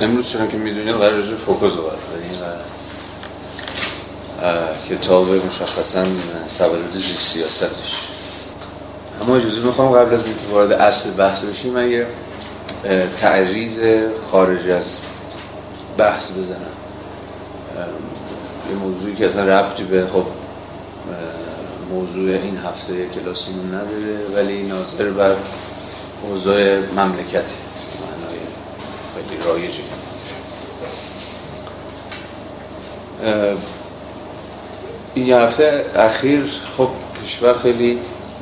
امروز چون که می‌دونید قرار رجوع فوکو صحبت کنیم و کتاب مشخصا تولد سیاستش. اما اجازه می‌خوام قبل از اینکه وارد اصل بحث بشیم یه تعریض خارج از بحث بزنم. یه موضوعی که اصلا ربطی به خب موضوع این هفته کلاسیمون نداره ولی ناظر بر اوضاع مملکتی. خیلی رایجی این هفته اخیر خب کشور خیلی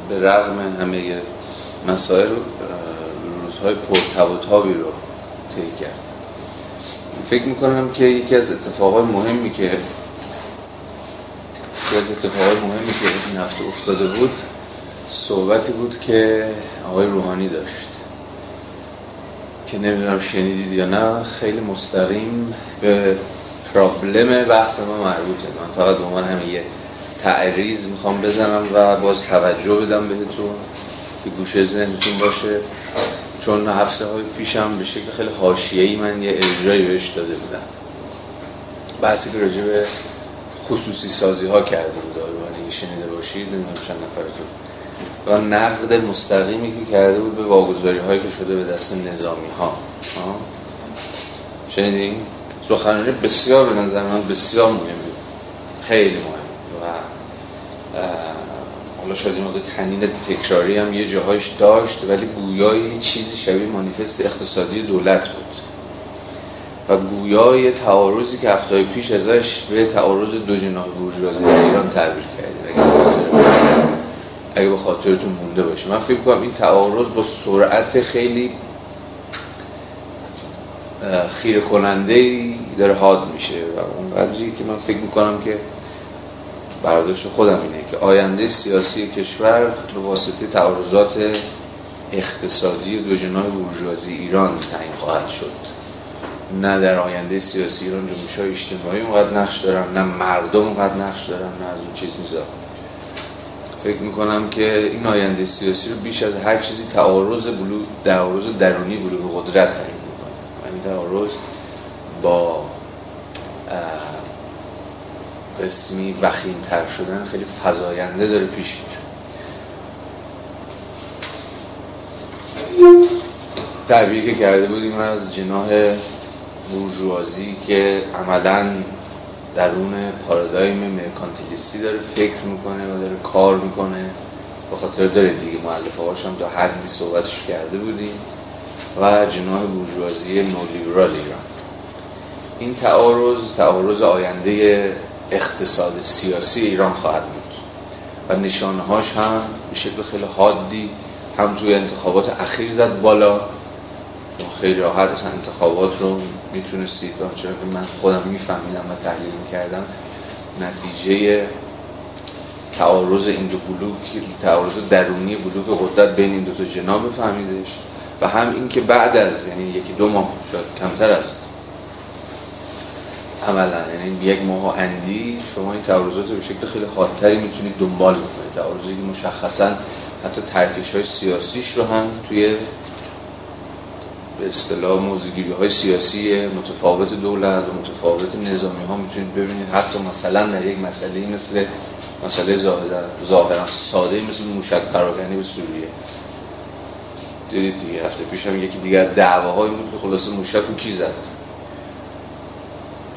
به رغم همه مسائل روزهای پرتوتابی رو طی کرد. فکر می‌کنم که یکی از اتفاقای مهمی که یکی از اتفاقای مهمی که این هفته افتاده بود صحبتی بود که آقای روحانی داشت. که نمی‌دونم شنیدید یا نه خیلی مستقیم به پرابلم بحث ما مربوطه. من فقط به عنوان همین یه تعریض می‌خوام بزنم و باز توجه بدم بهتون که گوشه ذهنتون باشه. چون هفته های پیشم به شکل خیلی حاشیه‌ای من یه اجرایی بهش داده بودم. بحثی که راجع به خصوصی سازی ها کرده بود آلبانی شنیده باشید نمی‌دونم چند نفرتون و نقد مستقیمی که کرده بود به واگذاری هایی که شده به دست نظامی ها؟ شنیدین؟ سخنرانی بسیار به نظر من بسیار مهمه خیلی مهم. و حالا شاید این تنین تکراری هم یه جاهایش داشت ولی گویای چیزی شبیه مانیفست اقتصادی دولت بود. و گویای تعارضی که هفته پیش ازش به تعارض دو جناح بورژوازی ایران تعبیر کردیم اگه به خاطرتون مونده باشه. من فکر کنم این تعارض با سرعت خیلی خیره کننده داره حاد میشه و اونقدری که من فکر می‌کنم که برداشت خودم اینه که آینده سیاسی کشور به واسطه تعارضات اقتصادی دو جناح بورژوازی ایران تعیین خواهد شد. نه در آینده سیاسی ایران جنبش های اجتماعی اونقدر نقش دارن نه مردم اونقدر نقش دارن نه از اون چیز می‌ذارن فکر می‌کنم که این آینده سیاسی رو بیش از هر چیزی تعارض بلو تعارض درونی بلوغ قدرت تعیین می‌کنه. یعنی تعارض با اسمی وخیم تر شدن خیلی فضاینده داره پیش میره. تعبیری که کرده بودیم از جناه بورژوازی که عملا درون پارادایم مرکانتیلیستی داره فکر می‌کنه و داره کار می‌کنه. به خاطر داره دیگه معلفه هاشم تا حدی صحبتش کرده بودیم. و جناه بورژوازی نولیبرال ایران. این تعارض تعارض آینده اقتصاد سیاسی ایران خواهد بود. و نشانهاش هم به شکل خیلی حادی هم توی انتخابات اخیر زد بالا. خیلی راحت انتخابات رو می‌تونستید. چرا که من خودم میفهمیدم و تحلیل می‌کردم. نتیجه تعارض این دو بلوک تعارض درونی بلوک قدرت بین این دو تا جناب فهمیدش و هم این که بعد از یعنی یکی دو ماه شاید کمتر است عملا یعنی یک ماه اندی شما این تعارضات رو به شکل خیلی خاطری می‌تونید دنبال بکنید. تعارضی که مشخصا حتی ترکش های سیاسیش رو هم توی به اصطلاح موزگیری های سیاسی متفاوت دولت و متفاوت نظامی ها می‌تونید ببینید. حتی مثلا در یک مسئله مثل مسئله ظاهرا ساده مثل موشک پراکنی به سوریه. دیدید دیگه هفته پیش هم یکی دیگر دعواهایی بود که خلاص موشک رو کی زد؟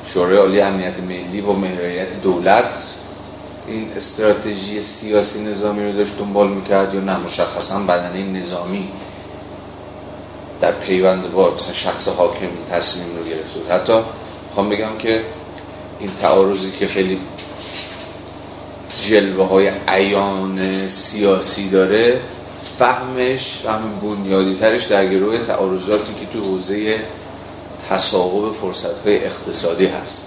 شورای عالی امنیت ملی با مهریت دولت این استراتژی سیاسی نظامی رو داشت دنبال می‌کرد یا نه؟ مشخصا بدنه نظامی. در پیوند با مثلا شخص حاکم تصمیم رو گرفت حتی خوام بگم که این تعارضی که خیلی جلوه های عیان سیاسی داره فهمش فهم بنیادی ترش در گروه تعارضاتی که تو حوزه تصاحب فرصت های اقتصادی هست.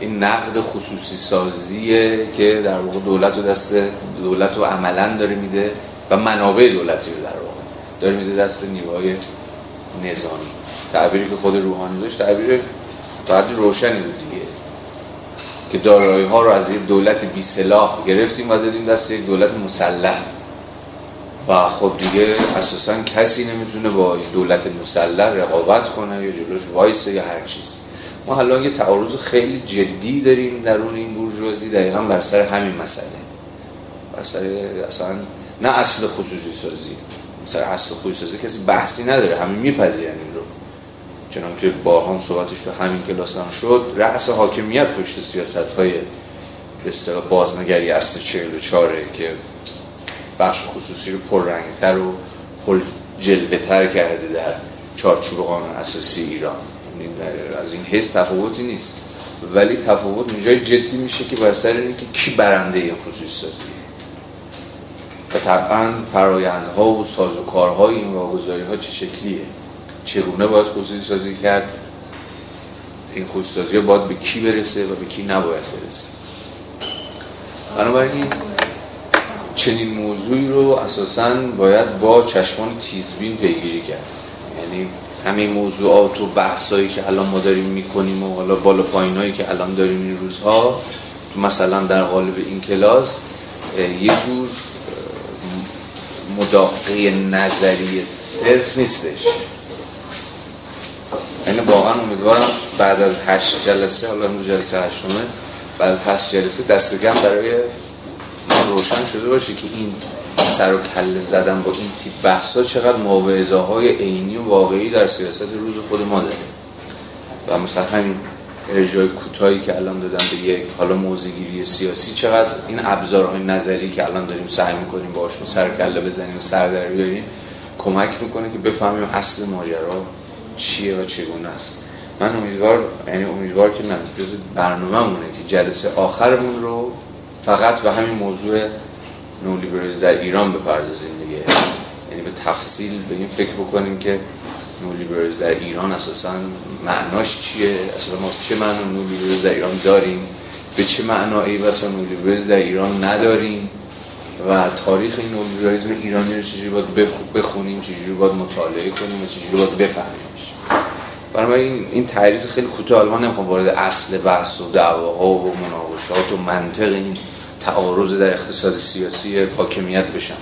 این نقد خصوصی سازیه که در واقع دولت و دست دولت رو عملا داره میده و منابع دولتی رو در واقع داره میده دست نیروهای نظامی. تعبیری که خود روحانی داشت تعبیر تا حدی روشنی بود دیگه. که دارایی ها رو از یک دولت بی سلاح گرفتیم و دادیم دست یک دولت مسلح. و خب دیگه اساسا کسی نمی‌تونه با دولت مسلح رقابت کنه یا جلوش وایسه یا هر چیز. ما حالا یه تعارض خیلی جدی داریم درون این بورژوازی دقیقا بر سر همین مسئله. بر سر اصلا نه اصل خصوصی سازی سر اصل خصوصی سازی کسی بحثی نداره همین میپذیرن این رو. چنان که با هم صحبتش تو همین کلاس هم شد رأس حاکمیت پشت سیاست های به اصطلاح بازنگری اصل 44 که بخش خصوصی رو پررنگتر و پر جلوه تر کرده در چارچوب قانون اساسی ایران. یعنی از این حس تفاوتی نیست. ولی تفاوت اونجای جدی میشه که بر سر اینه که کی برنده این خصوصی سازی. و طبعا فرایندها و سازوکارهای این واگذاری ها چه شکلیه؟ چگونه باید خصوصی سازی کرد؟ این خصوصی سازی باید به کی برسه و به کی نباید برسه؟ بنابراین چنین موضوعی رو اساسا باید با چشمان تیزبین پیگیری کرد. یعنی همین موضوعات و بحثایی که الان ما داریم می‌کنیم و حالا بالا پایینایی که الان داریم این روزها مثلا در قالب این کلاس یه جور مداقه نظری صرف نیستش. یعنی واقعا امیدوارم بعد از هشت جلسه حالا امروز جلسه هشتمه بعد از هشت جلسه دست برای ما روشن شده باشه که این سر و کله زدن با این تیپ بحث ها چقدر موعظه های عینی و واقعی در سیاست روز خود ما داره. و مثلا همین ارجای کوتاهی که الان دادم به یک حالا موزگیری سیاسی. چقدر این ابزارهای نظری که الان داریم سعی می‌کنیم باشون سر کله بزنیم و سر در بیاریم کمک می‌کنه که بفهمیم اصل ماجرا چیه و چگونه است. من امیدوار یعنی امیدوار که نه جز برنامه‌مونه که جلسه آخرمون رو فقط به همین موضوع نولیبرالیسم در ایران بپردازیم دیگه. یعنی به تفصیل به این فکر بکنیم که نولیبرالیسم در ایران اساسا معناش چیه؟ اصلا ما چه معنا نولیبرالیسم در ایران داریم؟ به چه معنایی واسه نولیبرالیسم در ایران نداریم؟ و تاریخ این نولیبرالیسم ایرانی رو چجوری باید بخونیم؟ چجوری باید مطالعه کنیم؟ و چجوری باید بفهمیمش؟ بنابراین این تعریض خیلی کوتاه الان نمی‌خوام وارد اصل بحث و دعواها و مناقشات و منطق این تعارض در اقتصاد سیاسی حاکمیت بشم.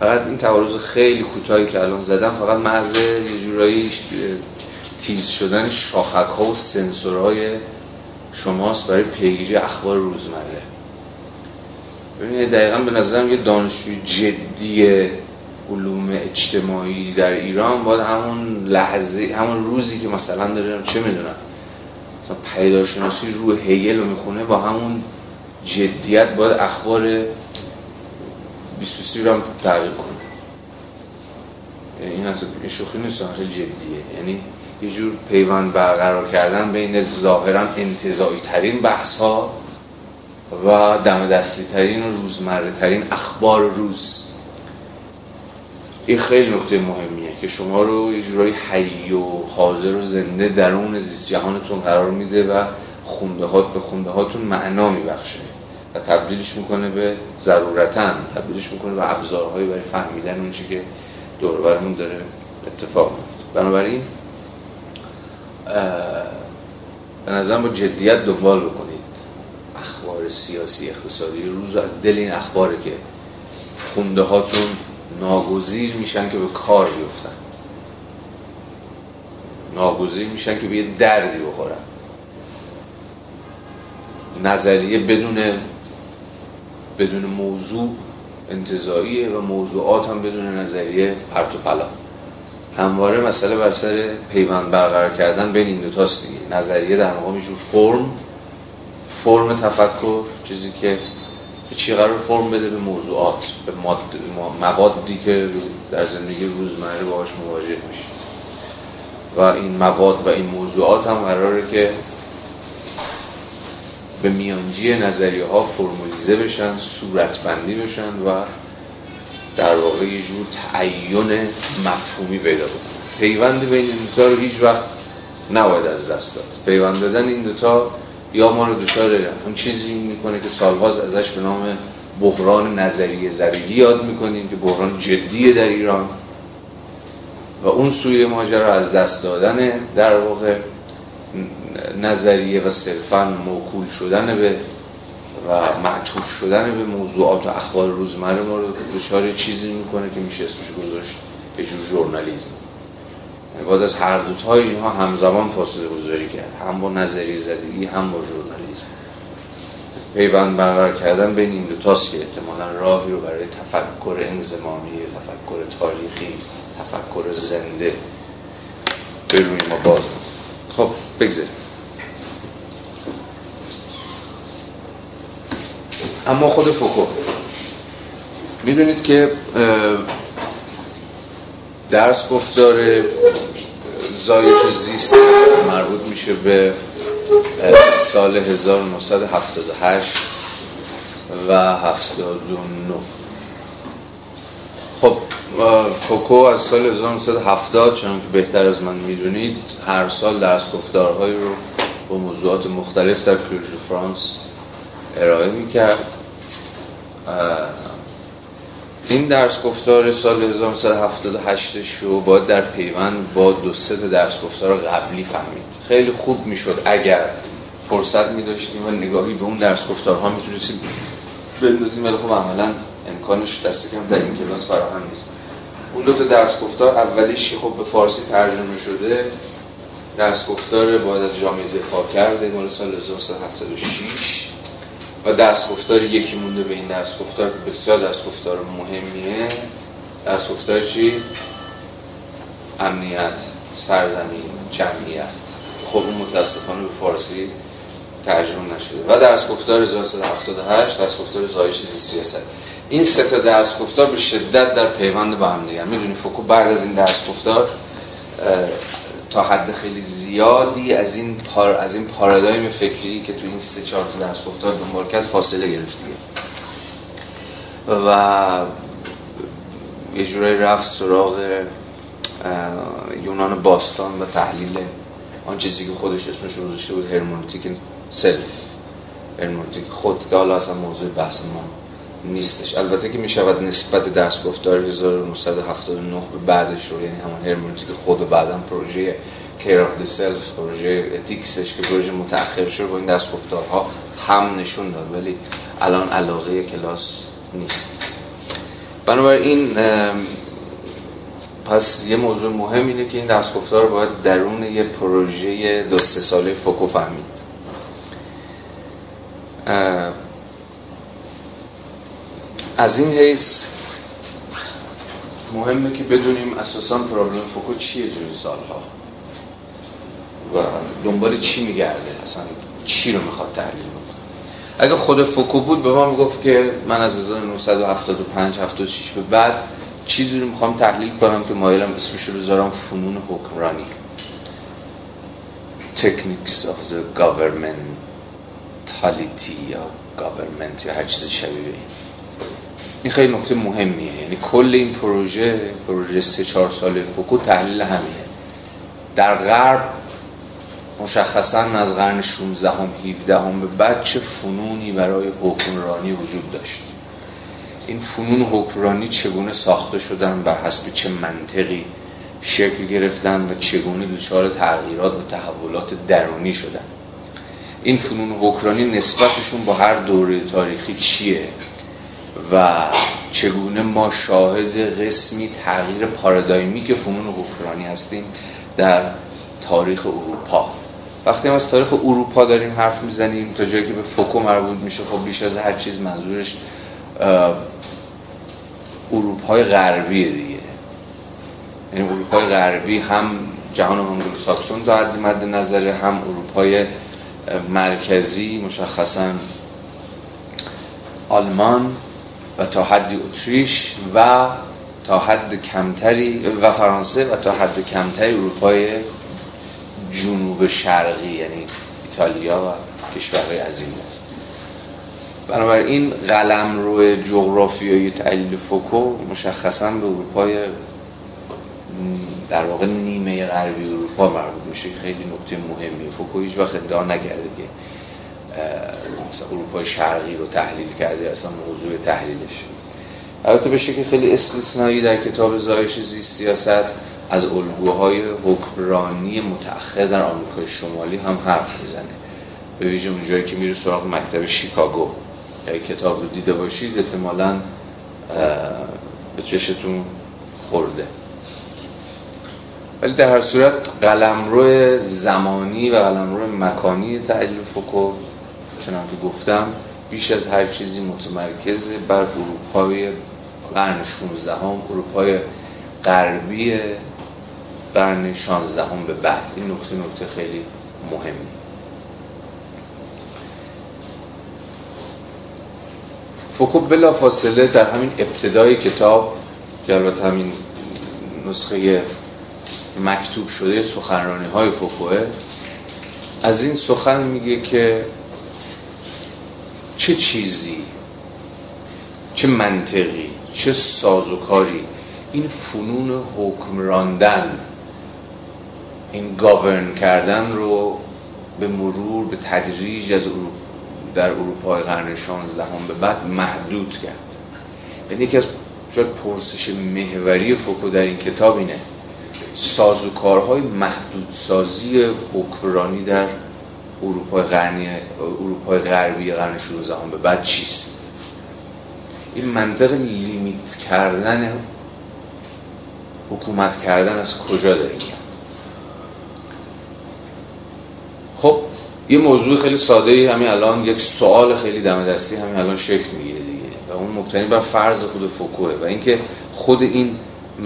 فقط این تعارض خیلی کوتاهی که الان زدم فقط محض یه جورایی تیز شدن شاخک ها و سنسورهای شماست برای پیگیری اخبار روزمره. ببینید دقیقا به نظرم یه دانشجوی جدی علوم اجتماعی در ایران باید همون لحظه همون روزی که مثلا داریم چه می‌دونم مثلا پیداشناسی رو هیل رو می‌خونه با همون جدیت باید اخبار 23 رو هم تعقیب کنه. این اصلا این شوخی نیست خیلی جدیه. یعنی یه جور پیوند برقرار کردن بین ظاهرا انتظایی ترین بحث ها و دم دستی ترین و روزمره ترین اخبار روز. این خیلی نکته مهمیه که شما رو یه جورایی حی و حاضر و زنده درون زیست جهانتون قرار میده و خونده به خونده هاتون معنا میبخشه. و تبدیلش می‌کنه به ضرورتا تبدیلش می‌کنه به ابزارهایی برای فهمیدن اون که دور برمون داره اتفاق میفته بنابراین به نظرم با جدیت دنبال بکنید اخبار سیاسی اقتصادی. روز از دل این اخباره که خونده هاتون ناگزیر میشن که به کار بیفتن. ناگزیر میشن که به یه دردی بخورن. نظریه بدون بدون موضوع انتظاییه و موضوعات هم بدون نظریه پرت و پلا. همواره مسئله بر سر پیوند برقرار کردن بین این دو تاست دیگه. نظریه در مقام جور فرم فرم تفکر چیزی که چی قرار فرم بده به موضوعات به موادی که در زندگی روزمره باهاش مواجه میشه و این مواد و این موضوعات هم قراره که به میانجی نظریه ها فرمولیزه بشن صورتبندی بشن و در واقع یه جور تعین مفهومی پیدا بکنن. پیوند بین این دوتا رو هیچ وقت نباید از دست داد. پیوند دادن این دوتا یا ما رو دچار اون چیزی می‌کنه که سالهاست ازش به نام بحران نظریه زرگی یاد می‌کنیم که بحران جدیه در ایران و اون سوی ماجرا از دست دادن در واقع نظریه و صرفا موکول شدن به و معطوف شدن به موضوعات و اخبار روزمره ما رو دچار چیزی می‌کنه که میشه اسمش گذاشت به جور ژورنالیسم یعنی باید از هر دوتای اینها همزمان فاصله گذاری کرد. هم با نظری زدگی هم با ژورنالیسم پیوند برقرار کردن بین این دوتاست که احتمالا راهی رو برای تفکر انزمامی تفکر تاریخی تفکر زنده به روی ما باز خب بگذاریم. اما خود فوکو. می‌دونید که درس گفتار زایش زیست مربوط میشه به سال 1978 و 79 خب فوکو از سال 1970 چون که بهتر از من می‌دونید هر سال درس گفتارهایی رو با موضوعات مختلف در کلوژ فرانس ارائه می‌کرد. این درس گفتار سال 1978 رو باید در پیوند با دو سه درس گفتار قبلی فهمید. خیلی خوب می‌شد اگر فرصت می داشتیم و نگاهی به اون درس گفتارها می‌تونستیم بندازیم. ولی خب عملا امکانش دست کم در این کلاس فراهم نیست. اون دو تا درس گفتار اولیش خب به فارسی ترجمه شده درس گفتار باید از جامعه دفاع کرده مال سال 1976 و درس گفتار یکی مونده به این درس گفتار که بسیار درس گفتار مهمیه. درس گفتار چی؟ امنیت سرزمین جمعیت. خب اون متاسفانه به فارسی ترجمه نشده. و درس گفتار 1378 درس گفتار زایش سیاست. این سه تا درس گفتار به شدت در پیوند با هم دیگه می‌دونی فوکو بعد از این درس گفتار تا حد خیلی زیادی از این پار از این پارادایم فکری که تو این سه چهار تا درس گفتار دنبال کرد فاصله گرفت و یه جورایی رفت سراغ یونان باستان و تحلیل آن چیزی که خودش اسمش رو گذاشته بود هرمونتیک self. هرمونتیک خود که حالا اصلا موضوع بحث ما نیستش. البته که می‌شود نسبت درس گفتار 1979 به بعدش رو یعنی همون هرمونتیک خود و بعدم پروژه care of self پروژه ethics ش که پروژه متأخر شد با این درس گفتارها هم نشون داد. ولی الان علاقه کلاس نیست. بنابراین پس یه موضوع مهم اینه که این درس گفتار باید درون یه پروژه دو سه ساله فوکو فهمید. از این حیث مهمه که بدونیم اساسا پرابلم فوکو چیه تو این سالها و دنبال چی میگرده؟ اصلا چی رو می‌خواد تحلیل بکنه؟ اگه خود فوکو بود به ما می‌گفت که من از 1975 76 به بعد چیزی رو می‌خوام تحلیل کنم که مایلم اسمش رو بذارم فنون حکمرانی. Techniques of the governmentality یا government یا هر چیز شبیه این. این خیلی نکته مهمیه. یعنی کل این پروژه پروژه سه چهار ساله فوکو تحلیل همینه. در غرب مشخصا از قرن 16 هم 17 هم به بعد چه فنونی برای حکمرانی وجود داشت؟ این فنون حکمرانی چگونه ساخته شدن بر حسب چه منطقی شکل گرفتن و چگونه دچار تغییرات و تحولات درونی شدن؟ این فنون حکمرانی نسبتشون با هر دوره تاریخی چیه؟ و چگونه ما شاهد قسمی تغییر پارادایمی که فنون حکمرانی هستیم در تاریخ اروپا. وقتی ما از تاریخ اروپا داریم حرف می‌زنیم تا جایی که به فوکو مربوط میشه خب بیش از هر چیز منظورش اروپای غربی دیگه. یعنی اروپای غربی هم جهان انگلو ساکسون در مد نظر هم اروپای مرکزی مشخصا آلمان. و تا حدی اتریش و تا حد کمتری و فرانسه و تا حد کمتری اروپای جنوب شرقی یعنی ایتالیا و کشورهای عظیم است. بنابراین قلم روی جغرافیایی تحلیل فوکو مشخصا به اروپای در واقع نیمه غربی اروپا مربوط میشه خیلی نکته مهمی فوکو هیچ وقت ادعا نکرده که مثلا اروپای شرقی رو تحلیل کرده اصلا موضوع تحلیلش. البته به شکل خیلی استثنایی در کتاب زایش زیست سیاست از الگوهای حکمرانی متأخر در آمریکای شمالی هم حرف می‌زنه. به ویژه اونجایی که میره سراغ مکتب شیکاگو. اگه کتاب رو دیده باشید احتمالا به چشتون خورده. ولی در هر صورت قلمرو زمانی و قلمرو مکانی تحلیل فوکو چنان که گفتم بیش از هر چیزی متمرکز بر اروپای قرن 16 هم اروپای غربی قرن 16 هم به بعد. این نکته نکته خیلی مهمی. فوکو بلا فاصله در همین ابتدای کتاب که البته همین نسخه مکتوب شده سخنرانی های فوکوه از این سخن میگه که چه چیزی چه منطقی چه سازوکاری این فنون حکم راندن این گاورن کردن رو به مرور به تدریج از در اروپای قرن 16 هم به بعد محدود کرد. یعنی یکی از شاید پرسش محوری فوکو در این کتاب اینه سازوکارهای محدودسازی حکمرانی در اروپای قرنی اروپای غربی قرن 16 هم به بعد چیست؟ این منطق لیمیت کردن حکومت کردن از کجا داره میاد؟ خب یه موضوع خیلی ساده ای همین الان یک سوال خیلی دم دستی همین الان شکل می‌گیره دیگه. و اون مبتنی بر فرض خود فوکوه و اینکه خود این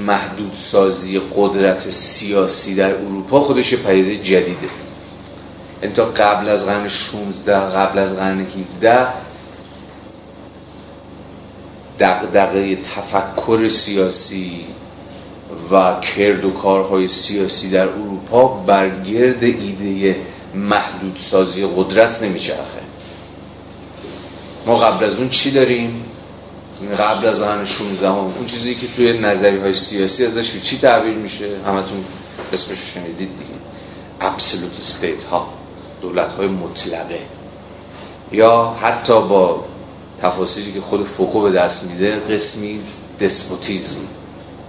محدودسازی قدرت سیاسی در اروپا خودش پدیده جدیده. تا قبل از قرن 16 قبل از قرن 17 دقدقه تفکر سیاسی و کرد و کارهای سیاسی در اروپا برگرد ایده محدودسازی قدرت نمیچرخه. ما قبل از اون چی داریم؟ قبل از قرن 16 هم. اون چیزی که توی نظری های سیاسی ازش به چی تعبیر میشه؟ همتون اسمش شنیدید دیگه. ابسولوت استیت ها. دولت های مطلقه. یا حتی با تفاصیلی که خود فوکو به دست میده قسمی دسپوتیزم.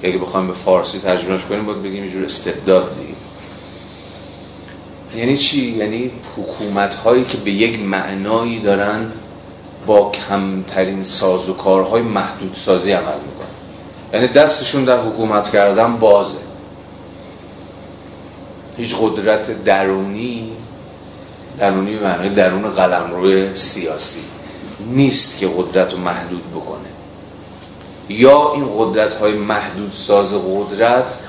اگه بخوایم به فارسی ترجمهش کنیم باید بگیم یه استبداد دیگه. یعنی چی؟ یعنی حکومت هایی که به یک معنایی دارن با کمترین سازوکارهای محدودسازی عمل می‌کنن. یعنی دستشون در حکومت کردن بازه. هیچ قدرت درونی درونی به معنای درون قلمرو سیاسی نیست که قدرت رو محدود بکنه. یا این قدرت های محدود ساز قدرت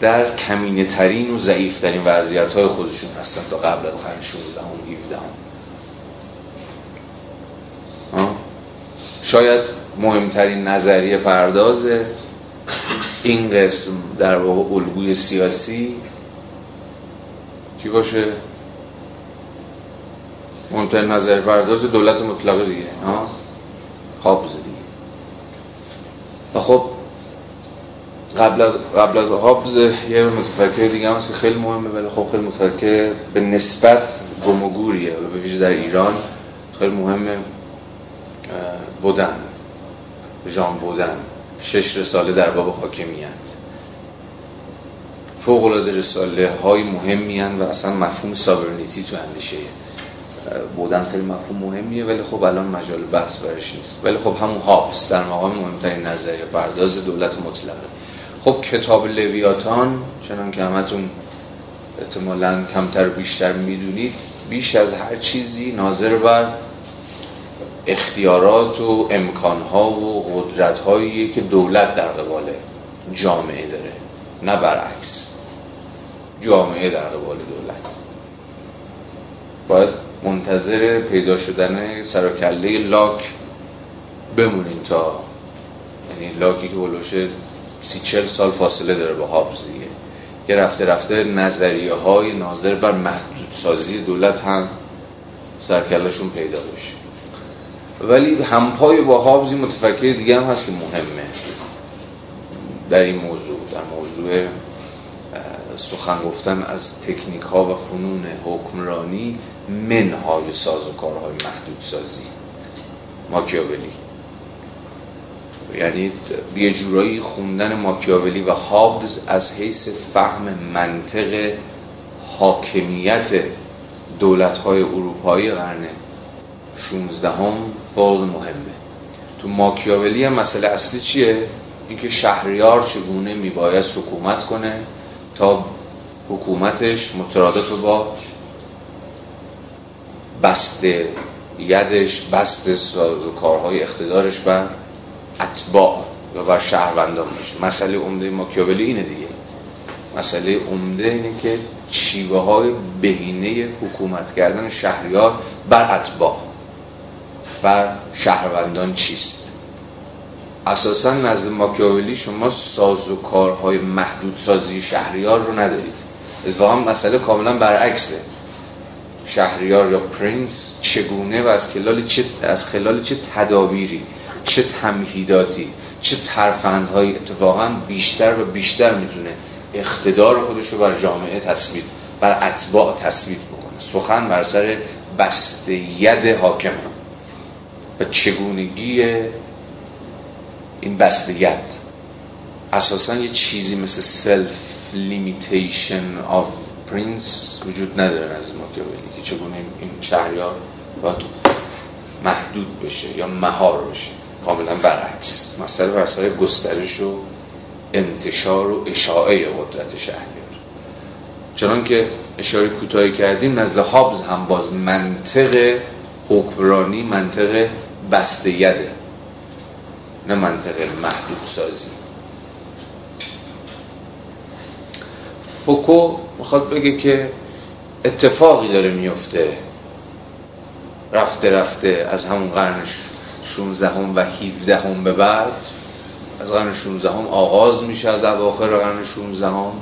در کمینه ترین و ضعیف ترین وضعیت های خودشون هستن تا قبل از قرن 16 و 17 شاید مهمترین نظریه پرداز این قسم در واقع الگوی سیاسی کی باشه؟ مهمترین نظریه پرداز دولت مطلقه دیگه خواب دیگه. و خب قبل از قبل از هابز یه متفکر دیگه هست که خیلی مهمه ولی خب خیلی متفکر به نسبت گم و گوریه به ویژه در ایران خیلی مهمه بودن. ژان بودن. شش رساله در باب حاکمیت. فوق العاده رساله های مهمی و اصلا مفهوم ساورنیتی تو اندیشه بودن خیلی مفهوم مهمیه ولی خب الان مجال بحث برش نیست. ولی خب همون هابس در مقام مهمترین نظریه پرداز دولت مطلقه. خب کتاب لویاتان چنان که همتون احتمالا کمتر بیشتر می‌دونید بیش از هر چیزی ناظر بر اختیارات و امکانها و قدرتهایی که دولت در قبال جامعه داره نه برعکس. جامعه در قبال دولت. باید منتظر پیدا شدن سراکله لاک بمونین تا یعنی لاکی که بلوشه سی چل سال فاصله داره با هابز که رفته رفته نظریه های ناظر بر محدودسازی دولت هم سرکلشون پیدا بشه. ولی همپای با هابزی متفکر دیگه هم هست که مهمه. در این موضوع در موضوع سخن گفتن از تکنیک ها و فنون حکمرانی منهای ساز و کارهای محدود سازی ماکیاولی. یعنی یه جورایی خوندن ماکیاولی و هابز از حیث فهم منطق حاکمیت دولت های اروپایی قرن 16 هم فوق مهمه. تو ماکیاولی هم مسئله اصلی چیه؟ اینکه شهریار چگونه میبایست حکومت کنه تا حکومتش مترادف با بسته یدش بست و کارهای اقتدارش بر اتباع و شهروندان باشه. مسئله عمده ماکیاولی اینه دیگه. مسئله عمده اینه که شیوه های بهینه حکومت کردن شهریار بر اتباع بر شهروندان چیست؟ اساسا نزد ماکیاولی شما ساز و کارهای محدود سازی شهریار رو ندارید. اتفاقا مسئله کاملا برعکسه. شهریار یا پرینس چگونه و از خلال چه, از خلال چه تدابیری چه تمهیداتی چه ترفندهایی اتفاقا بیشتر و بیشتر می‌تونه اقتدار خودش رو بر جامعه تصویر بر اتباع تصویر بکنه. سخن بر سر بستید حاکم و چگونگی این بستید اساسا یه چیزی مثل self limitation of prince وجود نداره از ماکیاولی که چگونه این شهریار باید محدود بشه یا مهار بشه. کاملا برعکس. مسئله سر گسترش و انتشار و اشاعه قدرت شهریار. چنان که اشاره کوتاهی کردیم نزد هابز هم باز منطق حکمرانی منطق بستیده نه منطق محدود سازی فوکو می‌خواد بگه که اتفاقی داره میفته. رفته رفته از همون قرن 16 و 17 هم به بعد از قرن 16 هم آغاز میشه از اواخر قرن 16 هم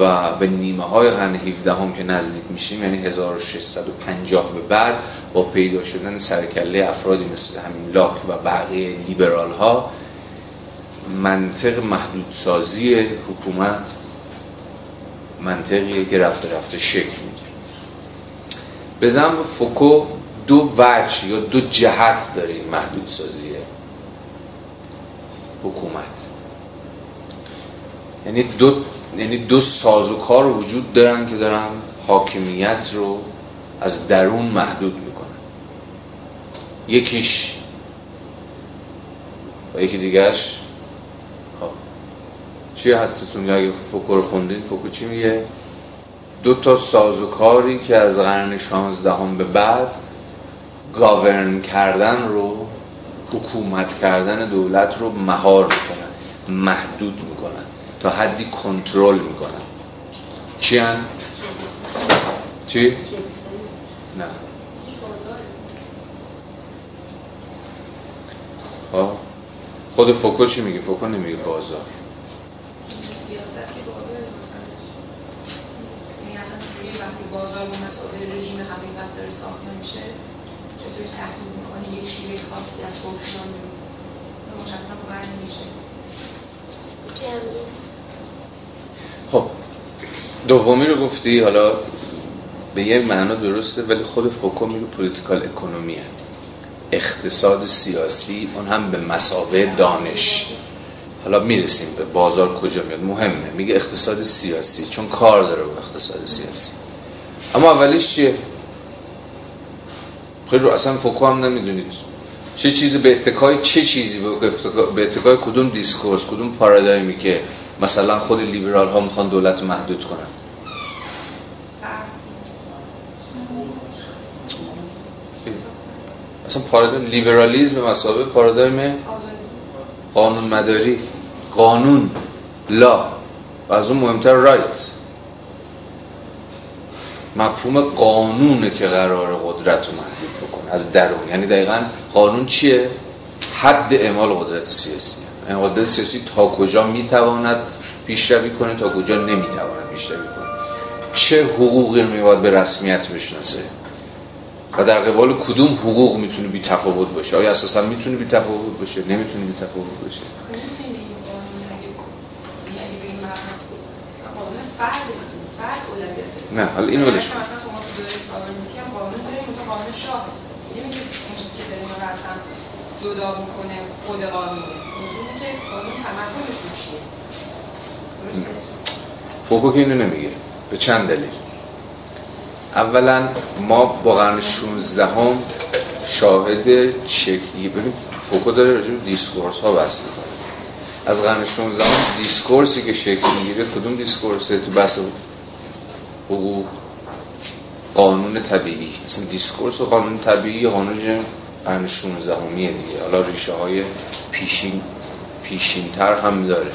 و به نیمه های قرن 17 هم که نزدیک میشیم یعنی 1650 به بعد با پیدا شدن سرکله افرادی مثل همین لاک و بقیه لیبرال ها منطق محدودسازی حکومت منطقیه که رفته رفته شکل می‌گیره. به زم فوکو دو وجه یا دو جهت داره این محدودسازی حکومت. یعنی دو یعنی دو سازوکار وجود دارن که دارن حاکمیت رو از درون محدود می‌کنن. یکیش و یکی دیگرش چیه حدستون اگه فوکو رو خوندین فوکو چی میگه دو تا سازوکاری که از قرن 16 هم به بعد گاورن کردن رو حکومت کردن دولت رو مهار می‌کنن محدود می‌کنن تا حدی کنترل می‌کنن چی هن؟ چی؟ نه خب. خود فوکو چی میگه؟ فوکو نمیگه بازار وقتی بازار به مسابقه رژیم حقیقت داره ساخته میشه چطوری تحلیل می‌کنه یک شیوه خاصی از حکمران مشخصا بر نمیشه خب دومی رو گفتی حالا به یه معنا درسته ولی خود فوکو میگه پولیتیکال اکونومیه اقتصاد سیاسی اون هم به مسابه دانش. حالا می‌رسیم به بازار کجا میاد؟ مهمه. میگه اقتصاد سیاسی چون کار داره با اقتصاد سیاسی. اما اولیش چیه؟ خیلی رو اصلا فوکو هم نمی‌دونید. چه چیزی به اتکای چه چیزی به اتکای کدوم discourse کدوم پارادایمی که مثلا خود لیبرال ها می‌خوان دولت محدود کنن؟ اصلا پارادایم لیبرالیزم به مثابه پارادایم قانون مداری قانون. law. و از اون مهمتر right. مفهوم قانونه که قرار قدرت رو محدود بکنه از درون. یعنی دقیقا قانون چیه؟ حد اعمال قدرت سیاسی. یعنی قدرت سیاسی تا کجا می‌تواند پیشروی کنه تا کجا نمی‌تواند پیشروی کنه. چه حقوقی میباید به رسمیت بشناسه؟ و در قبال کدوم حقوق می‌تونه بی تفاوت باشه؟ آیا اساسا می‌تونه بی تفاوت باشه؟ نمی‌تونه بی تفاوت باشه. نه حالا اینو ولش کن. مثلا شما تو دوره sovereignty هم قانون داریم تو قانون شاه نمیگه اون چیزی که داریم رو اصلا جدا می‌کنه خود قانونه موضوع که قانون تمرکزش رو چیه؟ درسته؟ فوکو که اینو نمیگه. به چند دلیل. اولا ما با قرن 16 هم شاهد شکلی ببین فوکو داره راجع discourse ها بحث می‌کنه. از قرن 16 discourse ی که شکل می‌گیره کدوم discourse ه؟ تو بحث حقوق قانون طبیعی. اصلا discourse و قانون طبیعی قانون قرن 16 همینه دیگه. حالا ریشه های پیشین پیشین تر هم داره.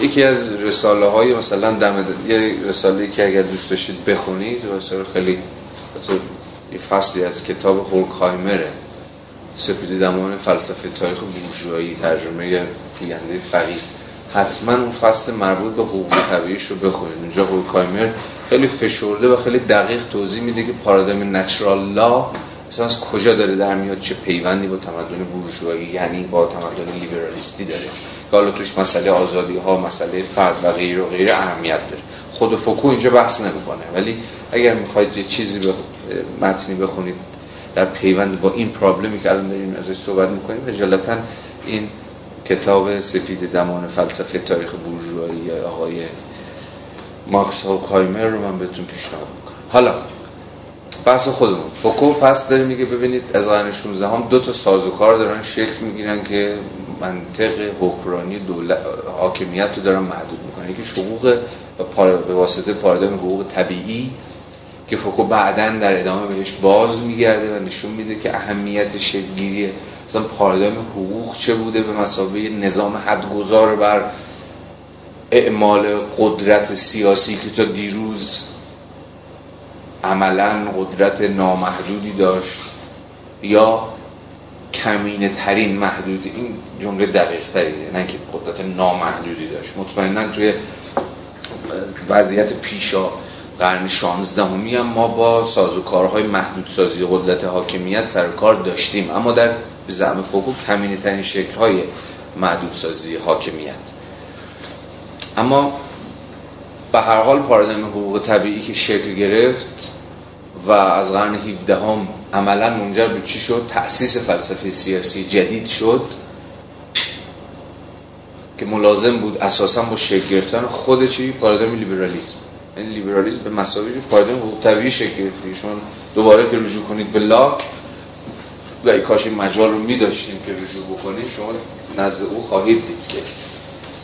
یکی از رساله های مثلا دم یه رساله که اگر دوست داشتید بخونید رساله خیلی یه فصلی از کتاب هورکهایمره سپیده دمان فلسفه تاریخ بورژوایی ترجمه پوینده فقید حتما اون فصل مربوط به حقوق طبیعیش رو بخونید اونجا هولکایمر خیلی فشرده و خیلی دقیق توضیح میده که پارادایم نچرال لا مثلا از کجا داره در میاد چه پیوندی با تمدن بورژوایی یعنی با تمدن لیبرالیستی داره. که حالا توش مسئله آزادی ها مسئله فرد و غیر و غیر اهمیت داره. خود فوکو اینجا بحث نمی‌کنه. ولی اگر می‌خواید یه چیزی به متنی بخونید در پیوند با این پرابلمی که الان داریم ازش صحبت می‌کنیم اجالتا این کتاب سفید دمان فلسفه تاریخ بورژوایی آقای ماکس هوکایمر رو من بهتون پیشنهاد می‌کنم. حالا بحث خودمون. فوکو پس داره میگه ببینید از قرن 16 هم دو تا سازوکار دارن شکل می‌گیرن که منطق حکمرانی دولت حاکمیت رو دارن محدود می‌کنن. یکی حقوق به واسطه پارادایم حقوق طبیعی که فوکو بعدا در ادامه بهش باز میگرده و نشون میده که اهمیت شکلگیری مثلا پارادایم حقوق چه بوده به مسابقه نظام حدگذار بر اعمال قدرت سیاسی که تا دیروز عملا قدرت نامحدودی داشت یا کمینه ترین محدودی؟ این جمله دقیق تریه نه که قدرت نامحدودی داشت. مطمئنا توی وضعیت پیشا قرن 16 هم ما با سازوکارهای محدودسازی قدرت حاکمیت سر کار داشتیم. اما در به زعم فوکو کمینه ترین شکل های محدودسازی حاکمیت. اما به هر حال پارادایم حقوق طبیعی که شکل گرفت و از قرن 17 هم عملا منجر به چی شد؟ تأسیس فلسفه سیاسی جدید شد که ملازم بود اساسا با شکل گرفتن خود چی؟ پارادایم لیبرالیسم. این لیبرالیسم به مسابقه پارادایم حقوق طبیعی شکل گرفت شما دوباره که رجوع کنید به لاک و ای کاش مجال رو می داشتیم که رجوع بکنیم شما نزد او خواهید دید که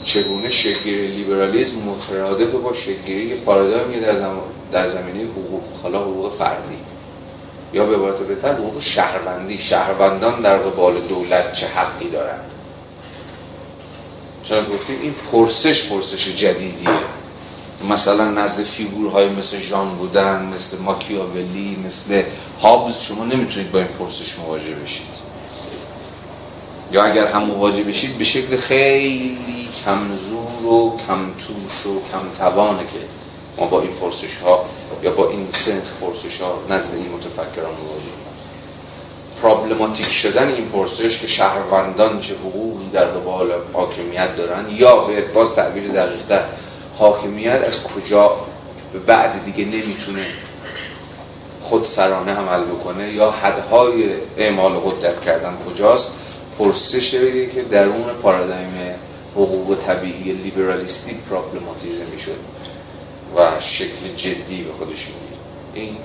چگونه شکلگیری لیبرالیسم مترادف با شکلگیری پارادایمی در, زم... در زمینه حقوق حالا حقوق فردی. یا به عبارت بهتر حقوق شهروندی. شهروندان در قبال دولت چه حقی دارند؟ چون گفتیم؟ این پرسش پرسش جدیدیه. مثلا نزد فیگورهای مثل ژان بودن مثل ماکیاولی مثل هابز شما نمی‌تونید با این پرسش مواجه بشید. یا اگر هم مواجه بشید به شکل خیلی کمزور و کم توش و کم توانه که ما با این پرسش ها یا با این سنخ پرسش ها نزد این متفکران مواجه پرابلماتیک شدن این پرسش که شهروندان چه حقوقی در قبال حاکمیت دارن یا به باز تعبیر دقیقتر حاکمیت از کجا به بعد دیگه نمی‌تونه خود سرانه عمل بکنه یا حدهای اعمال قدرت کردن کجاست؟ پرسش که درون پارادایم حقوق طبیعی لیبرالیستی پرابلماتیزه می‌شد و شکل جدی به خودش می‌دید این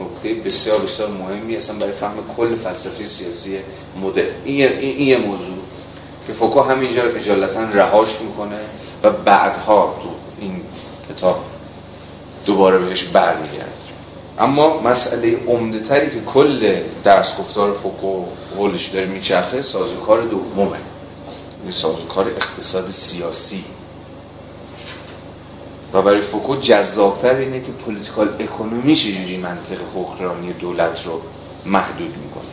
نکته بسیار بسیار مهمی اصلا برای فهم کل فلسفه سیاسی مدل این, این, یه موضوع که فوکو همینجا اجالتا رهاش می‌کنه و بعدها تو این کتاب دوباره بهش برمیگرد اما مسئله عمده تری که کل درس گفتار فوکو حولش داره میچرخه سازوکار دومه. یعنی سازوکار اقتصاد سیاسی. و برای فوکو جذابتر اینه که political economy چجوری منطق حکمرانی دولت رو محدود می‌کنه.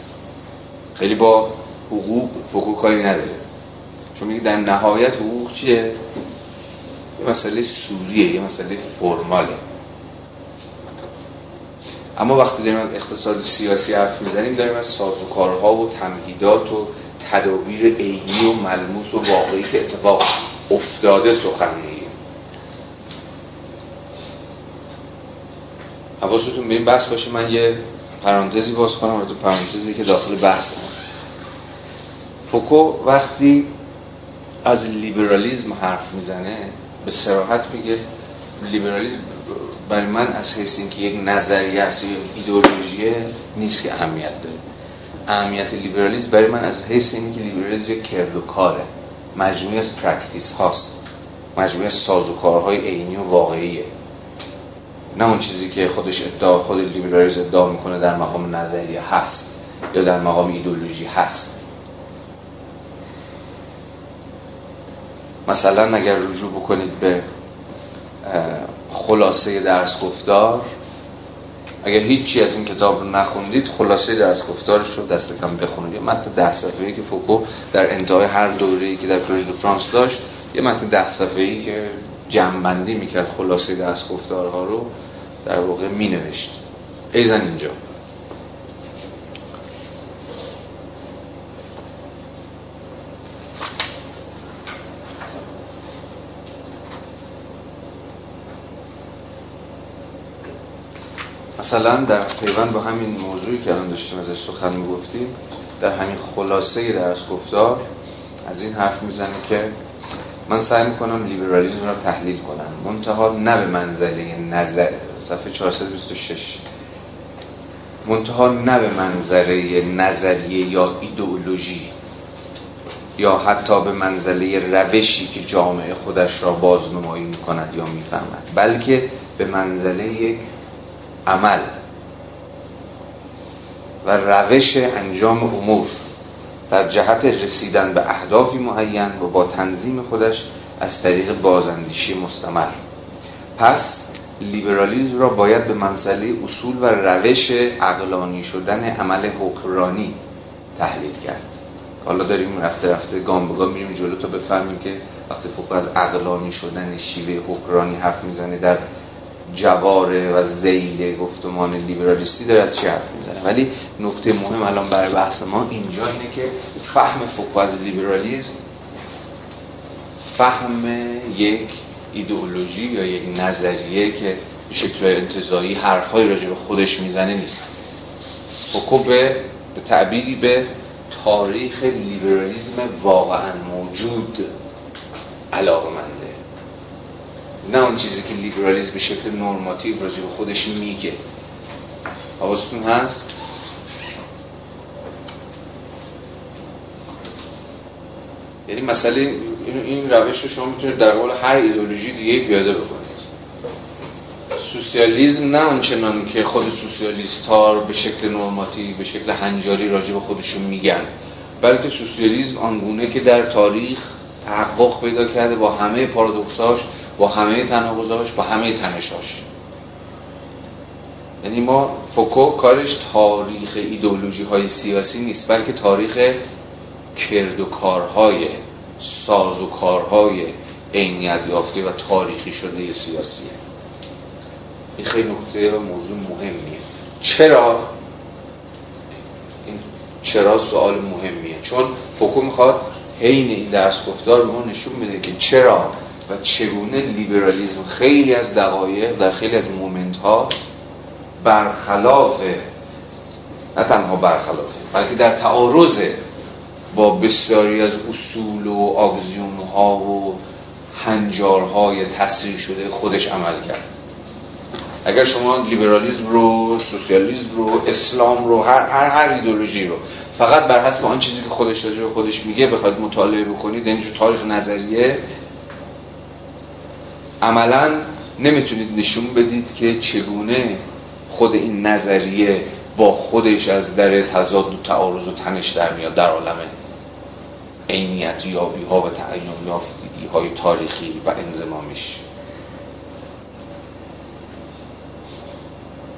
خیلی با حقوق فوکو کاری نداره. چون میگه در نهایت حقوق چیه؟ یه مسئله سوریه یه مسئله فرماله. اما وقتی داریم از اقتصاد سیاسی حرف می‌زنیم داریم از سازوکارها و تمهیدات و تدابیر عینی و ملموس و واقعی که اتفاق افتاده سخن میگیم. حواستون به این بحث باشه من یه پرانتزی باز کنم تو پرانتزی که داخل بحث فوکو وقتی از لیبرالیزم حرف می‌زنه به صراحت میگه لیبرالیزم برای من از حیث اینکه یک نظریه است یا ایدئولوژی نیست که اهمیت داره. اهمیت لیبرالیسم برای من از حیث اینکه لیبرالیسم یک کرد و کاره مجموعی از practice هاست. مجموعی از سازوکارهای عینی و واقعیه. نه اون چیزی که خودش ادعا خود لیبرالیسم ادعا می‌کنه در مقام نظریه هست یا در مقام ایدولوژی هست. مثلا اگر رجوع بکنید به خلاصه درس گفتار اگر هیچی از این کتاب رو نخوندید خلاصه درس گفتارش رو دست کم بخونید. یه متن ده صفحه‌ای که فوکو در انتهای هر دوره‌ای که در کلاژ دو فرانس داشت یه متن ده صفحه‌ای که جمع‌بندی می‌کرد خلاصه درس گفتارها رو در واقع مینوشت. ایزن اینجا. مثلا در پیوند با همین موضوعی که الان داشتیم ازش سخن می‌گفتیم در همین خلاصه درس گفتار از این حرف می‌زنه که من سعی می‌کنم لیبرالیزم رو تحلیل کنم. منتها نه به منزله نظر. صفحه 426 منتها نه به منظره نظریه یا ایدئولوژی یا حتی به منزله روشی که جامعه خودش را بازنمایی می‌کند یا می‌فهمد بلکه به منزله یک عمل و روش انجام امور در جهت رسیدن به اهدافی معین و با تنظیم خودش از طریق بازاندیشی مستمر. پس لیبرالیزم را باید به منزله اصول و روش عقلانی شدن عمل حکمرانی تحلیل کرد. حالا داریم رفته رفته گام به گام میریم جلو تا بفهمیم که وقتی فوق از عقلانی شدن شیوه حکمرانی حرف می‌زنه در جواره و ذیل گفتمان لیبرالیستی داره از چی حرف می‌زنه. ولی نکته مهم الان برای بحث ما اینجا اینه که فهم فوکو از لیبرالیزم فهم یک ایدئولوژی یا یک نظریه که شکل انتزاعی حرفهای راجع به خودش می‌زنه نیست. فوکو به به تعبیری به تاریخ لیبرالیزم واقعا موجود علاقه منده نه اون چیزی که لیبرالیزم به شکل نورماتیو راجع به خودش میگه. حواستون هست؟ یعنی مسئله این روش رو شما می‌تونید در قول هر ایدولوژی دیگه پیاده بکنید. سوسیالیزم نه آنچنان که خود سوسیالیست ها به شکل نورماتیو به شکل هنجاری راجع به خودشون میگن. بلکه سوسیالیزم آنگونه که در تاریخ تحقق پیدا کرده با همه پارادوکساش با همه تناقضاش با همه تنشاش یعنی ما فوکو کارش تاریخ ایدولوژی های سیاسی نیست بلکه تاریخ کرد و کارهای ساز و کارهای عینیت یافته و تاریخی شده سیاسیه. این خیلی نکته و موضوع مهمیه. چرا؟ این چرا سوال مهمیه؟ چون فوکو می‌خواد حین این درس گفتار ما نشون میده که چرا و چگونه لیبرالیزم خیلی از دقایق در خیلی از مومنت ها برخلاف نه تنها برخلافه بلکه در تعارض با بسیاری از اصول و آگزیوم ها و هنجارهای تصریح شده خودش عمل کرد. اگر شما لیبرالیزم رو سوسیالیسم رو اسلام رو هر هر هر ایدولوژی رو فقط بر حسب آن چیزی که خودش راجع خودش میگه بخواید مطالعه بکنید یعنی تاریخ نظریه عملا نمی‌تونید نشون بدید که چگونه خود این نظریه با خودش از در تضاد و تعارض و تنش در میاد در عالم عینیت یابی ها و تعین یافتگی های تاریخی و انزمامیش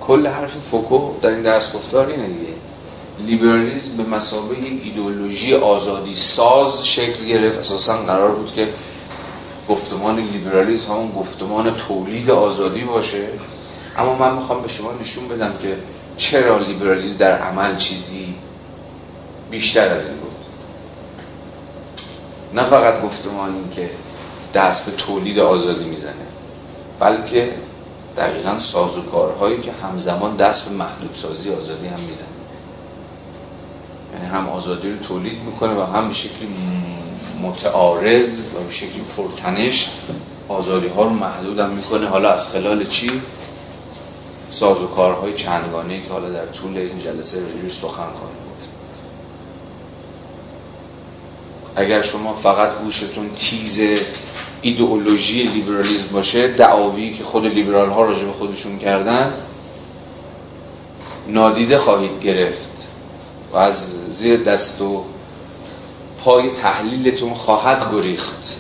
کل حرف فوکو در این درس گفتار اینه دیگه. لیبرالیزم به مسابقه یک ایدولوژی آزادی ساز شکل گرفت. اساسا قرار بود که گفتمان لیبرالیسم همون گفتمان تولید آزادی باشه. اما من می‌خوام به شما نشون بدم که چرا لیبرالیسم در عمل چیزی بیشتر از این بود. نه فقط گفتمانی که دست به تولید آزادی می‌زنه بلکه دقیقا سازوکارهایی که همزمان دست به محدودسازی آزادی هم می‌زنه. یعنی هم آزادی رو تولید می‌کنه و هم به شکلی متعارض و به شکلی پرتنش آزادی ها رو محدود هم می‌کنه حالا از خلال چی؟ ساز و کارهای چندگانه که حالا در طول این جلسه رجوع سخن خواهیم گفت اگر شما فقط گوشتون تیز ایدئولوژی لیبرالیزم باشه دعاوی که خود لیبرال ها راجع به خودشون کردن نادیده خواهید گرفت و از زیر دست و پای تحلیلتون خواهد گریخت.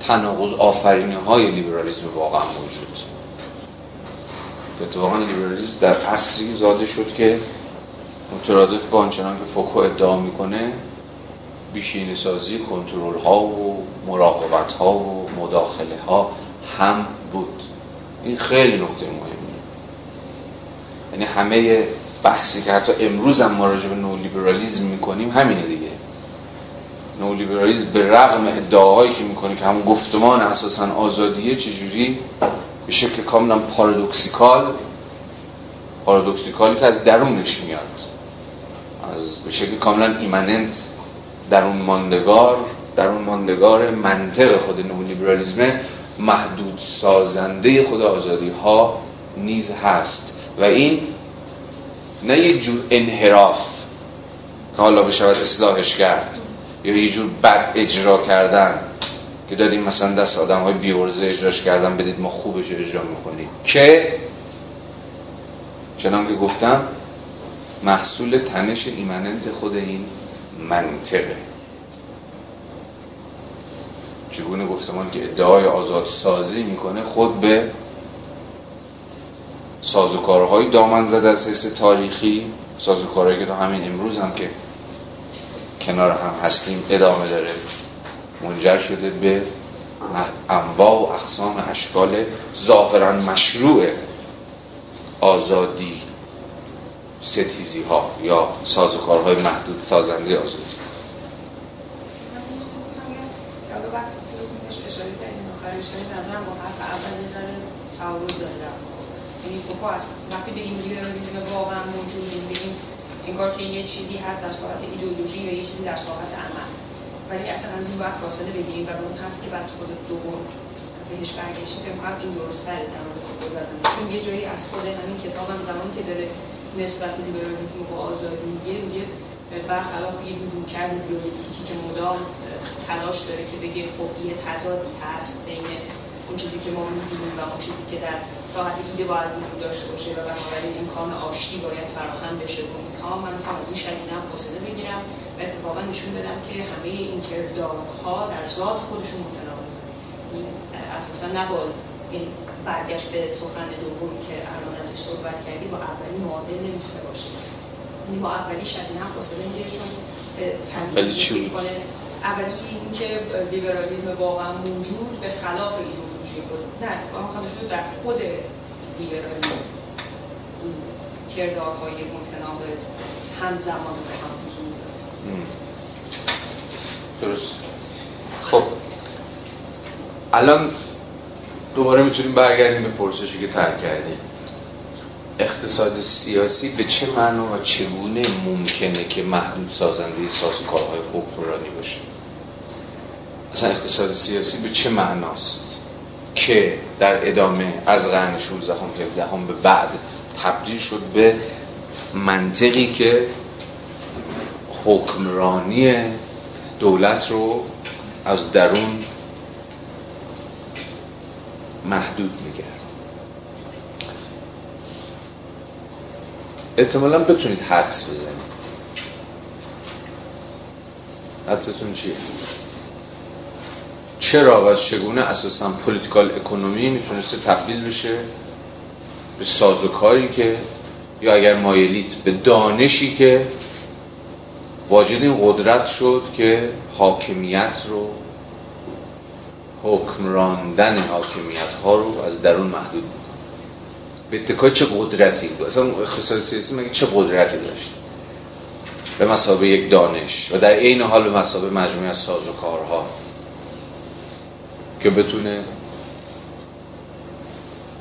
تناقض آفرینی های لیبرالیزم واقعا موجود. اتفاقا لیبرالیزم در عصری زاده شد که مترادف با آنچنان که فوکو ادعا می‌کنه بیشین سازی کنترل ها و مراقبت ها و مداخله ها هم بود. این خیلی نکته مهمیه. یعنی همه بحثی که حتی امروز هم ما راجع به نولیبرالیزم می‌کنیم همینه دیگه. نولیبرالیزم به رغم ادعاهایی که می‌کنه که همون گفتمان اساسا آزادیه چجوری؟ به شکل کاملا پارادوکسیکال. پارادوکسیکالی که از درونش میاد. از به شکل کاملا ایمننت. درون ماندگار درون ماندگار منطق خود نولیبرالیزم محدود سازنده خود آزادی ها نیز هست. و این نه یک جور انحراف که حالا بشود اصلاحش کرد. یا یه جور بد اجرا کردن که دادیم مثلا دست آدم های بیورزه اجراش کردن بدید ما خوبش اجرا می‌کنیم که چنان که گفتم محصول تنش ایمننت خود این منطقه. چگونه گفتمان که ادعای آزاد سازی می‌کنه خود به سازوکارهای دامن زده از حیث تاریخی سازوکارهایی که تا همین امروز هم که کنار هم هستیم ادامه داره. منجر شده به انواع و اقسام اشکال ظاهرا مشروع آزادی ستیزی ها یا سازوکارهای محدود سازنده آزادی. یعنی فوکو از وقتی بگیم لیبرالیسم واقعا موجود بگیم انگار که یه چیزی هست در ساعت ایدئولوژی و یه چیزی در ساعت عمل. ولی اصلا از این وقت فاصله بگیریم و به اون حرفی که بعد خود دوم بهش برگشتیم فکر کنم این درست‌تره در مورد فوکو زدن چون یه جایی از خود همین کتابم زمانی که داره نسبت لیبرالیسم با آزادی میگه میگه برخلاف یه جور ایدئولوژیکی که مدام تلاش داره که بگه خب یه تضادی هست بین اون چیزی که ما می‌بینیم و اون چیزی که در ساعت ایده باید وجود داشته باشه و بنابراین امکان آشتی باید فراهم بشه و اینها من می‌خوام از این شدیدم فاصله بگیرم و اتفاقا نشون بدم که همه این کردارها در ذات خودشون متناقضه این اساسا نباید این برگشت به سخن دومی که الان ازش صحبت کردی با اولی معادل نمی‌تونه باشه یعنی با اولی شدیدم فاصله می‌گیره چون اولی چی؟ اولی اینکه لیبرالیسم واقعا موجود به خلاف ایدئولوژی نه اتفاقا شده در خود لیبرالیسم. کردارهای متناقض همزمان به هم حضور درست. خب. الان دوباره می‌تونیم برگردیم به پرسشی که ترک کردیم. اقتصاد سیاسی به چه معنا و چگونه ممکنه که محدود سازنده سازوکارهای حکمرانی باشه؟ اصلا اقتصاد سیاسی به چه معناست؟ که در ادامه از قرن 16 هم 17 هم به بعد تبدیل شد به منطقی که حکمرانی دولت رو از درون محدود می‌کرد احتمالا بتونید حدس بزنید حدستون چیه؟ چرا و از چگونه اساسا پولیتیکال اکونومی می‌تونسته تبدیل بشه به سازوکاری که یا اگر مایلید به دانشی که واجد این قدرت شد که حاکمیت رو حکمراندن حاکمیت ها رو از درون محدود به اتکای چه قدرتی اصلا اقتصاد سیاسی مگه چه قدرتی داشت؟ به مسابه یک دانش و در عین حال به مسابه مجموعه از سازوکارها. که بتونه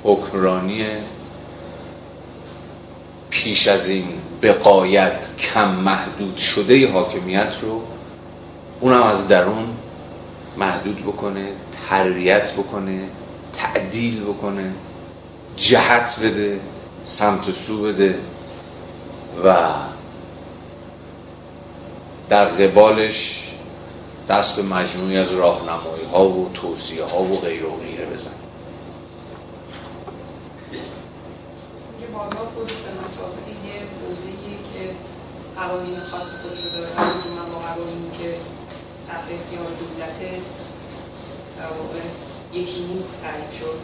حکمرانی پیش از این بقایت کم محدود شده حاکمیت رو اونم از درون محدود بکنه تربیت بکنه تعدیل بکنه جهت بده سمت سو بده و در قبالش دست به مجموعی از راهنمایی ها و توصیه ها و غیر و غیره بزن. بازار خودش به مسابقه یه که قوانین خاص خودش رو داره. لزوما با قوانینی که تحت اختیار دولت یکی نیست تعریف شد.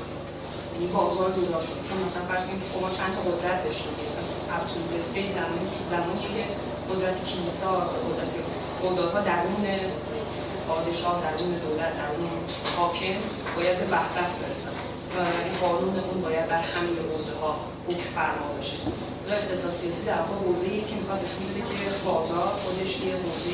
یعنی بازار جدا شد. چون مثلا فرض که ما چند تا قدرت داشتیم. مثلا ابسولوت استیت زمانی زمانیه که قدرت کلیسا قدرت درون پادشاه درون دولت درون حاکم باید به وحدت برسن بنابراین قانون اون باید بر همین حوزه ها حکم فرما بشه اقتصاد سیاسی در واقع حوزه که می‌خواد نشون بده که بازار خودش یه حوزه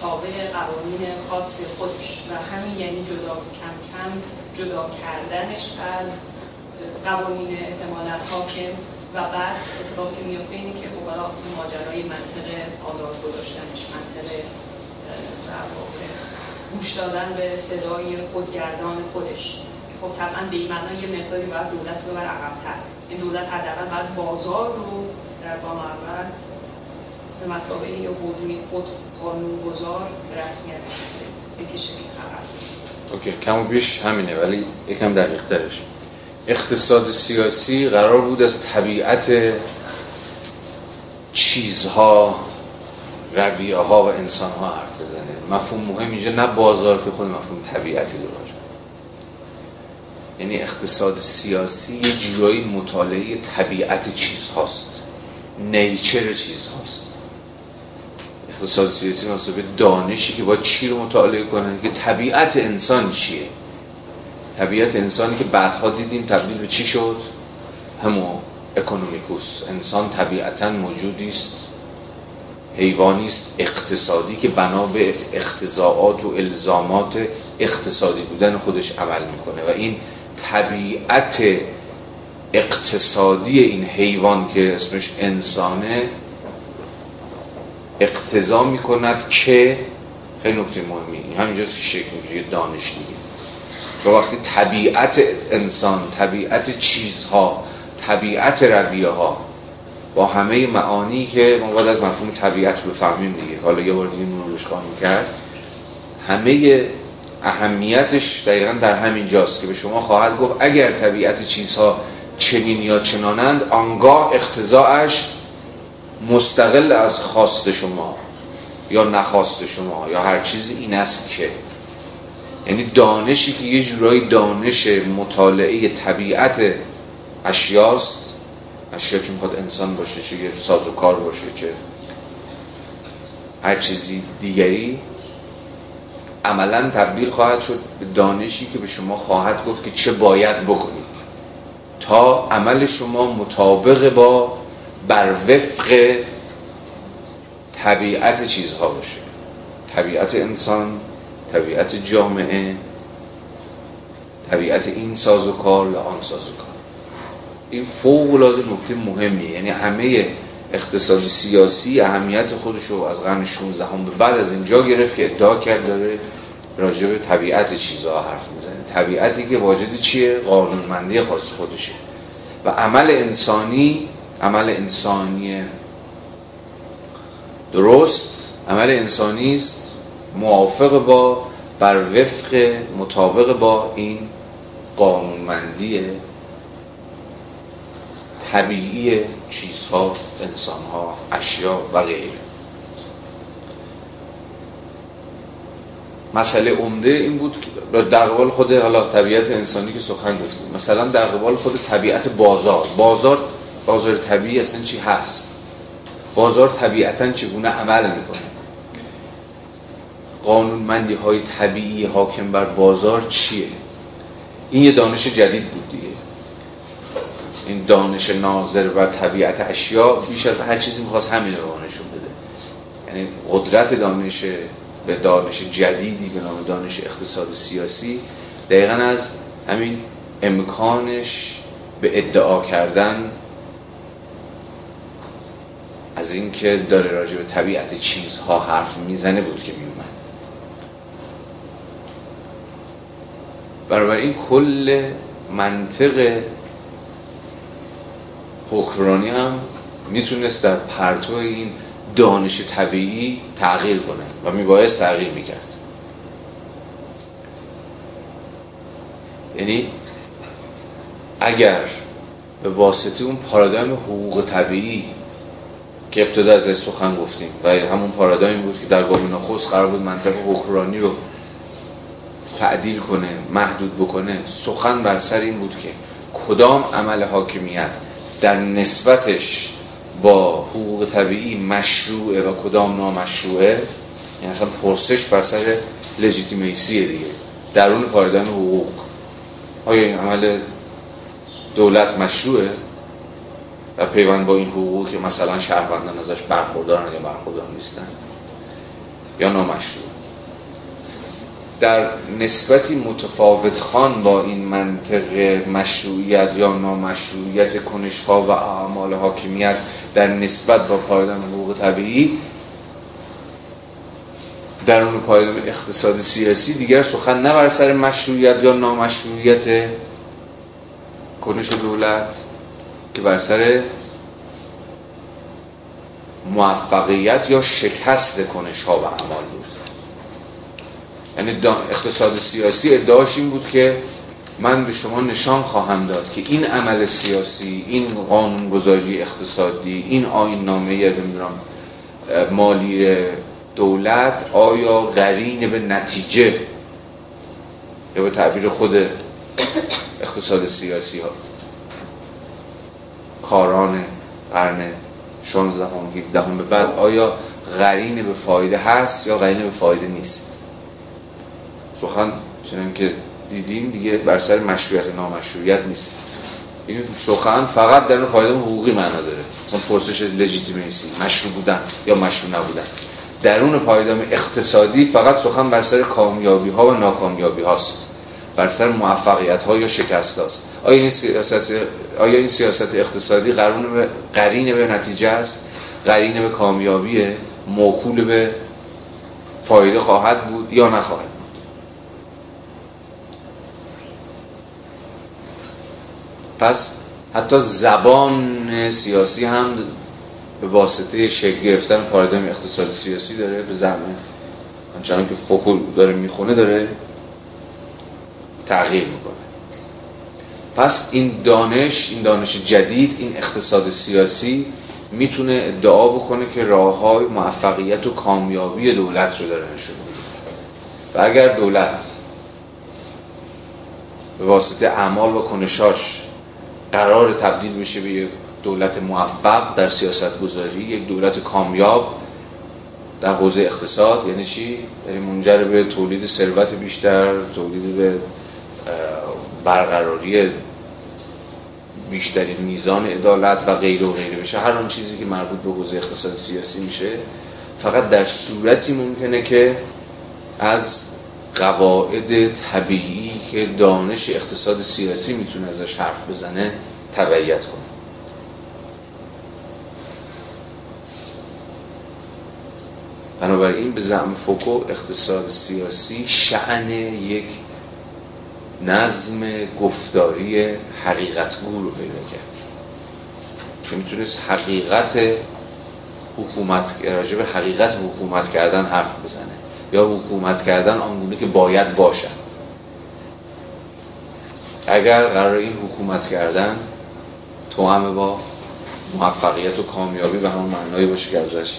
تابع قوانین خاص خودش و همین یعنی جدا کم کم جدا کردنش از قوانین احتمالا حاکم و بعد اتفاقی که میفته اینه که خب ماجرای منطق آزاد گذاشتنش منطق در واقع گوش دادن به صدای خودگردان خودش. خب طبعا به این معنا یه مقداری باید دولت ببر عقبتر. این دولت حداقل باید بازار رو در گام اول به مسابقه یا حوزه خود قانونگذار به رسمیت بکشه این خبر. اوکی کم و بیش همینه ولی یکم دقیق ترش. اقتصاد سیاسی قرار بود از طبیعت چیزها رویه ها و انسان ها حرف بزنه. مفهوم مهم اینجا نه بازار که خود مفهوم طبیعتی داره یعنی اقتصاد سیاسی یه جورایی مطالعه طبیعت چیز هاست. نیچر چیز هاست. اقتصاد سیاسی به دانشی که با چی رو مطالعه کنن؟ که طبیعت انسان چیه؟ طبیعت انسانی که بعدها دیدیم تبدیل به چی شد؟ همو اکونومیکوس. انسان طبیعتا موجودی است. حیوانی است اقتصادی که بنا به اقتضاعات و الزامات اقتصادی بودن خودش عمل می‌کنه. و این طبیعت اقتصادی این حیوان که اسمش انسانه اقتضا می‌کند که خیلی نکته مهمی همینجاست که شکل می‌گیره دانش دیگه. چون وقتی طبیعت انسان طبیعت چیزها طبیعت رویه ها با همه معانی که ما باید از مفهوم طبیعت بفهمیم دیگه. حالا یه بار دیگه نورش کرد همه اهمیتش دقیقا در همین جاست که به شما خواهد گفت اگر طبیعت چیزها چنین یا چنانند آنگاه اختزاعش مستقل از خواست شما یا نخواست شما یا هر چیزی این است که. یعنی دانشی که یه جورایی دانش مطالعه طبیعت اشیاست اشیا چون خود انسان باشه چه ساز و کار باشه چه هر چیزی دیگری عملا تبدیل خواهد شد به دانشی که به شما خواهد گفت که چه باید بکنید. تا عمل شما مطابق با بر وفق طبیعت چیزها باشه. طبیعت انسان طبیعت جامعه طبیعت این ساز و کار یا آن ساز و کار. این فوق العاده نکته مهمیه. یعنی همه اقتصاد سیاسی اهمیت خودش رو از قرن 16 هم به بعد از اینجا گرفت که ادعا کرد داره راجع به طبیعت چیزها حرف می‌زنه. طبیعتی که واجد چیه؟ قانونمندی خاص خودشه. و عمل انسانی عمل انسانی درست عمل انسانی است موافق با بر وفق مطابق با این قانونمندی طبیعی چیزها انسانها اشیا و غیره. مسئله عمده این بود که در قبال خود حالا طبیعت انسانی که سخن گفتیم مثلا در قبال خود طبیعت بازار. بازار بازار طبیعی اصلا چی هست؟ بازار طبیعتا چگونه عمل می‌کنه؟ قانونمندی های طبیعی حاکم بر بازار چیه؟ این یه دانش جدید بود دیگه. این دانش ناظر بر طبیعت اشیا بیش از هر چیزی می‌خواست همین رو نشون بده. یعنی قدرت دانش به دانش جدیدی به نام دانش اقتصاد سیاسی دقیقا از همین امکانش به ادعا کردن از اینکه داره راجع به طبیعت چیزها حرف می‌زنه بود که میومد برابر این کل منطق حکمرانی هم می‌تونست در پرتو این دانش طبیعی تغییر کنه و میبایست تغییر می‌کرد. یعنی اگر به واسطه اون پارادایم حقوق طبیعی که ابتدا از سخن گفتیم و همون پارادایم بود که در گام نخست قرار بود منطقه حکرانی رو تعدیل کنه محدود بکنه سخن بر سر این بود که کدام عمل حاکمیت در نسبتش با حقوق طبیعی مشروعه و کدام نامشروعه؟ یعنی اصلا پرسش بر سر لجیتیمیسیه دیگه. درون پارادایم حقوق. آیا این عمل دولت مشروعه؟ و پیوند با این حقوق که مثلا شهروندان ازش برخوردارن یا برخوردار نیستن؟ یا نامشروع؟ در نسبتی متفاوت خان با این منطق مشروعیت یا نامشروعیت کنشها و اعمال حاکمیت در نسبت با پایدان حقوق طبیعی در اون پایدان اقتصاد سیاسی دیگر سخن نه بر سر مشروعیت یا نامشروعیت کنش دولت که بر سر موفقیت یا شکست کنش ها و اعمال بود. یعنی اقتصاد سیاسی ادعاش این بود که من به شما نشان خواهم داد که این عمل سیاسی این قانونگذاری اقتصادی این آین نامه مالی دولت آیا قرین به نتیجه یا به تعبیر خود اقتصاد سیاسی ها؟ کاران قرن 16 هم به بعد آیا قرین به فایده هست یا قرین به فایده نیست؟ سخن چنان که دیدیم دیگه بر سر مشروعیت نامشروعیت نیست. این سخن فقط در پایدار حقوقی معنا داره. مثلا پرسش لجیتیمیسی مشروع بودن یا مشروع نبودن. درون پایدام اقتصادی فقط سخن بر سر کامیابی ها و ناکامیابی هاست بر سر موفقیت ها یا شکست هاست آیا این سیاست, آیا این سیاست اقتصادی قرون به قرین به نتیجه است؟ قرین به کامیابی موکول به فایده خواهد بود یا نخواهد پس حتی زبان سیاسی هم به واسطه شکل گرفتن پارادایم اقتصاد سیاسی داره به زمان آنچنان که فوکو داره می‌خونه داره تغییر می‌کنه. پس این دانش این دانش جدید این اقتصاد سیاسی می‌تونه ادعا بکنه که راه های موفقیت و کامیابی دولت رو داره نشون و اگر دولت به واسطه اعمال و کنشاش قرار تبدیل بشه به یک دولت موفق در سیاست گذاری یک دولت کامیاب در حوزه اقتصاد. یعنی چی؟ یعنی منجر به تولید ثروت بیشتر تولید به برقراری بیشترین میزان عدالت و غیر و غیره بشه. هر اون چیزی که مربوط به حوزه اقتصاد سیاسی میشه. فقط در صورتی ممکنه که از قواعد طبیعی که دانش اقتصاد سیاسی می‌تونه ازش حرف بزنه تبعیت کنه. بنابراین به زعم فوکو اقتصاد سیاسی شعن یک نظم گفتاری حقیقتگو رو پیدا کرد. که می‌تونست حقیقت حکومت راجع به حقیقت حکومت کردن حرف بزنه. یا حکومت کردن آنگونه که باید باشد اگر قرار این حکومت کردن تو همه با موفقیت و کامیابی به همون معنایی باشه که ازش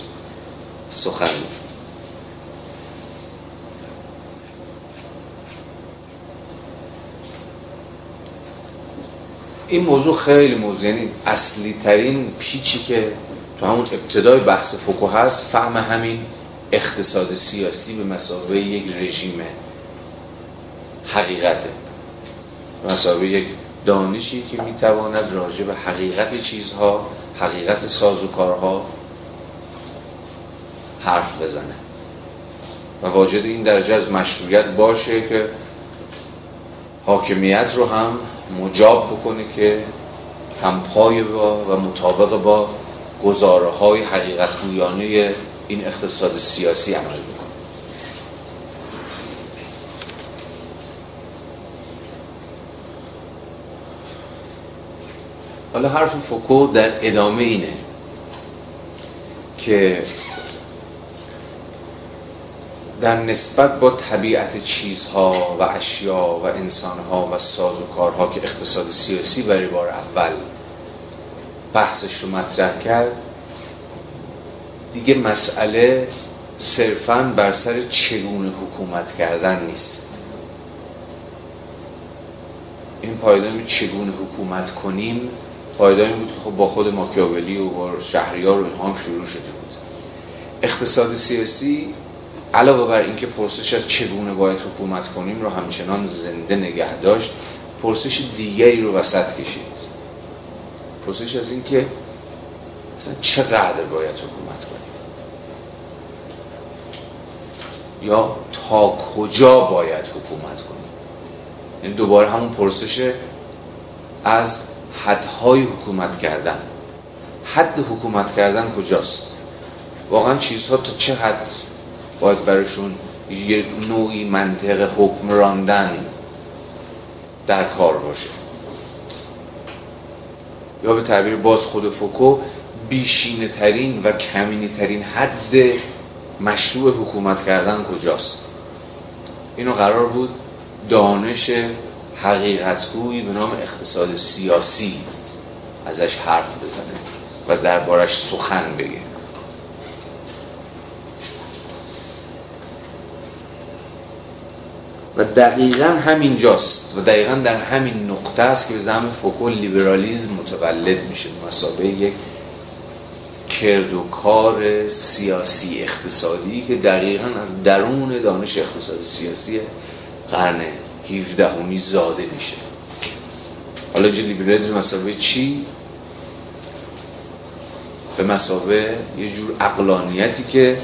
سخن گفت. این موضوع خیلی موضوع یعنی اصلی ترین پیچی که تو همون ابتدای بحث فوکو هست فهم همین اقتصاد سیاسی به مسابقه یک رژیم حقیقته. مسابقه یک دانشی که می‌تواند راجع به حقیقت چیزها حقیقت ساز و کارها حرف بزنه. و واجد این درجه از مشروعیت باشه که حاکمیت رو هم مجاب بکنه که همپای با و مطابق با گزاره های حقیقت گویانه این اقتصاد سیاسی عمل بکنه. حالا حرف فوکو در ادامه اینه که در نسبت با طبیعت چیزها و اشیا و انسانها و ساز و کارها که اقتصاد سیاسی برای بار اول بحثش رو مطرح کرد دیگه مسئله صرفا بر سر چگونه حکومت کردن نیست. این پایدامی چگونه حکومت کنیم. پایدامی بود که خب با خود ماکیاولی و با شهریار و هم شروع شده بود. اقتصاد سیاسی علاوه بر اینکه پرسش از چگونه باید حکومت کنیم رو همچنان زنده نگه داشت پرسش دیگری رو وسط کشید. پرسش از اینکه مثلا چقدر باید حکومت کنیم؟ یا تا کجا باید حکومت کنیم؟ یعنی دوباره همون پرسش از حدهای حکومت کردن. حد حکومت کردن کجاست؟ واقعا چیزها تا چه حد باید برشون یه نوعی منطق حکم راندن در کار باشه؟ یا به تعبیر باز خود فوکو بیشینه ترین و کمینی ترین حد مشروع حکومت کردن کجاست؟ اینو قرار بود دانش حقیقتگویی به نام اقتصاد سیاسی ازش حرف بزنه و دربارش سخن بگه. و دقیقا همین جاست و دقیقا در همین نقطه است که به زمین فوکو لیبرالیزم متولد میشه. مسابقه یک کرد و کار سیاسی اقتصادی که دقیقا از درون دانش اقتصاد سیاسی قرن 17 همی زاده میشه. حالا جا لیبرالیزم مسابقه چی؟ به مسابقه یه جور اقلانیتی که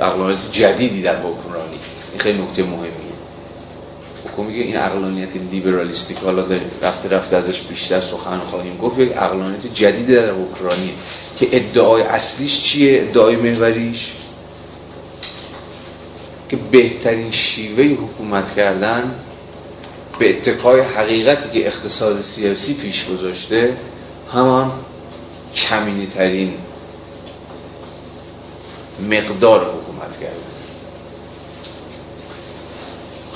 اقلانیت جدیدی در حکمرانی. این خیلی نکته مهمیه. حکم میگه این اقلانیت لیبرالیستیک حالا رفته رفته ازش بیشتر سخن خواهیم گفت یک اقلانیت جدید در اوکراینی که ادعای اصلیش چیه؟ ادعای محوریش که بهترین شیوه حکومت کردن به اتکای حقیقتی که اقتصاد سیاسی پیش گذاشته همان کمینی ترین مقدار حکومت کردن.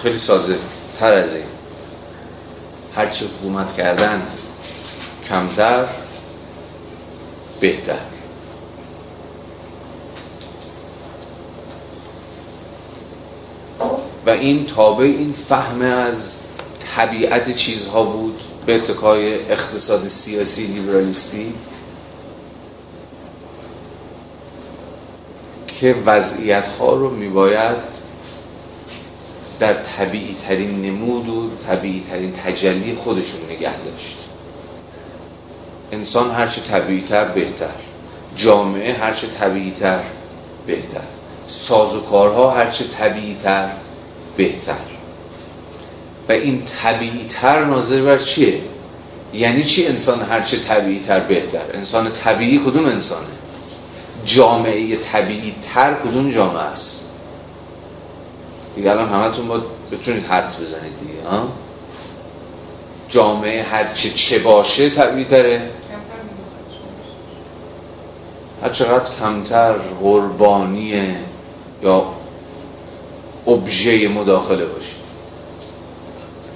خیلی ساده. تر از این. هرچی حکومت کردن کمتر بهتر. و این تابع این فهم از طبیعت چیزها بود به اتکای اقتصاد سیاسی لیبرالیستی که وضعیت ها رو میباید در طبیعی ترین نمود و طبیعی ترین تجلی خودشون نگه داشت انسان هرچه طبیعی تر بهتر جامعه هرچه طبیعی تر بهتر ساز و کارها هرچه طبیعی تر بهتر و این طبیعی تر ناظر بر چیه؟ یعنی چی انسان هرچه طبیعی تر بهتر انسان طبیعی کدوم انسانه؟ جامعه طبیعی تر کدوم جامعه است؟ دیگه الان همتون با بتونید حدس بزنید دیگه ها؟ جامعه هر چه چه باشه طبیعی تره هر چقدر کمتر قربانی یا ابژه مداخله باشه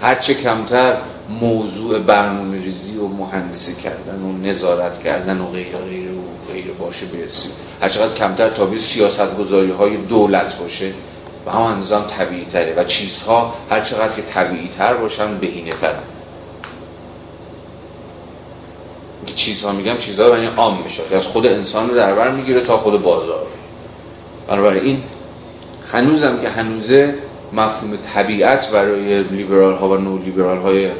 هر چه کمتر موضوع برنامه ریزی و مهندسی کردن و نظارت کردن و غیر غیر و غیر باشه برسیم هر چقدر کمتر تابع سیاست گذاری های دولت باشه. و هم نظام طبیعی تره و چیزها هر چقدر که طبیعی تر باشن بهینه ترن که چیزها میگم چیزها یعنی عام میشه. از خود انسان رو در بر می‌گیره تا خود بازار. بنابراین هنوزم که هنوزه مفهوم طبیعت برای لیبرال ها و نو لیبرال های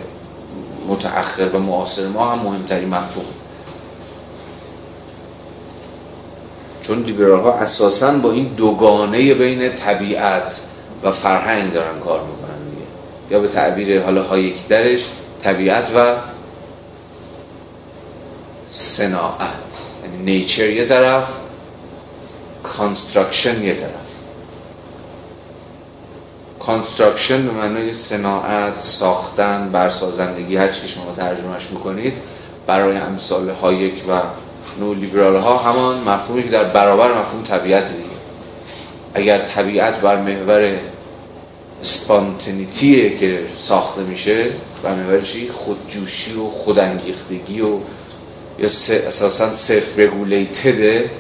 متأخر و معاصر ما هم مهمترین مفهوم چون لیبرال ها اساسا با این دوگانه بین طبیعت و فرهنگ دارن کار می‌کنن دیگه. یا به تعبیر حالا هایک درش طبیعت و صناعت. یعنی nature یه طرف construction یه طرف. construction به معنای صناعت ساختن برسازندگی هر چی شما ترجمهش می‌کنید برای امثال هایک و نو لیبرال ها همان مفهومی که در برابر مفهوم طبیعت دیگه. اگر طبیعت بر محور spontaneity ـه که ساخته میشه بر محور چی؟ خودجوشی و خودانگیختگی و یا اساسا self-regulated ـه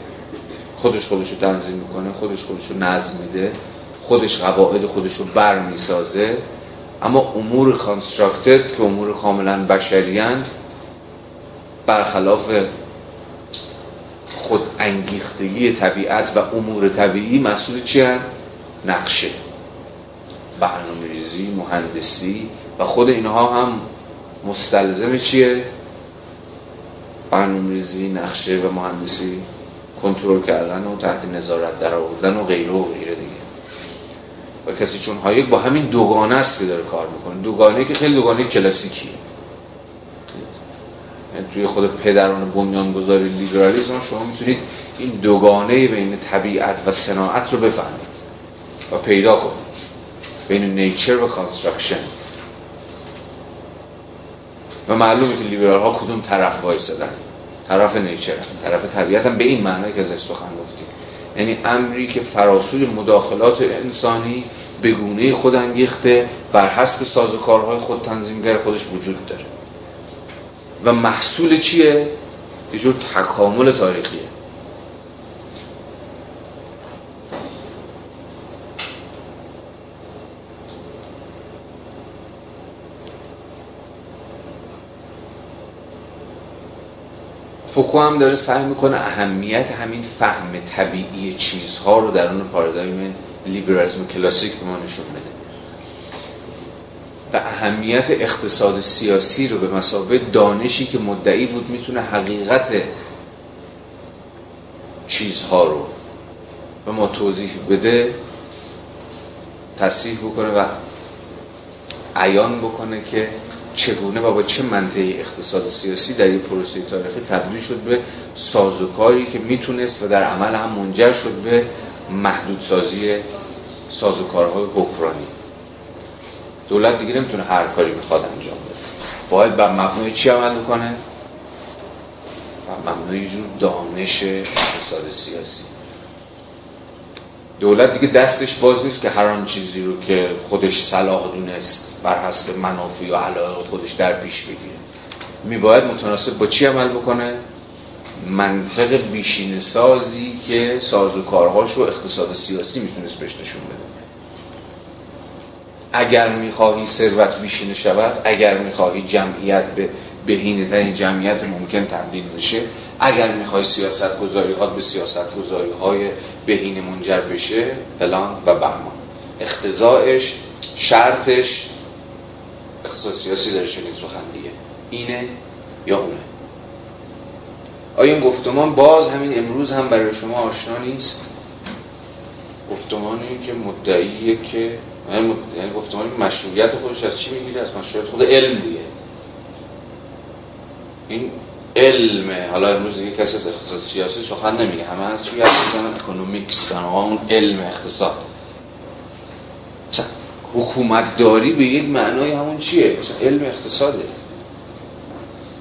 خودش خودش رو تنظیم می‌کنه خودش خودش رو نظم میده خودش قواعد خودش رو بر می‌سازه. اما امور constructed که امور کاملا بشریان برخلاف خود انگیختگی طبیعت و امور طبیعی مسئول چی هم؟ نقشه. برنامه ریزی مهندسی و خود اینها هم مستلزم چیه؟ برنامه نقشه و مهندسی کنترل کردن و تحت نظارت در آوردن و غیره و غیره دیگه. و کسی چون هایک با همین دوگانه است که داره کار می‌کنه. دوگانه که خیلی دوگانه کلاسیکیه. توی خود پدران بنیانگذار لیبرالیسم شما می‌تونید این دوگانه بین طبیعت و صناعت رو بفهمید و پیدا کنید. بین nature و construction و معلومه که لیبرال ها کدوم طرف وایسادن. طرف nature طرف طبیعت هم به این معنی که ازش سخن گفتیم یعنی امری که فراسوی مداخلات انسانی به گونه خود انگیخته بر حسب سازوکارهای خود تنظیمگر خودش وجود داره. و محصول چیه؟ یه جور تکامل تاریخیه فوکو هم داره سعی می‌کنه اهمیت همین فهم طبیعی چیزها رو در اون پارادایم لیبرالیسم کلاسیک به ما نشون بده و اهمیت اقتصاد سیاسی رو به مسابقه دانشی که مدعی بود می‌تونه حقیقت چیزها رو به ما توضیح بده تصریح بکنه و عیان بکنه که چگونه و با چه منطقی اقتصاد سیاسی در این پروسه تاریخی تبدیل شد به سازوکاری که می‌تونست و در عمل هم منجر شد به محدودسازی سازوکارهای حکمرانی. دولت دیگه نمی‌تونه هر کاری می‌خواد انجام بده. باید بر مبنای چی عمل کنه؟ بر مبنای جور دانش اقتصاد سیاسی. دولت دیگه دستش باز نیست که هر آن چیزی رو که خودش صلاح دونست بر حسب منافع و علاقه خودش در پیش بگیره. میباید متناسب با چی عمل بکنه؟ منطق بیشین سازی که سازوکارهاش و اقتصاد سیاسی می‌تونست بهش نشون بده. اگر می‌خواهی ثروت بیشینه شود اگر می‌خواهی جمعیت به بهینه ترین جمعیت ممکن تبدیل بشه اگر می‌خوای سیاست گذاری ها به سیاست گذاری های بهینه منجر بشه فلان و بهمان. اختزاعش شرطش اقتصاد سیاسی داره چنین سخن دیگه اینه یا اونه؟ آیا این گفتمان باز همین امروز هم برای شما آشنا نیست؟ گفتمانی که مدعیه که یعنی, یعنی گفتمانی مشروعیت خودش از چی می‌گیره؟ از مشروعیت خود علم دیگه. این علم حالا امروز دیگه کسی از اقتصاد سیاسی سخن نمیگه. همه از چی از اکونومیکس اون علم اقتصاد. حکومت داری به یک معنای همون چیه؟ مثلا علم اقتصاده.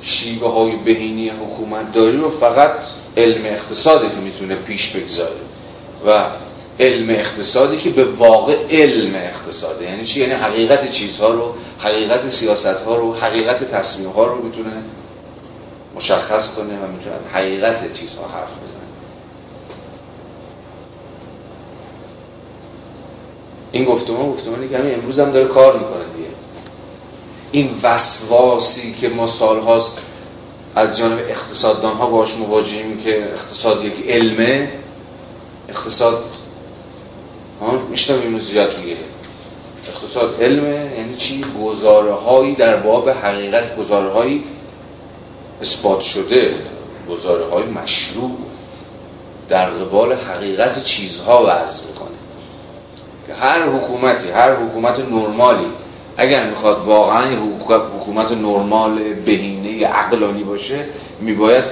شیوه های بهینی حکومت داری رو فقط علم اقتصاده که می‌تونه پیش بگذاره. و علم اقتصادی که به واقع علم اقتصاده. یعنی چی؟ یعنی حقیقت چیزها رو حقیقت سیاست ها رو حقیقت تصمیم ها رو می‌تونه مشخص کنه و می‌تونه حقیقت چیزها حرف بزنه. این گفتمان گفتمانی که همین امروز هم داره کار می‌کنه دیگه. این وسواسی که ما سالهاست از جانب اقتصاددان ها باش مواجهیم که اقتصاد یک علمه اقتصاد میشتم اینو زیاد می‌گیره اقتصاد علمه یعنی چی؟ گزاره هایی در باب حقیقت گزاره هایی اثبات شده گزاره های مشروع در قبال حقیقت چیزها وضع می‌کنه که هر حکومتی هر حکومت نرمالی اگر می‌خواد واقعا حکومت نرمال بهینه عقلانی باشه میباید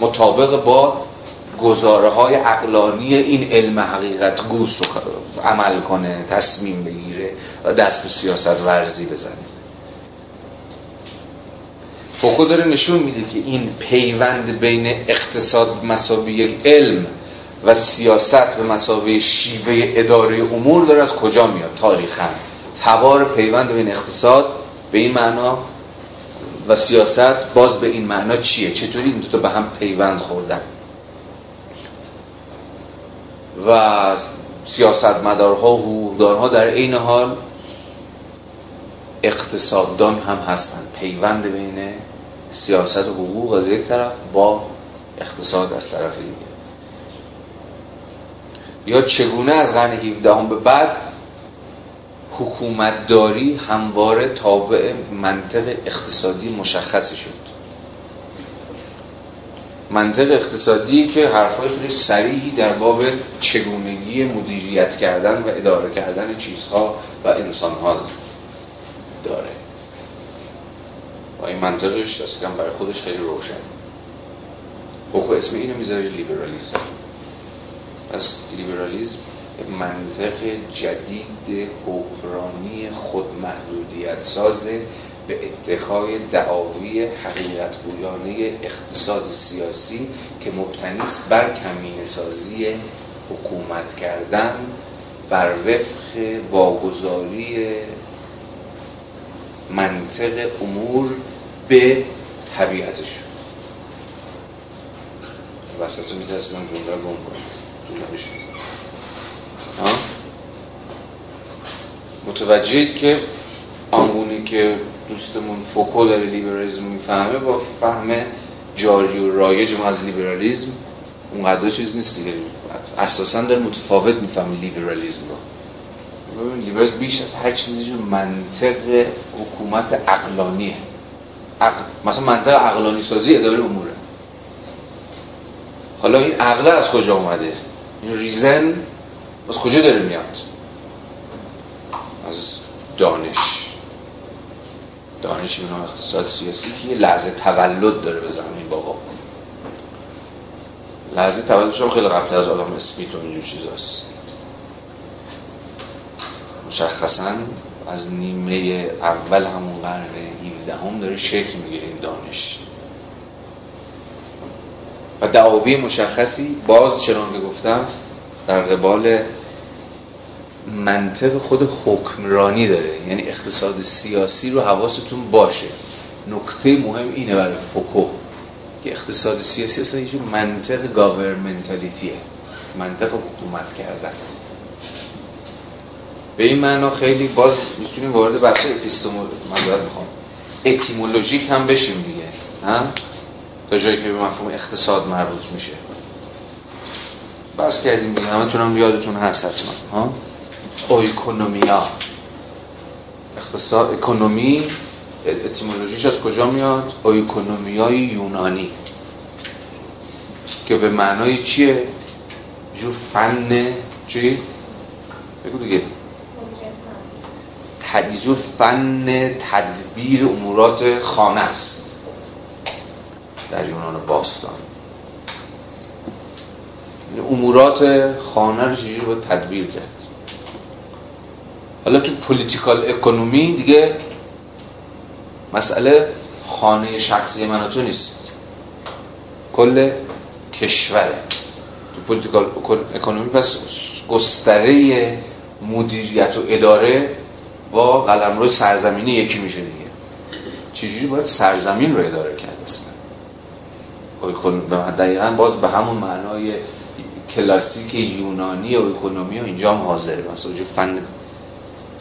مطابق با گزاره های عقلانی این علم حقیقت رو عمل کنه تصمیم بگیره و دست به سیاست ورزی بزنه. فوکو داره نشون میده که این پیوند بین اقتصاد مساوی یک علم و سیاست به مسابقه شیوه اداره امور داره از کجا میاد؟ تاریخا. تبار پیوند بین اقتصاد به این معنا و سیاست باز به این معنا چیه؟ چطوری این دو تا به هم پیوند خوردن؟ و سیاستمدارها و حقوقدارها در این حال اقتصاددان هم هستند. پیوند بین سیاست و حقوق از یک طرف با اقتصاد از طرف دیگه یا چگونه از قرن 17 هم به بعد حکومتداری همواره تابع منطق اقتصادی مشخصی شد؟ منطق اقتصادی که حرفای خیلی سریحی در باب چگونگی مدیریت کردن و اداره کردن چیزها و انسانها داره. و این منطقش اصلا برای خودش خیلی روشن. خب اسم اینو می‌ذاره لیبرالیزم. از لیبرالیزم منطق جدید حکمرانی خودمحدودیت سازه به اتکای دعاوی حقیقت گویانه اقتصاد سیاسی که مبتنی است بر کمین سازی حکومت کردن بر وفق واگذاری منطق امور به طبیعتش. وسط رو میترسیدم جمله گم کنید. متوجهید که آنگونه که دوستمون فوکو داره لیبرالیزم می‌فهمه با فهم جاری و رایج ما از لیبرالیزم اونقدر چیز نیست دیگه. اساسا داره متفاوت می‌فهمه لیبرالیزم رو. ببین لیبرالیزم بیش از هر چیزی منطق حکومت عقلانیه. عقل... مثلا منطق عقلانی سازی اداره اموره. حالا این عقل از کجا اومده؟ این ریزن از کجا داره میاد؟ از دانش. دانش به اقتصاد سیاسی که یه لحظه تولد داره به زمین بابا. لحظه تولدش هم خیلی قبل از آدم اسمیت و اینجور چیزاست. مشخصا از نیمه اول همون قرن 17 هم داره شکل می‌گیره این دانش. و دعاوی مشخصی باز چنان که گفتم در قبال منطق خود حکمرانی داره. یعنی اقتصاد سیاسی رو حواستون باشه. نکته مهم اینه برای فوکو که اقتصاد سیاسی اصلا یه منطق گاورمنتالیتیه منطق حکومت کردن. به این معنا خیلی باز می‌تونیم وارد بحث اپیستمول مذارت می‌خوام. اتیمولوژیک هم بشیم دیگه. ها؟ تا جایی که به مفهوم اقتصاد مربوط میشه. بس کردیم دیگه. همه تونم یادتون هست حتما. ها؟ اویکونومیا اقتصاد اکونومی اتیمولوژیش از کجا میاد؟ اویکونومیای یونانی. که به معنای چیه؟ جو فن چی؟ بگو دیگه. تدیجو فن تدبیر امورات خانه است. در یونان باستان. یعنی امورات خانه رو چجوری باید تدبیر کرد؟ حالا تو پولیتیکال اکونومی دیگه مسئله خانه شخصی من تو نیست. کل کشوره تو پولیتیکال اکونومی پس گستره مدیریت و اداره با قلمرو سرزمینی یکی میشه دیگه. چجوری باید سرزمین رو اداره کرد اصلا؟ دقیقا باز به همون معنای کلاسیک یونانی و اکونومی و اینجا هم حاضره. مثلا فن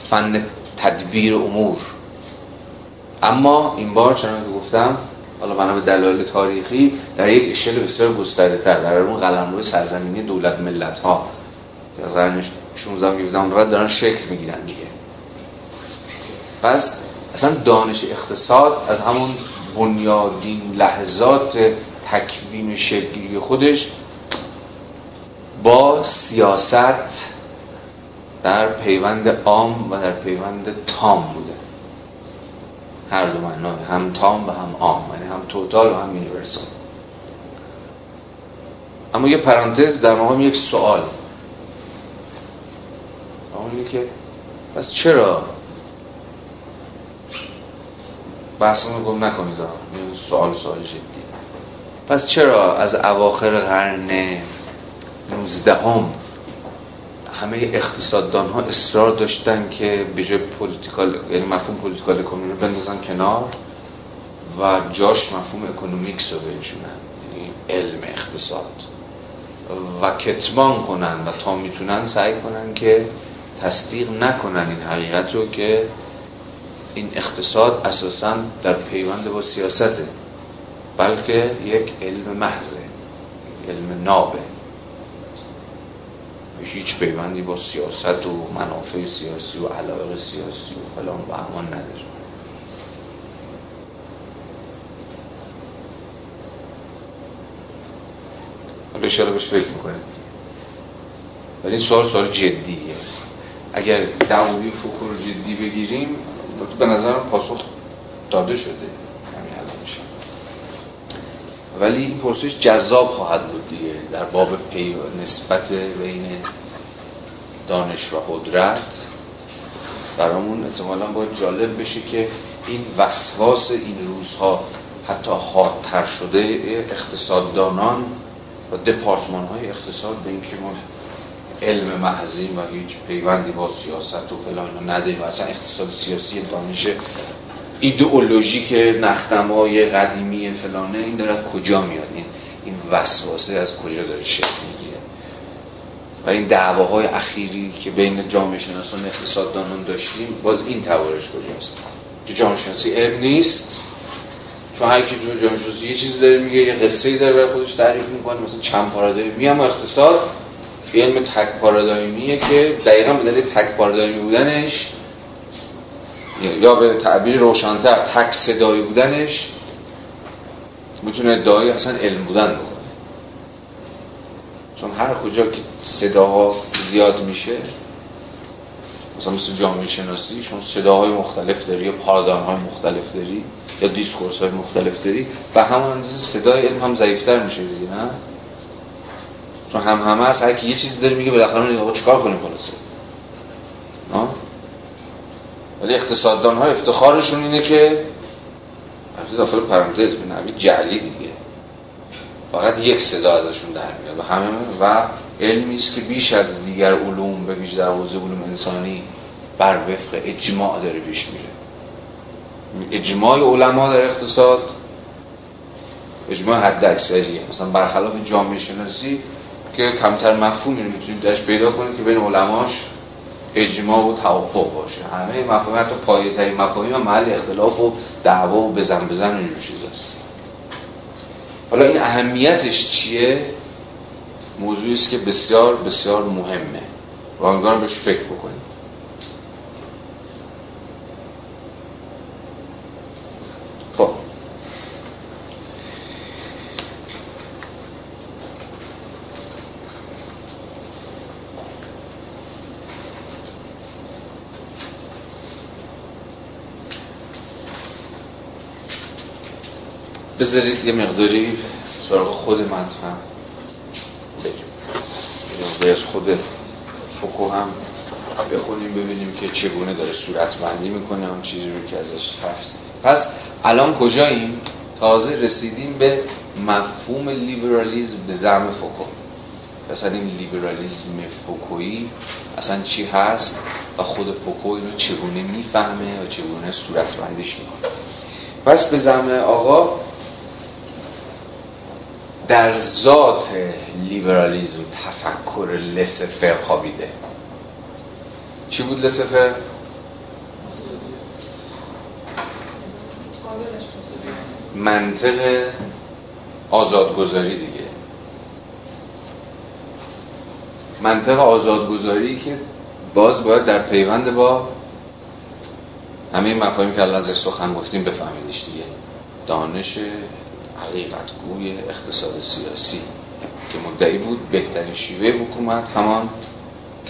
فن تدبیر امور. اما این بار چنان که گفتم حالا بنا به دلایل تاریخی در یک اشل بسیار گسترده تر در اون قلمرو سرزمینی دولت ملت ها که از قرن 16 17 بعد دارن شکل می‌گیرن دیگه. پس اصلا دانش اقتصاد از همون بنیادین لحظات تکوین شکلی خودش با سیاست در پیوند عام و در پیوند تام بوده. هر دو معنا هم تام و هم عام یعنی هم توتال و هم یونیورسال اما یه پرانتز در مقام یک سوال. اونی که پس چرا بحثمون گم نکنید؟ سوال سوال جدی. پس چرا از اواخر قرن 19 هم همه اقتصاددان ها اصرار داشتن که به جای political یعنی مفهوم political economy رو بندازن کنار و جاش مفهوم economics رو بنشونن یعنی علم اقتصاد. و کتمان کنن و تا می‌تونن سعی کنن که تصدیق نکنن این حقیقت رو که این اقتصاد اساسا در پیوند با سیاسته بلکه یک علم محضه علم نابه. هیچ پیوندی با سیاست و منافع سیاسی و علاقه سیاسی و فلان و امان نداره. حالا اشاره بهش فکر می‌کنید ولی این سوال سوال جدیه. اگر دعوی فکر جدی بگیریم به نظرم پاسخ داده شده. ولی این پرسش جذاب خواهد بود دیگه در باب پی نسبت بین دانش و قدرت. برامون احتمالا باید جالب بشه که این وسواس این روزها حتی حادتر شده اقتصاددانان و دپارتمان های اقتصاد به اینکه ما علم محضیم و هیچ پیوندی با سیاست و فلان نداریم. و اصلا اقتصاد سیاسی دانش ایدئولوژیک نختمای قدیمی فلانه این داره کجا میاد؟ این این وسواسه از کجا داره شکل می‌گیره؟ و این دعواهای اخیری که بین جامعه شناسان اقتصاددانان داشتیم باز این تورش کجاست؟ که جامعه شناسی علم نیست چون هر کی تو جامعه شناسی یه چیزی داره میگه یه قصه ای داره برای خودش تعریف می‌کنه مثلا چند پارادایمی اما اقتصاد علم تک پارادایمیه که دقیقا به دلیل تک پارادایمی بودنش یا به تعبیر روشنتر تک صدایی بودنش می‌تونه ادعای اصلا علم بودن بکنه. چون هر کجا که صداها زیاد میشه مثلا مثل جامعه شناسی چون صداهای مختلف داری یا پارادایم های مختلف داری یا دیسکورس های مختلف داری و همون اندازه صدای علم هم ضعیفتر میشه دیگه نه؟ چون هم همه هست هر یه چیزی داره میگه بالاخره آقا چیکار کنیم خلاصه؟ ولی اقتصاددان ها افتخارشون اینه که البته داخل پرانتز به نوی جعلی دیگه. فقط یک صدا ازشون در میاد و همه و علمی است که بیش از دیگر علوم به ویژه در حوزه علوم انسانی بر وفق اجماع داره پیش میره. اجماع علما در اقتصاد اجماع حد اکثریه. مثلا برخلاف جامعه شناسی که کمتر مفهومی رو می‌تونید درش پیدا کنید که بین علماش اجماع و توافق باشه. همه مفاهیم حتی پایه ترین مفاهیم و محل اختلاف و دعوا و بزن بزن اینجور چیزاست حالا این اهمیتش چیه؟ موضوعی است که بسیار بسیار مهمه. و امیدوارم بهش فکر بکنید خب بذارید یه مقداری سراغ خود مطمئن بریم از خود فکو هم بخونیم ببینیم که چگونه داره صورت بندی می‌کنه اون چیزی رو که ازش حرف پس الان کجاییم؟ تازه رسیدیم به مفهوم لیبرالیزم به زعم فوکو. مثلا این لیبرالیزم فوکویی اصلا چی هست و خود فوکو رو چگونه می‌فهمه و چگونه صورت بندیش می‌کنه؟ پس به زعم آقا در ذات لیبرالیزم تفکر laissez-faire خوابیده. چی بود لسفر؟ منطق آزادگذاری دیگه. منطق آزادگذاری که باز باید در پیوند با همه مفاهیم که الان ازش سخن گفتیم بفهمیدش دیگه. دانش حقیقت گوی اقتصاد سیاسی که مدعی بود بهترین شیوه حکومت همان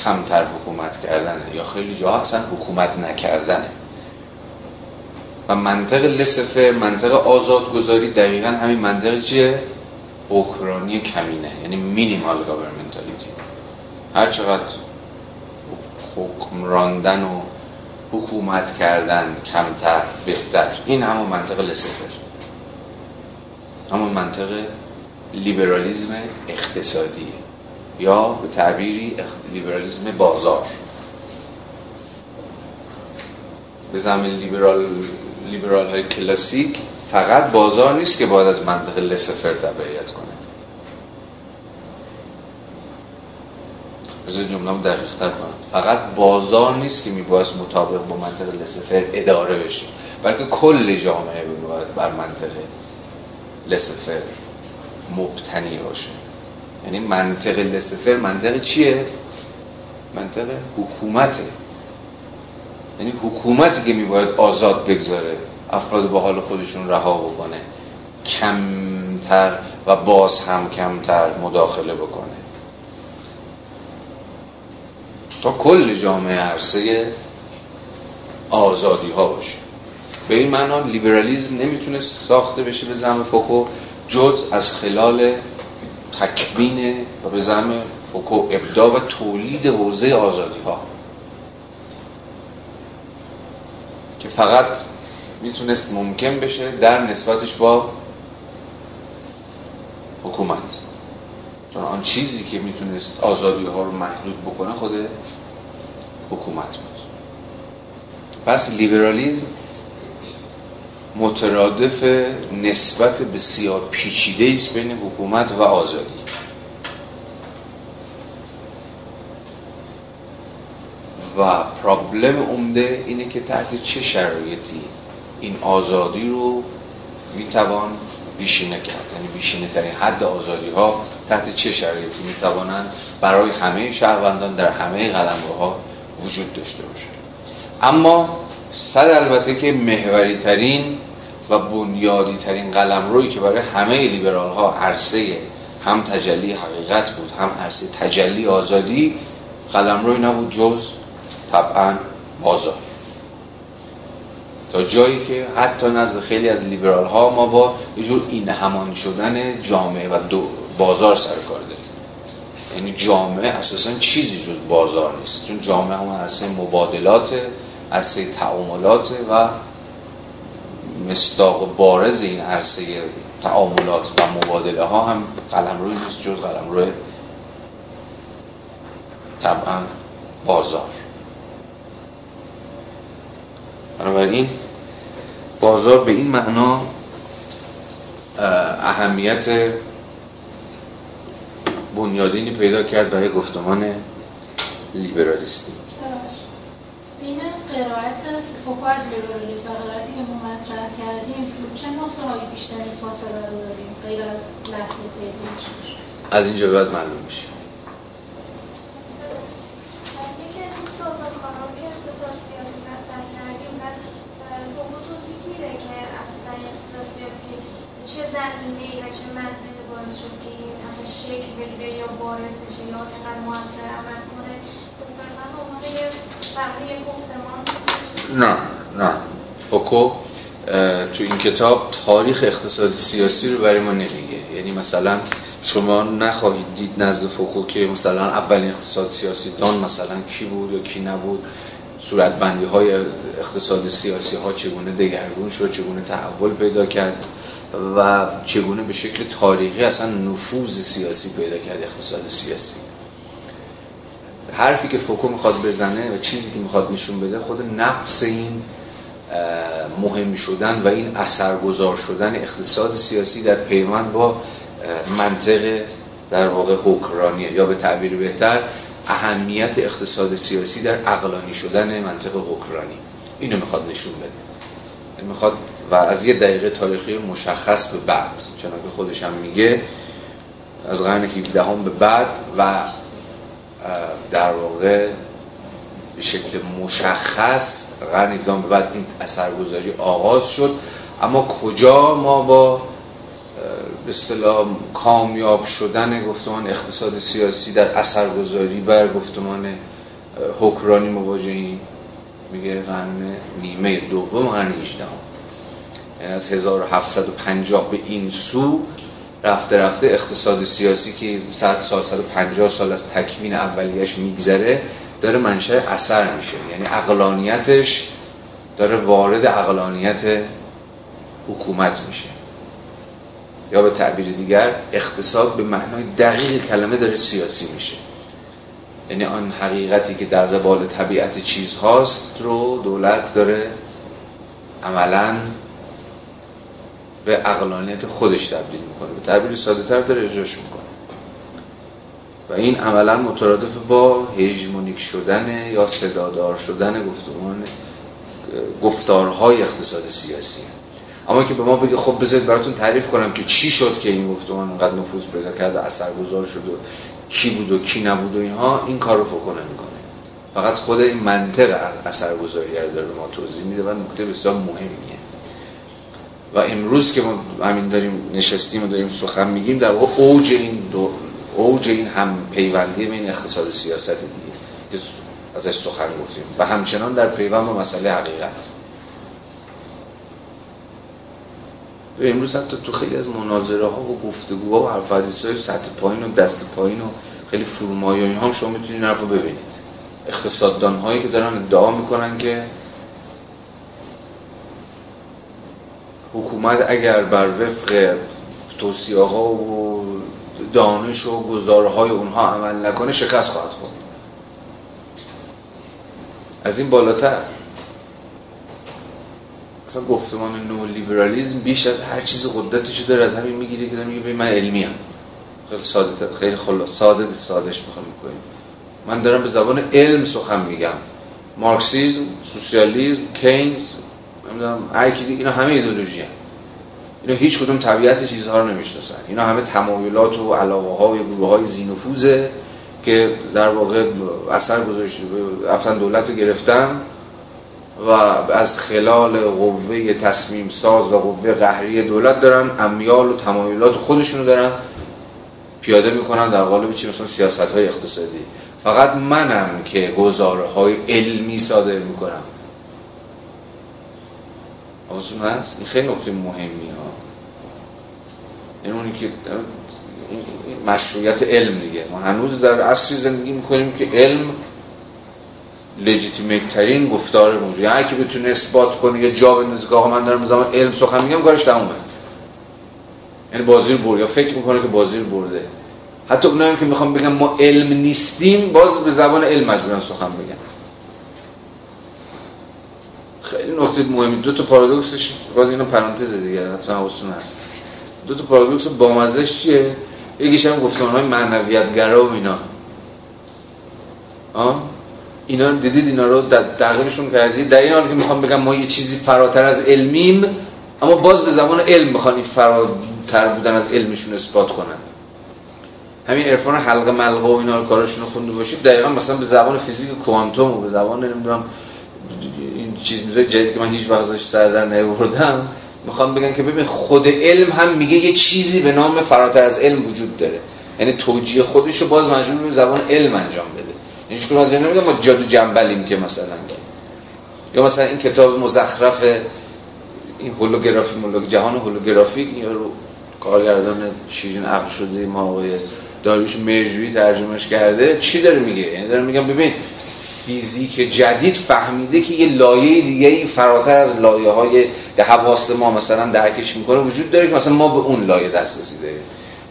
کمتر حکومت کردنه یا خیلی جاها اصلا حکومت نکردنه. و منطق لسفه منطق آزادگذاری دقیقا همین منطق چیه؟ اوکرانی کمینه یعنی مینیمال گاورمنتالیتی هر چقدر حکم راندن و حکومت کردن کمتر بهتر. این همون منطق لسفر همون منطق لیبرالیزم اقتصادیه یا به تعبیری لیبرالیزم بازار. به زمین لیبرال لیبرال های کلاسیک فقط بازار نیست که باید از منطق لسفر تبعیت کنه. بذار جمله دقیق تر کنم. فقط بازار نیست که میباید مطابق با منطق لسفر اداره بشه. بلکه کل جامعه باید بر منطق لسفر مبتنی باشه. یعنی منطق لسفر منطق چیه؟ منطق حکومته. یعنی حکومتی که میباید آزاد بگذاره افراد با حال خودشون رها بکنه کمتر و باز هم کمتر مداخله بکنه. تا کل جامعه عرصه آزادی ها باشه. به این معنا لیبرالیزم نمی‌تونه ساخته بشه به زم فوکو جز از خلال تکوین و به زم فوکو ابداع و تولید حوزه آزادی ها که فقط می‌تونست ممکن بشه در نسبتش با حکومت. چون آن چیزی که می‌تونست آزادی ها رو محدود بکنه خود حکومت بود. پس لیبرالیزم مترادف نسبت بسیار پیچیده است بین حکومت و آزادی. و پرابلم عمده اینه که تحت چه شرایطی این آزادی رو می‌توان بیشینه کرد؟ یعنی بیشینه ترین حد آزادی ها تحت چه شرایطی می‌توانند برای همه شهروندان در همه قلمروها وجود داشته باشه اما صد البته که محوری ترین و بنیادی ترین قلم روی که برای همه لیبرال ها عرصه هم تجلی حقیقت بود هم عرصه تجلی آزادی قلم روی نبود جز طبعا بازار. تا جایی که حتی نزد خیلی از لیبرال ها ما با یه جور این همان شدن جامعه و دو بازار سر کار داریم. یعنی جامعه اساسا چیزی جز بازار نیست. چون جامعه هم عرصه مبادلات عرصه تعاملات و مصداق بارز این عرصه تعاملات و مبادله ها هم قلم روی نیست جز قلم روی طبعا بازار. بنابراین بازار به این معنا اهمیت بنیادینی پیدا کرد برای گفتمان لیبرالیستی. این قرائت فوکو از لیبرالیسم و قرائتی که ما مطرح کردیم چه نقطه های بیشتری فاصله رو داریم غیر از لحظه پیدایش؟ از اینجا باید معلوم میشه. سیاسی چه زمینه ای و چه منطقی باعث شد که این اصلا شکل بگیره یا وارد بشه یا اینقدر موثر عمل کنه. نه نه. فوکو تو این کتاب تاریخ اقتصاد سیاسی رو برای ما نمیگه. یعنی مثلا شما نخواهید دید نزد فوکو که مثلا اولین اقتصاد سیاسی دان مثلا کی بود یا کی نبود صورتبندی های اقتصاد سیاسی ها چگونه دگرگون شد چگونه تحول پیدا کرد و چگونه به شکل تاریخی اصلا نفوذ سیاسی پیدا کرد اقتصاد سیاسی. حرفی که فوکو می‌خواد بزنه و چیزی که می‌خواد نشون بده خود نفس این مهم شدن و این اثرگذار شدن اقتصاد سیاسی در پیوند با منطق در واقع حکرانیه یا به تعبیر بهتر اهمیت اقتصاد سیاسی در اقلانی شدن منطق حکرانی. اینو می‌خواد نشون بده. می‌خواد و از یه دقیقه تاریخی مشخص به بعد چنانکه خودش هم میگه از قرن 17 به بعد و در واقع به شکل مشخص قرن 17 به بعد این اثرگذاری آغاز شد. اما کجا ما با به اصطلاح کامیاب شدن گفتمان اقتصاد سیاسی در اثرگذاری بر گفتمان حکرانی مواجهیم میگه قرن نیمه دوم قرن 18 یعنی از 1750 به این سو رفته رفته اقتصاد سیاسی که 100 سال 150 سال از تکوین اولیش میگذره داره منشأ اثر میشه. یعنی اقلانیتش داره وارد اقلانیت حکومت میشه. یا به تعبیر دیگر اقتصاد به معنای دقیق کلمه داره سیاسی میشه. یعنی آن حقیقتی که در قبال طبیعت چیز هاست رو دولت داره عملا به اقلانیت خودش تبدیل می‌کنه. به تعبیر ساده تر داره اجراش می‌کنه. و این عملا مترادف با هژمونیک شدن یا صدادار شدن گفتمان گفتارهای اقتصاد سیاسی. اما که به ما بگه خب بذارید براتون تعریف کنم که چی شد که این گفتمان انقدر نفوذ پیدا کرد و اثرگذار شد و کی بود و کی نبود و اینها این کار رو فکنه می‌کنه. فقط خود این منطق اثرگذاری رو داره به ما توضیح میده و نکته بسیار مهمیه. و امروز که ما همین داریم نشستیم و داریم سخن میگیم در واقع اوج این دو اوج این هم پیوندی بین اقتصاد سیاست دیگه که ازش سخن گفتیم. و همچنان در پیوند با مسئله حقیقت. و امروز حتی تو خیلی از مناظره ها و گفتگوها و حرف های سطح پایین و دست پایین و خیلی فرومایی و هم شما می‌تونید این رو ببینید. اقتصاددان هایی که دارن ادعا می‌کنن که حکومت اگر بر وفق توصیه ها و دانش و گزارهای اونها عمل نکنه شکست خواهد خورد. از این بالاتر. اصلا گفتمان نو لیبرالیزم بیش از هر چیز قدرتشو داره از همین می‌گیره که میگه من علمی هم خیلی ساده خیلی خلاص ساده سادهش می‌خوام می‌کنیم من دارم به زبان علم سخن میگم. مارکسیزم سوسیالیسم کینز نمی‌دونم هر کی اینا همه ایدئولوژی هم. اینا هیچ کدوم طبیعت چیزها رو نمی‌شناسن. اینا همه تمایلات و علاقه ها و گروه های زینوفوزه که در واقع اثر گذاشته رفتن دولت رو گرفتن و از خلال قوه تصمیم ساز و قوه قهری دولت دارن امیال و تمایلات خودشونو دارن پیاده می‌کنن در قالب چی؟ مثلا سیاست های اقتصادی. فقط منم که گزاره های علمی صادر می‌کنم. آسون هست این خیلی نکته مهمی ها این اونی که مشروعیت علم دیگه ما هنوز در عصری زندگی می‌کنیم که علم لجیتیمیت ترین گفتار موجود هر کی بتونه اثبات کنه یا جا نزگاه من دارم زمان علم سخن میگم کارش تمومه یعنی بازی رو برد یا فکر می‌کنه که بازی رو برده حتی اونایی که می‌خوام بگم ما علم نیستیم باز به زبان علم مجبورن سخن بگن خیلی نکته مهمی. دو تا پارادوکسش باز اینو پرانتز دیگه حتما حواستون هست. دو تا پارادوکس بامزش چیه؟ یکیش هم گفتمان های معنویت گرا و اینا. آه؟ اینا دیدید اینا رو تقریبشون کردید در این حال که می‌خوام بگم ما یه چیزی فراتر از علمیم اما باز به زبان علم می‌خوان فراتر بودن از علمشون اثبات کنن. همین عرفان حلقه ملقه و اینا رو کارشون رو خونده باشید. دقیقا مثلا به زبان فیزیک کوانتوم و به زبان نمی‌دونم این چیزای جدید که من هیچ وقت ازش سر در نیاوردم می‌خوام بگم که ببین خود علم هم میگه یه چیزی به نام فراتر از علم وجود داره. یعنی توجیه خودش رو باز مجبور به زبان علم انجام بده. هیچ کنون از نمیگم ما جادو جنبلیم که مثلا. یا مثلا این کتاب مزخرف این هولوگرافی مولوگ جهان هولوگرافیک این رو کارگردان شیرین عقل شده ما آقای داریوش مرجویی ترجمهش کرده چی داره میگه؟ یعنی داره میگم ببین فیزیک جدید فهمیده که یه لایه دیگه ای فراتر از لایه های که حواس ما مثلا درکش می‌کنه وجود داره که مثلا ما به اون لایه دسترسی داریم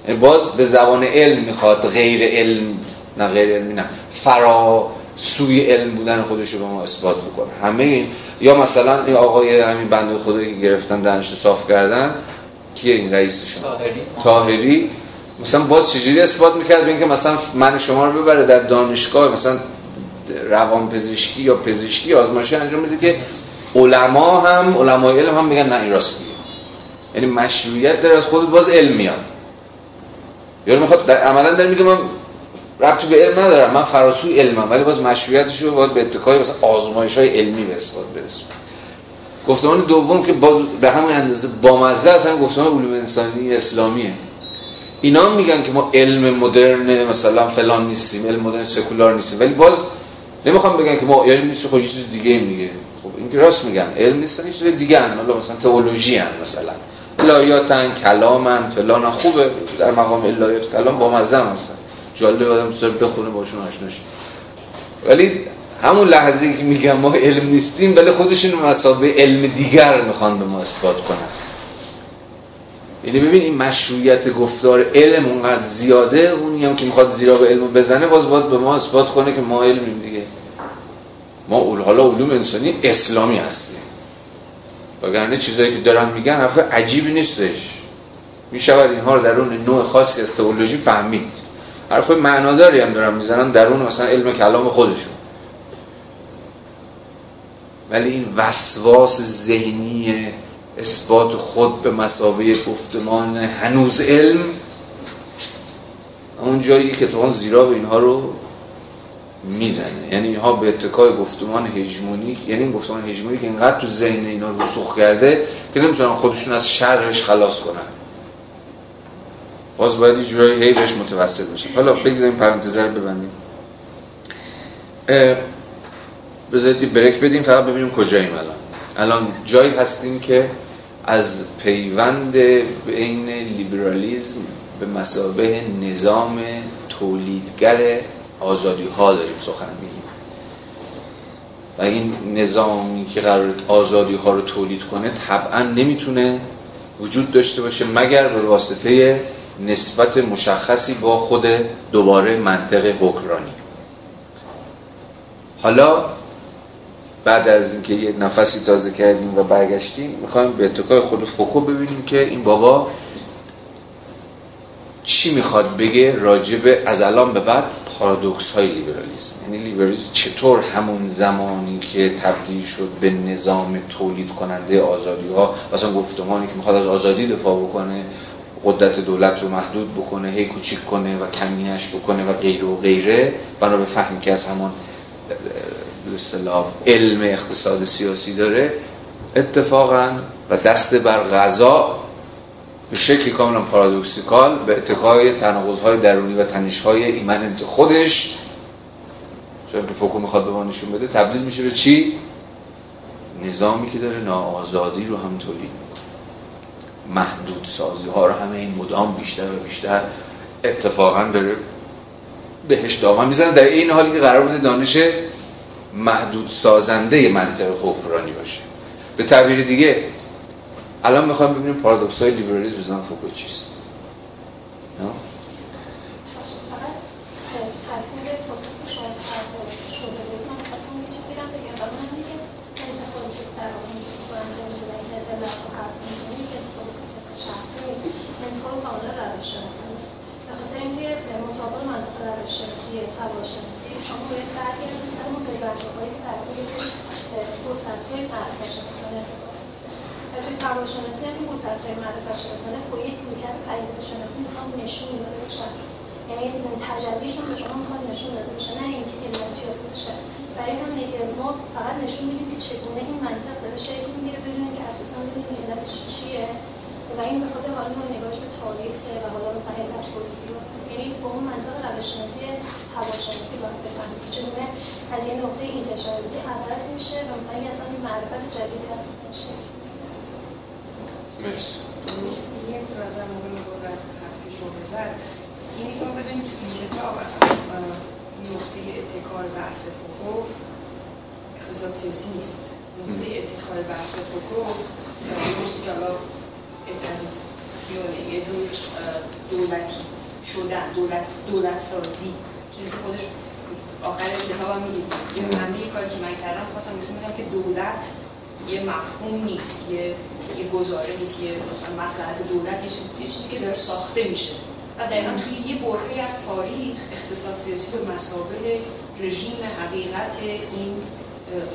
یعنی باز به زبان علم می‌خواد غیر علم نه غیر علمی نه فرا سوی علم بودن خودش رو به ما اثبات بکنه. همه این یا مثلا این آقای همین بنده خدایی که گرفتن دانش صاف کردن کیه این رئیسشون تاهری. مثلا باز چجوری اثبات می‌کرد به اینکه مثلا من شما رو ببره در دانشگاه مثلا روان پزشکی یا پزشکی آزمایشی انجام میده که علما هم علمای علم هم میگن نه این راست یعنی مشروعیت داره از خود باز علم میاد. یا می‌خواد عملا داره میگه من ربطی به علم ندارم من فراسوی علمم ولی باز مشروعیتش رو باید به اتکای مثلا آزمایش های علمی به اثبات برسون گفتمان دوم که با به همون اندازه بامزه هم گفتمان علوم انسانی اسلامیه. اینا میگن که ما علم مدرن مثلا فلان نیستیم علم مدرن سکولار نیستیم ولی باز نمی‌خوام بگن که ما علم نیست خب یه چیز دیگه میگه خب این که راست میگن علم نیستن یه چیز دیگه ان مثلا تئولوژی ان مثلا. الهیاتن کلامن فلان خوبه. در مقام الهیات کلام با مزه هستن. جالب آدم دوست بخونه باشون آشنا ولی همون لحظه که میگم ما علم نیستیم ولی خودشون مسابقه علم دیگر می‌خوان به ما اثبات کنن. یعنی ببین این مشروعیت گفتار علم اونقدر زیاده اونی هم که می‌خواد زیرا به علم بزنه باز باید به ما اثبات کنه که ما علمیم دیگه. ما اول حالا علوم انسانی اسلامی هستیم. وگرنه چیزایی که دارن میگن حرف عجیبی نیستش. می‌شود اینها رو در اون نوع خاصی از تئولوژی فهمید. حرف معناداری هم دارن می‌زنن درون مثلا علم کلام خودشون. ولی این وسواس ذهنی اثبات خود به مسابقه گفتمان هنوز علم. اون جایی که تو زیرا به اینها رو می‌زنه. یعنی اینها به اتکای گفتمان هژمونیک یعنی گفتمان هژمونیک اینقدر تو ذهن اینا رسوخ کرده که نمی‌تونن خودشون از شرش خلاص کنن. باز باید یه جورایی هی بهش متوسط بشن حالا بگذاریم پرانتزه رو ببندیم. بذارید بریک بدیم فقط ببینیم کجاییم الان. الان جایی هستیم که از پیوند بین لیبرالیزم به مسابه نظام تولیدگر آزادی ها داریم سخن میگیم. و این نظامی که قرار آزادی ها رو تولید کنه طبعا نمی‌تونه وجود داشته باشه مگر به واسطه نسبت مشخصی با خود دوباره منطق حکرانی حالا بعد از اینکه یه نفسی تازه کردیم و برگشتیم می‌خوایم به اتکای خود فوکو ببینیم که این بابا چی می‌خواد بگه راجب از الان به بعد پارادوکس های لیبرالیسم. یعنی لیبرالیسم چطور همون زمانی که تبدیل شد به نظام تولید کننده آزادی ها مثلا گفتمانی که می‌خواد از آزادی دفاع بکنه قدرت دولت رو محدود بکنه هی کوچیک کنه و کمیش بکنه و غیره و غیره بنا به فهمی که از همون اصطلاح علم اقتصاد سیاسی داره اتفاقا و دست بر غذا به شکلی کاملا پارادوکسیکال به اتکای تناقض‌های درونی و تنش‌های ایمننت خودش چون که فوکو می‌خواد به ما نشون بده تبدیل میشه به چی؟ نظامی که داره ناآزادی رو هم تولید محدود سازی ها رو همه این مدام بیشتر و بیشتر اتفاقا داره بهش دامن می‌زنه در این حالی که قرار بوده دانش محدود سازنده منطق حکمرانی باشه. به تعبیر دیگه الان می‌خوایم ببینیم پارادوکس های لیبرالیسم بزن فوکو چیست نه؟ شناسی شناسی شما باید برگردید سر اون هایی که در طول های معرفت شناسانه و توی این های معرفت شناسانه با یک رویکرد پدیده شناختی می‌خوام نشون داده باشن یعنی تجلیشون به شما می‌خواد نشون داده باشه نه اینکه علتیات باشه برای همینه که ما فقط نشون میدیم که چگونه این منطق داره شکل می‌گیره بدونیم که اساسا بدونیم علتش چیه و این به خاطر حالا نگاهش به تاریخ و حالا مثلا علت گریزی یعنی با اون منطق روششناسی هواشناسی باید بفهمید که چگونه از یه نقطه اینتشاراتی عوض میشه و مثلا یه اصلا معرفت جدیدی اساس میشه. مرسی. مرسی. یه رازم مهم بود حرفی شو بزد اینی که ما بدونیم تو این کتاب اصلا نقطه اتکار بحث فوکو اقتصاد سیاسی نیست. نقطه اتکار بحث فوکو درست که حالا سیونه یه جور دولتی شدن دولت, دولت سازی چیزی که خودش آخر کتاب هم میگیم یه همه کاری که من کردم خواستم نشون بدم که دولت یه مفهوم نیست یه یه گزاره نیست یه مثلا مسئله دولت یه چیزی, یه چیزی که داره ساخته میشه. و دقیقا توی یه برهه از تاریخ اقتصاد سیاسی به مسابقه رژیم حقیقت این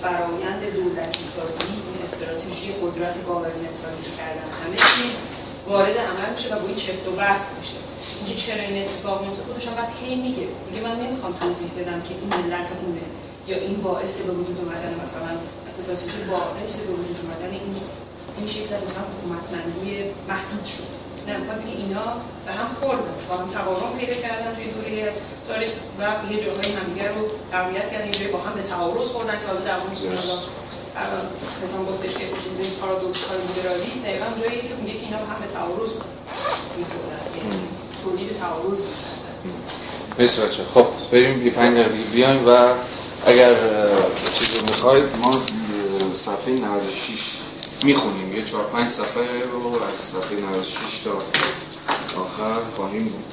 فرایند دولتی سازی این استراتژی قدرت گاورنمنتالی کردن همه چیز وارد عمل میشه و با این چفت و بست میشه. اینکه چرا این اتفاق میفته خودش هم بعد هی میگه. میگه من نمی‌خوام توضیح بدم که این علت اونه یا این باعث به وجود اومدن مثلا اقتصاد سیاسی باعث به وجود اومدن این این شکل از مثلا حکومتمندی محدود شد. نه می‌خواد بگه اینا به هم خوردن. با هم تقارن پیدا کردن توی دوره از تاریخ و یه جاهایی همدیگه رو تقویت کردن. یه جایی با هم به تعارض خوردن که حالا در اون الان مثلا گفتش که اسمش این پارادوکس های لیبرالیسم دقیقا جایی که میگه که اینا هم به تعارض می‌خورن یعنی تولید تعارض مرسی بچه خب بریم یه پنج دقیقه بیایم و اگر چیزی می‌خواید ما صفحه 96 می‌خونیم. یه چهار پنج صفحه رو از صفحه 96 تا آخر خواهیم بود.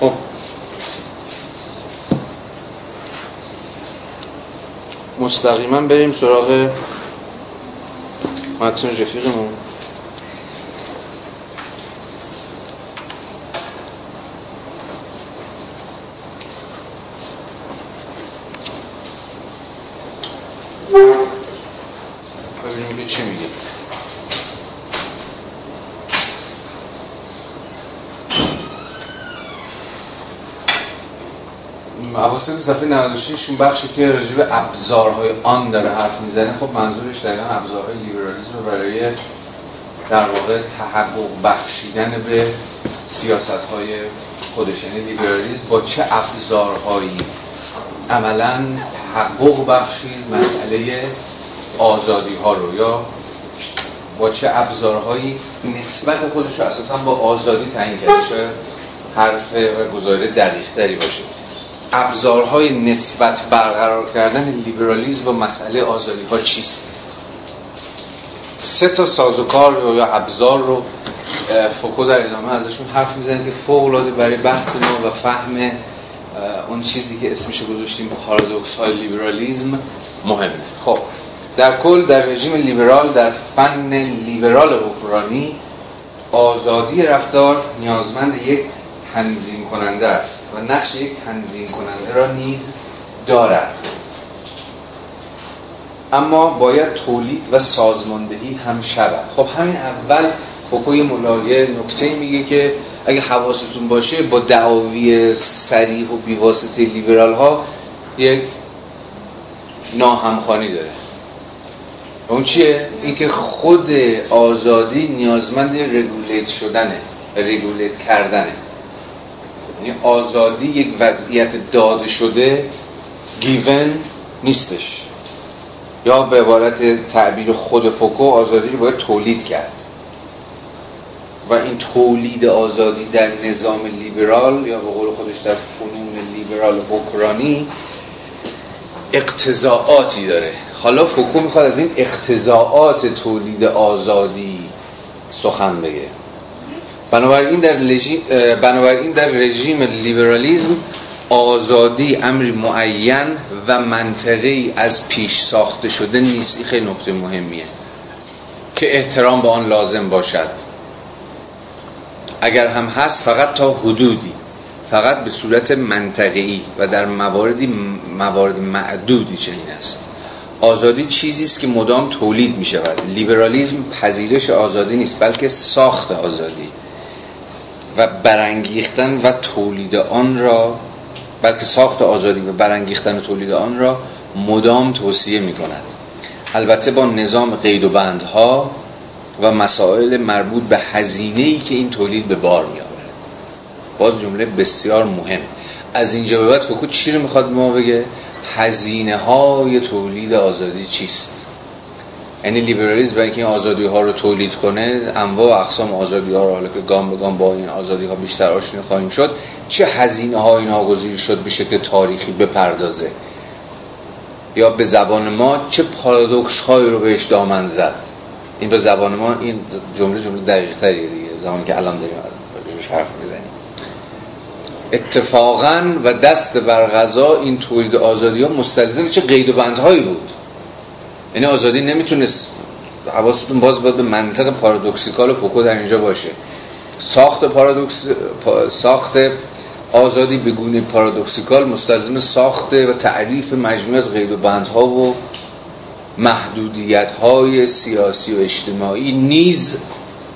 خب. مستقیما بریم سراغ متن رفیقمون. صفحه 96 اون بخشی که راجع به ابزارهای آن داره حرف می‌زنه خب منظورش دقیقا ابزارهای لیبرالیسم برای در واقع تحقق بخشیدن به سیاست های خودش. یعنی لیبرالیسم با چه ابزارهایی؟ عملا تحقق بخشید مسئله آزادی ها رو یا با چه ابزارهایی نسبت خودش رو اساسا با آزادی تعیین کرده؟ شاید حرف و گزاره دقیق تری باشه. ابزارهای نسبت برقرار کردن لیبرالیزم با مسئله آزادی ها چیست؟ سه تا سازوکار یا ابزار رو فوکو در ادامه ازشون حرف می‌زنه که فوق برای بحث ما و فهم اون چیزی که اسمش گذاشتیم پارادوکس های لیبرالیزم مهمه. خب در کل در رژیم لیبرال در فن لیبرال حکمرانی آزادی رفتار نیازمند یک تنظیم کننده است و نقش یک تنظیم کننده را نیز دارد. اما باید تولید و سازماندهی هم شود. خب همین اول فوکوی ملاقه نکته میگه که اگه حواستون باشه با دعاوی سریح و بیواسطه لیبرال ها یک ناهمخانی داره. اون چیه؟ اینکه خود آزادی نیازمند رگولیت شدنه رگولیت کردنه. یعنی آزادی یک وضعیت داده شده گیون نیستش. یا به عبارت تعبیر خود فوکو آزادی رو باید تولید کرد. و این تولید آزادی در نظام لیبرال یا به قول خودش در فنون لیبرال حکرانی اقتضاعاتی داره. حالا فوکو می‌خواد از این اقتضاعات تولید آزادی سخن بگه. بنابراین در, بنابراین در رژیم لیبرالیزم آزادی امری معین و منطقی از پیش ساخته شده نیست. این خیلی نکته مهمیه که احترام به آن لازم باشد. اگر هم هست فقط تا حدودی فقط به صورت منطقی و در مواردی موارد معدودی چنین است. آزادی چیزی است که مدام تولید می شود لیبرالیزم پذیرش آزادی نیست بلکه ساخت آزادی. و برانگیختن و تولید آن را بلکه ساخت آزادی و برانگیختن تولید آن را مدام توصیه می کند البته با نظام قید و بندها و مسائل مربوط به هزینه که این تولید به بار می آورد باز جمله بسیار مهم. از اینجا به بعد فکر چی رو می‌خواد ما بگه؟ هزینه های تولید آزادی چیست؟ یعنی لیبرالیسم برای اینکه این آزادی ها رو تولید کنه انواع و اقسام آزادی ها رو حالا که گام به گام با این آزادی ها بیشتر آشنا خواهیم شد چه هزینه های ناگزیر شد به شکل تاریخی بپردازه؟ یا به زبان ما چه پارادوکس هایی رو بهش دامن زد؟ این به زبان ما این جمله جمله دقیق تریه دیگه زمانی که الان داریم حرف می‌زنیم. اتفاقا و دست بر غذا این تولید آزادی ها مستلزم چه قید و بندهایی بود؟ یعنی آزادی نمی‌تونست حواستون باز باید به منطق پارادوکسیکال فوکو در اینجا باشه. ساخت پارادوکس ساخت آزادی به پارادوکسیکال مستلزم ساخت و تعریف مجموعه از قید و بندها و محدودیت های سیاسی و اجتماعی نیز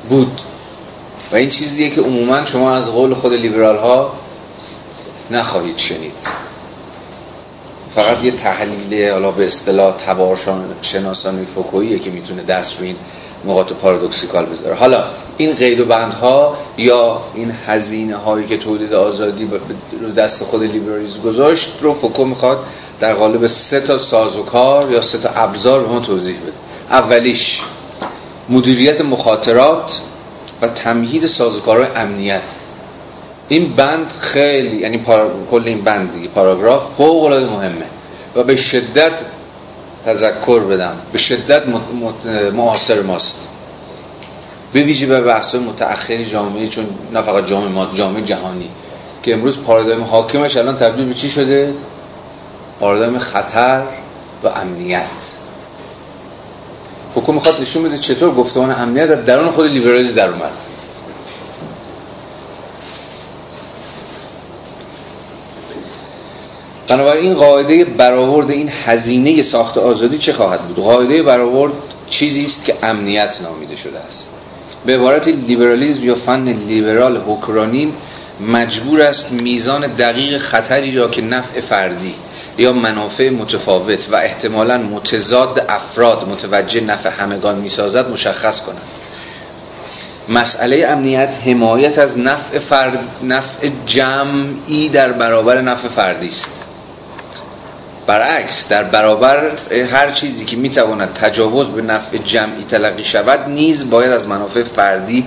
بود. و این چیزیه که عموما شما از قول خود لیبرال ها نخواهید شنید. فقط یه تحلیل حالا به اصطلاح تبار شناسانی فوکوییه که می‌تونه دست رو این نقاط پارادوکسیکال بذاره. حالا این قید و بندها یا این هزینه هایی که تولید آزادی رو دست خود لیبرالیسم گذاشت رو فوکو می‌خواد در قالب سه تا سازوکار یا سه تا ابزار به ما توضیح بده. اولیش مدیریت مخاطرات و تمهید سازوکارهای امنیت. این بند خیلی یعنی کل این بند دیگه پاراگراف فوق العاده مهمه. و به شدت تذکر بدم. به شدت معاصر ماست. به ویژه به بحث متأخری جامعه چون نه فقط جامعه ما جامعه جهانی. که امروز پارادایم حاکمش الان تبدیل به چی شده؟ پارادایم خطر و امنیت. فوکو می‌خواد نشون بده چطور گفتمان امنیت در درون خود لیبرالیسم در اومد. بنابراین قاعده برآورد این هزینه ساخت آزادی چه خواهد بود؟ قاعده برآورد چیزی است که امنیت نامیده شده است. به عبارت لیبرالیسم یا فن لیبرال حکرانی مجبور است میزان دقیق خطری را که نفع فردی یا منافع متفاوت و احتمالا متضاد افراد متوجه نفع همگان می‌سازد مشخص کند. مسئله امنیت حمایت از نفع, فرد، نفع جمعی در برابر نفع فردی است. برعکس در برابر هر چیزی که می‌تواند تجاوز به نفع جمعی تلقی شود نیز باید از منافع فردی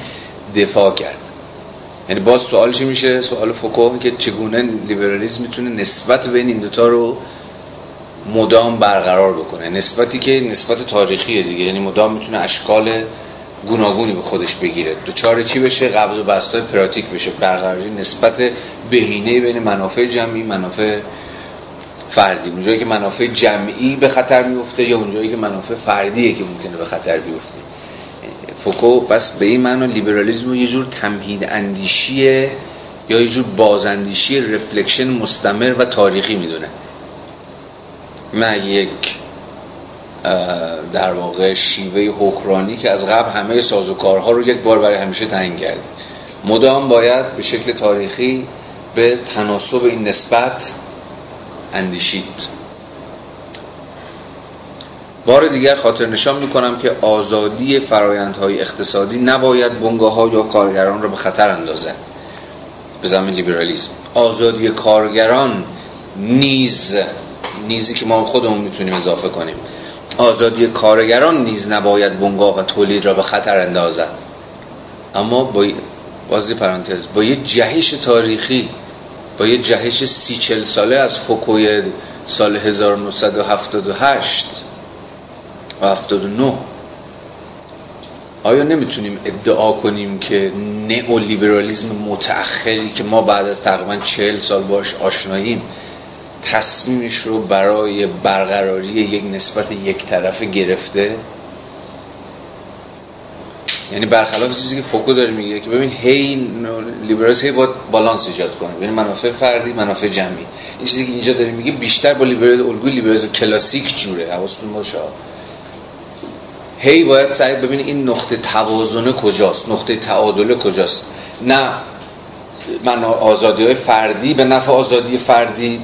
دفاع کرد. یعنی باز سوال چی میشه؟ سوال فوکو که چگونه لیبرالیسم می‌تونه نسبت بین این دوتا رو مدام برقرار بکنه؟ نسبتی که نسبت تاریخیه دیگه. یعنی مدام می‌تونه اشکال گوناگونی به خودش بگیره. دوچار چی بشه؟ قبض و بستای پراتیک بشه. برقراری نسبت بهینه بین منافع جمعی منافع فردی اونجایی که منافع جمعی به خطر میفته یا اونجایی که منافع فردیه که ممکنه به خطر بیفته. فوکو بس به این معنا لیبرالیسم یه جور تمهید اندیشیه یا یه جور بازاندیشی رفلکشن مستمر و تاریخی می‌دونه. نه یک در واقع شیوه حکرانی که از قبل همه سازوکارها رو یک بار برای همیشه تعیین کرده. مدام باید به شکل تاریخی به تناسب این نسبت اندیشید. بار دیگر خاطر نشان می‌کنم که آزادی فرایندهای اقتصادی نباید بنگاه ها یا کارگران را به خطر اندازد. به زمین لیبرالیزم آزادی کارگران نیز نیزی که ما خودمون می‌تونیم اضافه کنیم. آزادی کارگران نیز نباید بنگاه و تولید را به خطر اندازد. اما با بازی پرانتز با یه جهش تاریخی با یه جهش سی چل ساله از فوکوی سال 1978 و 79 آیا نمی‌تونیم ادعا کنیم که نئولیبرالیسم متأخری که ما بعد از تقریبا چهل سال باش آشناییم تصمیمش رو برای برقراری یک نسبت یک طرفه گرفته؟ یعنی برخلاف چیزی که فوکو داره میگه که ببین هی لیبرالیسم هی باید بالانس ایجاد کنه. یعنی منافع فردی منافع جمعی. این چیزی که اینجا داره میگه بیشتر با لیبرالیسم الگوی لیبرالیسم کلاسیک جوره. حواستون باشه. هی باید سعی ببین این نقطه توازنه کجاست نقطه تعادله کجاست. نه من آزادی های فردی به نفع آزادی فردی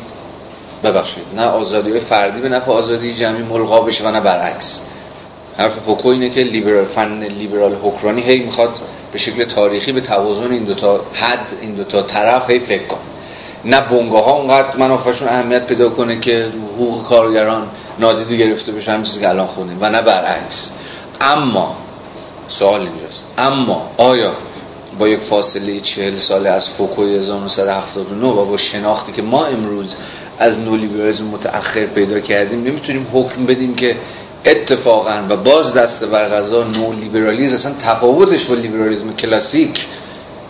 ببخشید. نه آزادی های فردی به نفع آزادی جمعی ملغا بشه و نه برعکس. حرف فوکو اینه که لیبرال فن لیبرال حکرانی هی می‌خواد به شکل تاریخی به توازن این دوتا حد این دوتا طرف هی فکر کن نه بونگاه ها اونقدر منافعشون اهمیت پیدا کنه که حقوق کارگران نادیده گرفته بشه همین چیزی که الان خونیم و نه برعکس. اما سوال اینجاست. اما آیا با یک فاصله چهل ساله از فوکوی 1979 و با شناختی که ما امروز از نولیبرالیسم متأخر پیدا کردیم نمی‌تونیم حکم بدیم که اتفاقا و باز دست بر غذا نو لیبرالیسم اصلا تفاوتش با لیبرالیسم کلاسیک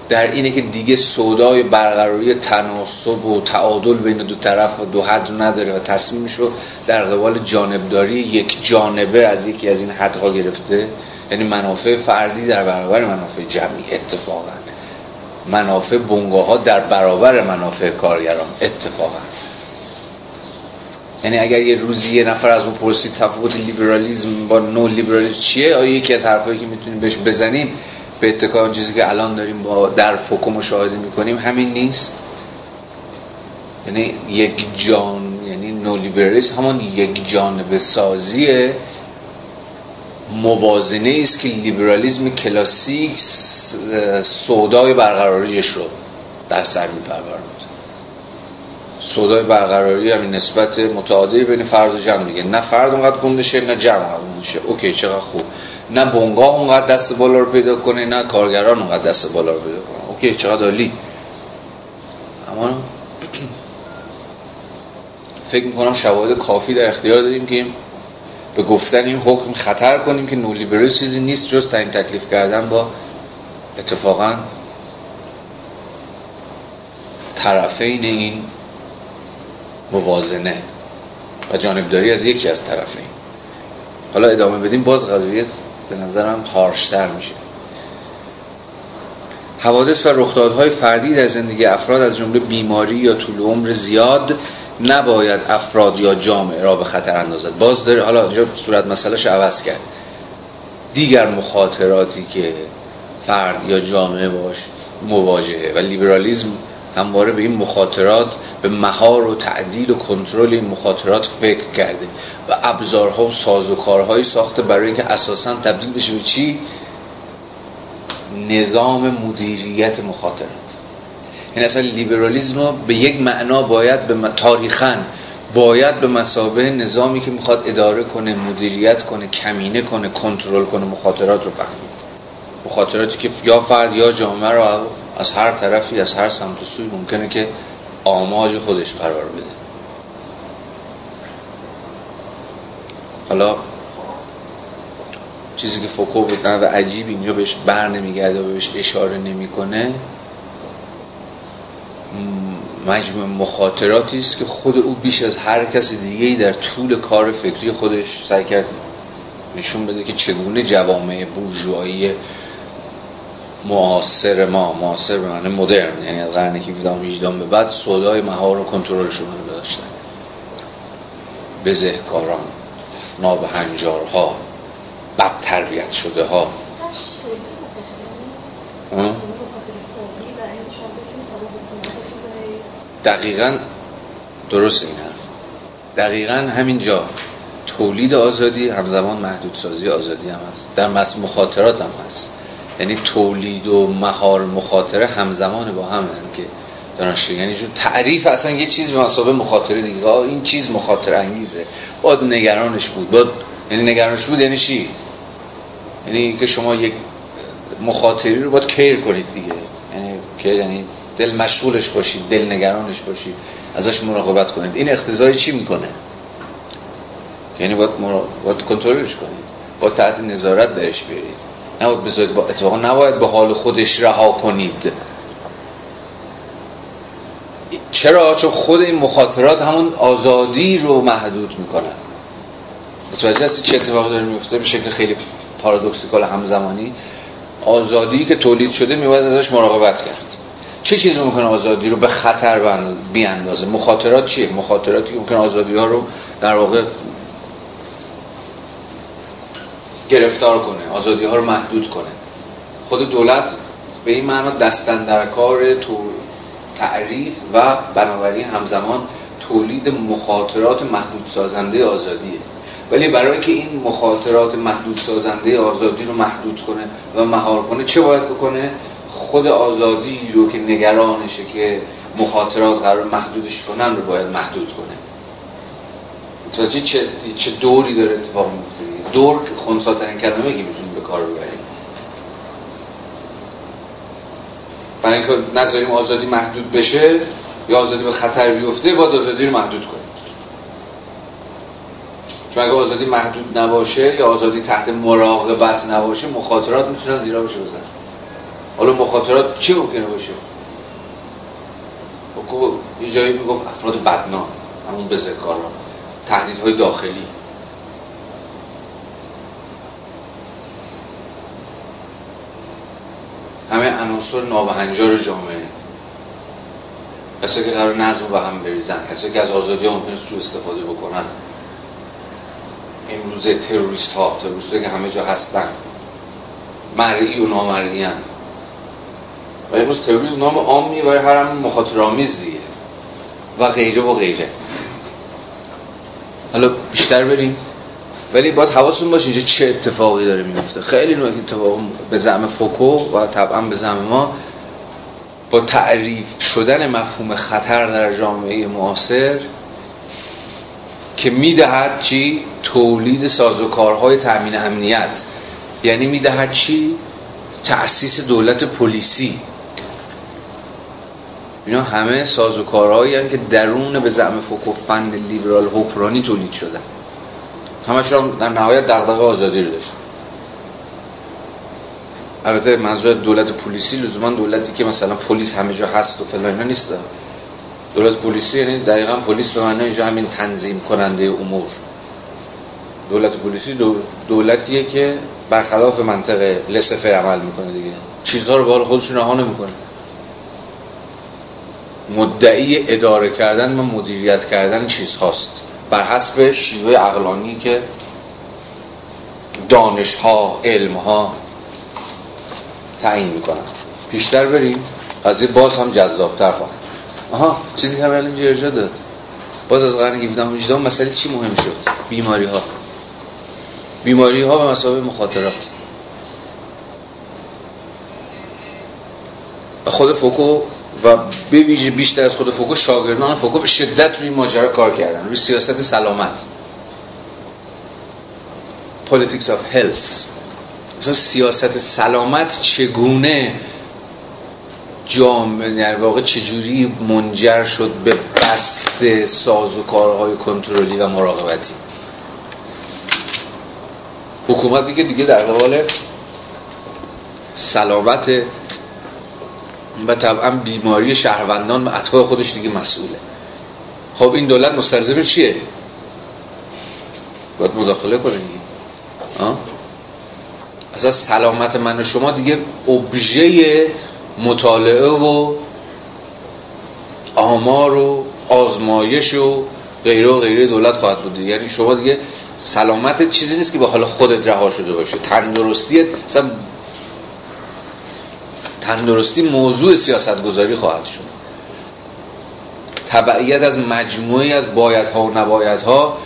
در اینه که دیگه سودای برقراری تناسب و تعادل بین دو طرف و دو حد نداره و تصمیمش رو در قبال جانبداری یک جانبه از یکی از این حدها گرفته. یعنی منافع فردی در برابر منافع جمعی اتفاقا. منافع بنگاه ها در برابر منافع کارگران اتفاقا. یعنی اگر یه روزی یه نفر از اون پرسید تفاوت لیبرالیزم با نو لیبرالیزم چیه؟ آیا یکی از حرفایی که می‌تونیم بهش بزنیم؟ به اتکا چیزی که الان داریم با در فوکو مشاهده می‌کنیم همین نیست؟ یعنی یک جان یعنی نو لیبرالیسم همون یک جانب سازی موازنه است که لیبرالیزم کلاسیک سودای برقراریش رو در سر میپرورد. سودای برقراری همین نسبت متعادلی بین فرد و جمع دیگه. نه فرد اونقدر گندشه نه جمع گندشه اوکی چقدر خوب. نه بنگاه اونقدر دست بالا رو پیدا کنه نه کارگران اونقدر دست بالا رو پیدا کنه. اوکی چقدر عالی. اما فکر می‌کنم شواهد کافی در اختیار داریم که به گفتن این حکم خطر کنیم که نولیبرال چیزی نیست جز تعیین تکلیف کردن با اتفاقا طرفین این موازنه و جانبداری از یکی از طرفین. حالا ادامه بدیم باز قضیه به نظرم هارشتر میشه. حوادث و رخدادهای فردی در زندگی افراد از جمله بیماری یا طول عمر زیاد نباید افراد یا جامعه را به خطر اندازد. باز داره حالا اینجا صورت مسئلهش عوض کرد. دیگر مخاطراتی که فرد یا جامعه باش مواجهه و لیبرالیزم همواره به این مخاطرات به مهار و تعدیل و کنترل این مخاطرات فکر کرده. و ابزارها و سازوکارهایی ساخته برای اینکه اساسا تبدیل بشه به چی؟ نظام مدیریت مخاطرات. این اصلا لیبرالیزم به یک معنا باید به تاریخا باید به مسابه نظامی که می‌خواد اداره کنه مدیریت کنه کمینه کنه کنترل کنه مخاطرات رو فهمید. مخاطراتی که یا فرد یا جامعه رو از هر طرفی از هر سمت و سوی ممکنه که آماج خودش قرار بده. حالا چیزی که فوکو بود و عجیب اینجا بهش بر نمیگرده و بهش اشاره نمی‌کنه مجموع مخاطراتی است که خود او بیش از هر کس دیگه در طول کار فکری خودش سعی کرد نشون بده که چگونه جوامع بورژوایی معاصر ما معاصر به معنی مدرن. یعنی از قرن 17 18 به بعد سودای مهار و کنترلشون رو داشتن. بزهکاران نابهنجارها بد تربیت شده ها دقیقا درست این حرف. دقیقا همین جا تولید آزادی همزمان محدودسازی آزادی هم هست. در مخاطرات هم هست. یعنی تولید و مهار مخاطره همزمان با هم که دارن یعنی جور تعریف اصلا یه چیز به مخاطره دیگه. این چیز مخاطره انگیزه. باید نگرانش بود. باید یعنی نگرانش بود یعنی چی؟ یعنی که شما یک مخاطری رو باید کیر کنید دیگه. یعنی که یعنی دل مشغولش باشید دل نگرانش باشید ازش مراقبت کنید. این اختزای چی می‌کنه؟ یعنی باید, مرا... باید کنترلش کنید. باید تحت نظارت درش بیارید. نباید بذارید با اتفاقا نباید به حال خودش رها کنید. چرا؟ چون خود این مخاطرات همون آزادی رو محدود می‌کنن. متوجه هستی چه اتفاقی داره میفته به شکل خیلی پارادوکسیکال همزمانی. آزادی که تولید شده میباید ازش مراقبت کرد. چه چیزی ممکنه آزادی رو به خطر بیاندازه؟ مخاطرات چیه؟ مخاطراتی که ممکن آزادی ها رو در واقع گرفتار کنه آزادی ها رو محدود کنه. خود دولت به این معنا دستن در کار تو تعریف و بنابراین همزمان تولید مخاطرات محدود سازنده آزادیه. ولی برای که این مخاطرات محدود سازنده آزادی رو محدود کنه و مهار کنه چه باید بکنه؟ خود آزادی رو که نگرانشه که مخاطرات قرار محدودش کنن رو باید محدود کنه. چه چه دوری داره اتفاق میفته دور خونساترین کلمه که می‌تونیم به کار ببریم برای اینکه نذاریم آزادی محدود بشه یا آزادی به خطر بیفته باید آزادی رو محدود کنیم چون اگه آزادی محدود نباشه یا آزادی تحت مراقبت نباشه مخاطرات می‌تونن زیرا بشه بزن حالا مخاطرات چی ممکنه باشه؟ یه جایی می‌گفت افراد بدنام همون به ذکاران تهدیدهای داخلی. همه عناصر نابهنجار جامعه. کسایی که قرار نظم به هم بریزن کسایی که از آزادی ها ممکنه سو استفاده بکنن. امروز تروریست ها تروریست که همه جا هستن. مرئی و نامرئی و امروز تروریسم نام عامیه برای هر همون مخاطر آمیز دیگه و غیره و غیره. حالا بیشتر بریم ولی باید حواستون باشه اینجا چه اتفاقی داره میفته خیلی نوع اتفاق به زعم فوکو و طبعا به زعم ما با تعریف شدن مفهوم خطر در جامعه معاصر که می‌دهد چی؟ تولید سازوکارهای تأمین امنیت یعنی می‌دهد چی؟ تأسیس دولت پلیسی اینا همه سازوکارهایی که درون به زعم فوکو فن لیبرال حکرانی تولید شدن. همشون در نهایت دغدغه آزادی رو داشتن. البته منظور دولت پلیسی لزوما دولتی که مثلا پلیس همه جا هست و فلان اینا نیست. دولت پلیسی یعنی دقیقا پلیس به معنی اینجا همین تنظیم کننده امور. دولت پلیسی دولتیه که برخلاف منطق لسفر عمل می‌کنه دیگه. چیزها رو به حال خودشون رها نمی‌کنه. مدعی اداره کردن و مدیریت کردن چیز هاست بر حسب شیوه عقلانی که دانش ها علم ها تعیین می‌کنن. پیشتر بریم. از این باز هم جذابتر خواهد آها چیزی که همه اینجا ارجا داد. باز از قرن 17 18 مسئله چی مهم شد؟ بیماری ها بیماری ها به مسابقه مخاطرات. خود فوکو و به ویژه بیشتر از خود فوکو شاگردان فوکو به شدت روی ماجرا کار کردن روی سیاست سلامت. Politics of health. مثلا سیاست سلامت چگونه جامعه در واقع چجوری منجر شد به بست ساز و کارهای کنترلی و مراقبتی؟ حکومتی که دیگه در قبال سلامت و طبعا بیماری شهروندان و اتباع خودش دیگه مسئوله. خب این دولت مستلزم چیه؟ باید مداخله کنه اصلا سلامت من و شما دیگه ابژه مطالعه و آمار و آزمایش و غیره و غیره دولت خواهد بود یعنی شما دیگه سلامت چیزی نیست که با حال خودت رها شده باشه تندرستی مثلا تندرستی موضوع سیاست گذاری خواهد شد. تبعیت از مجموعی از بایدها و نبایدها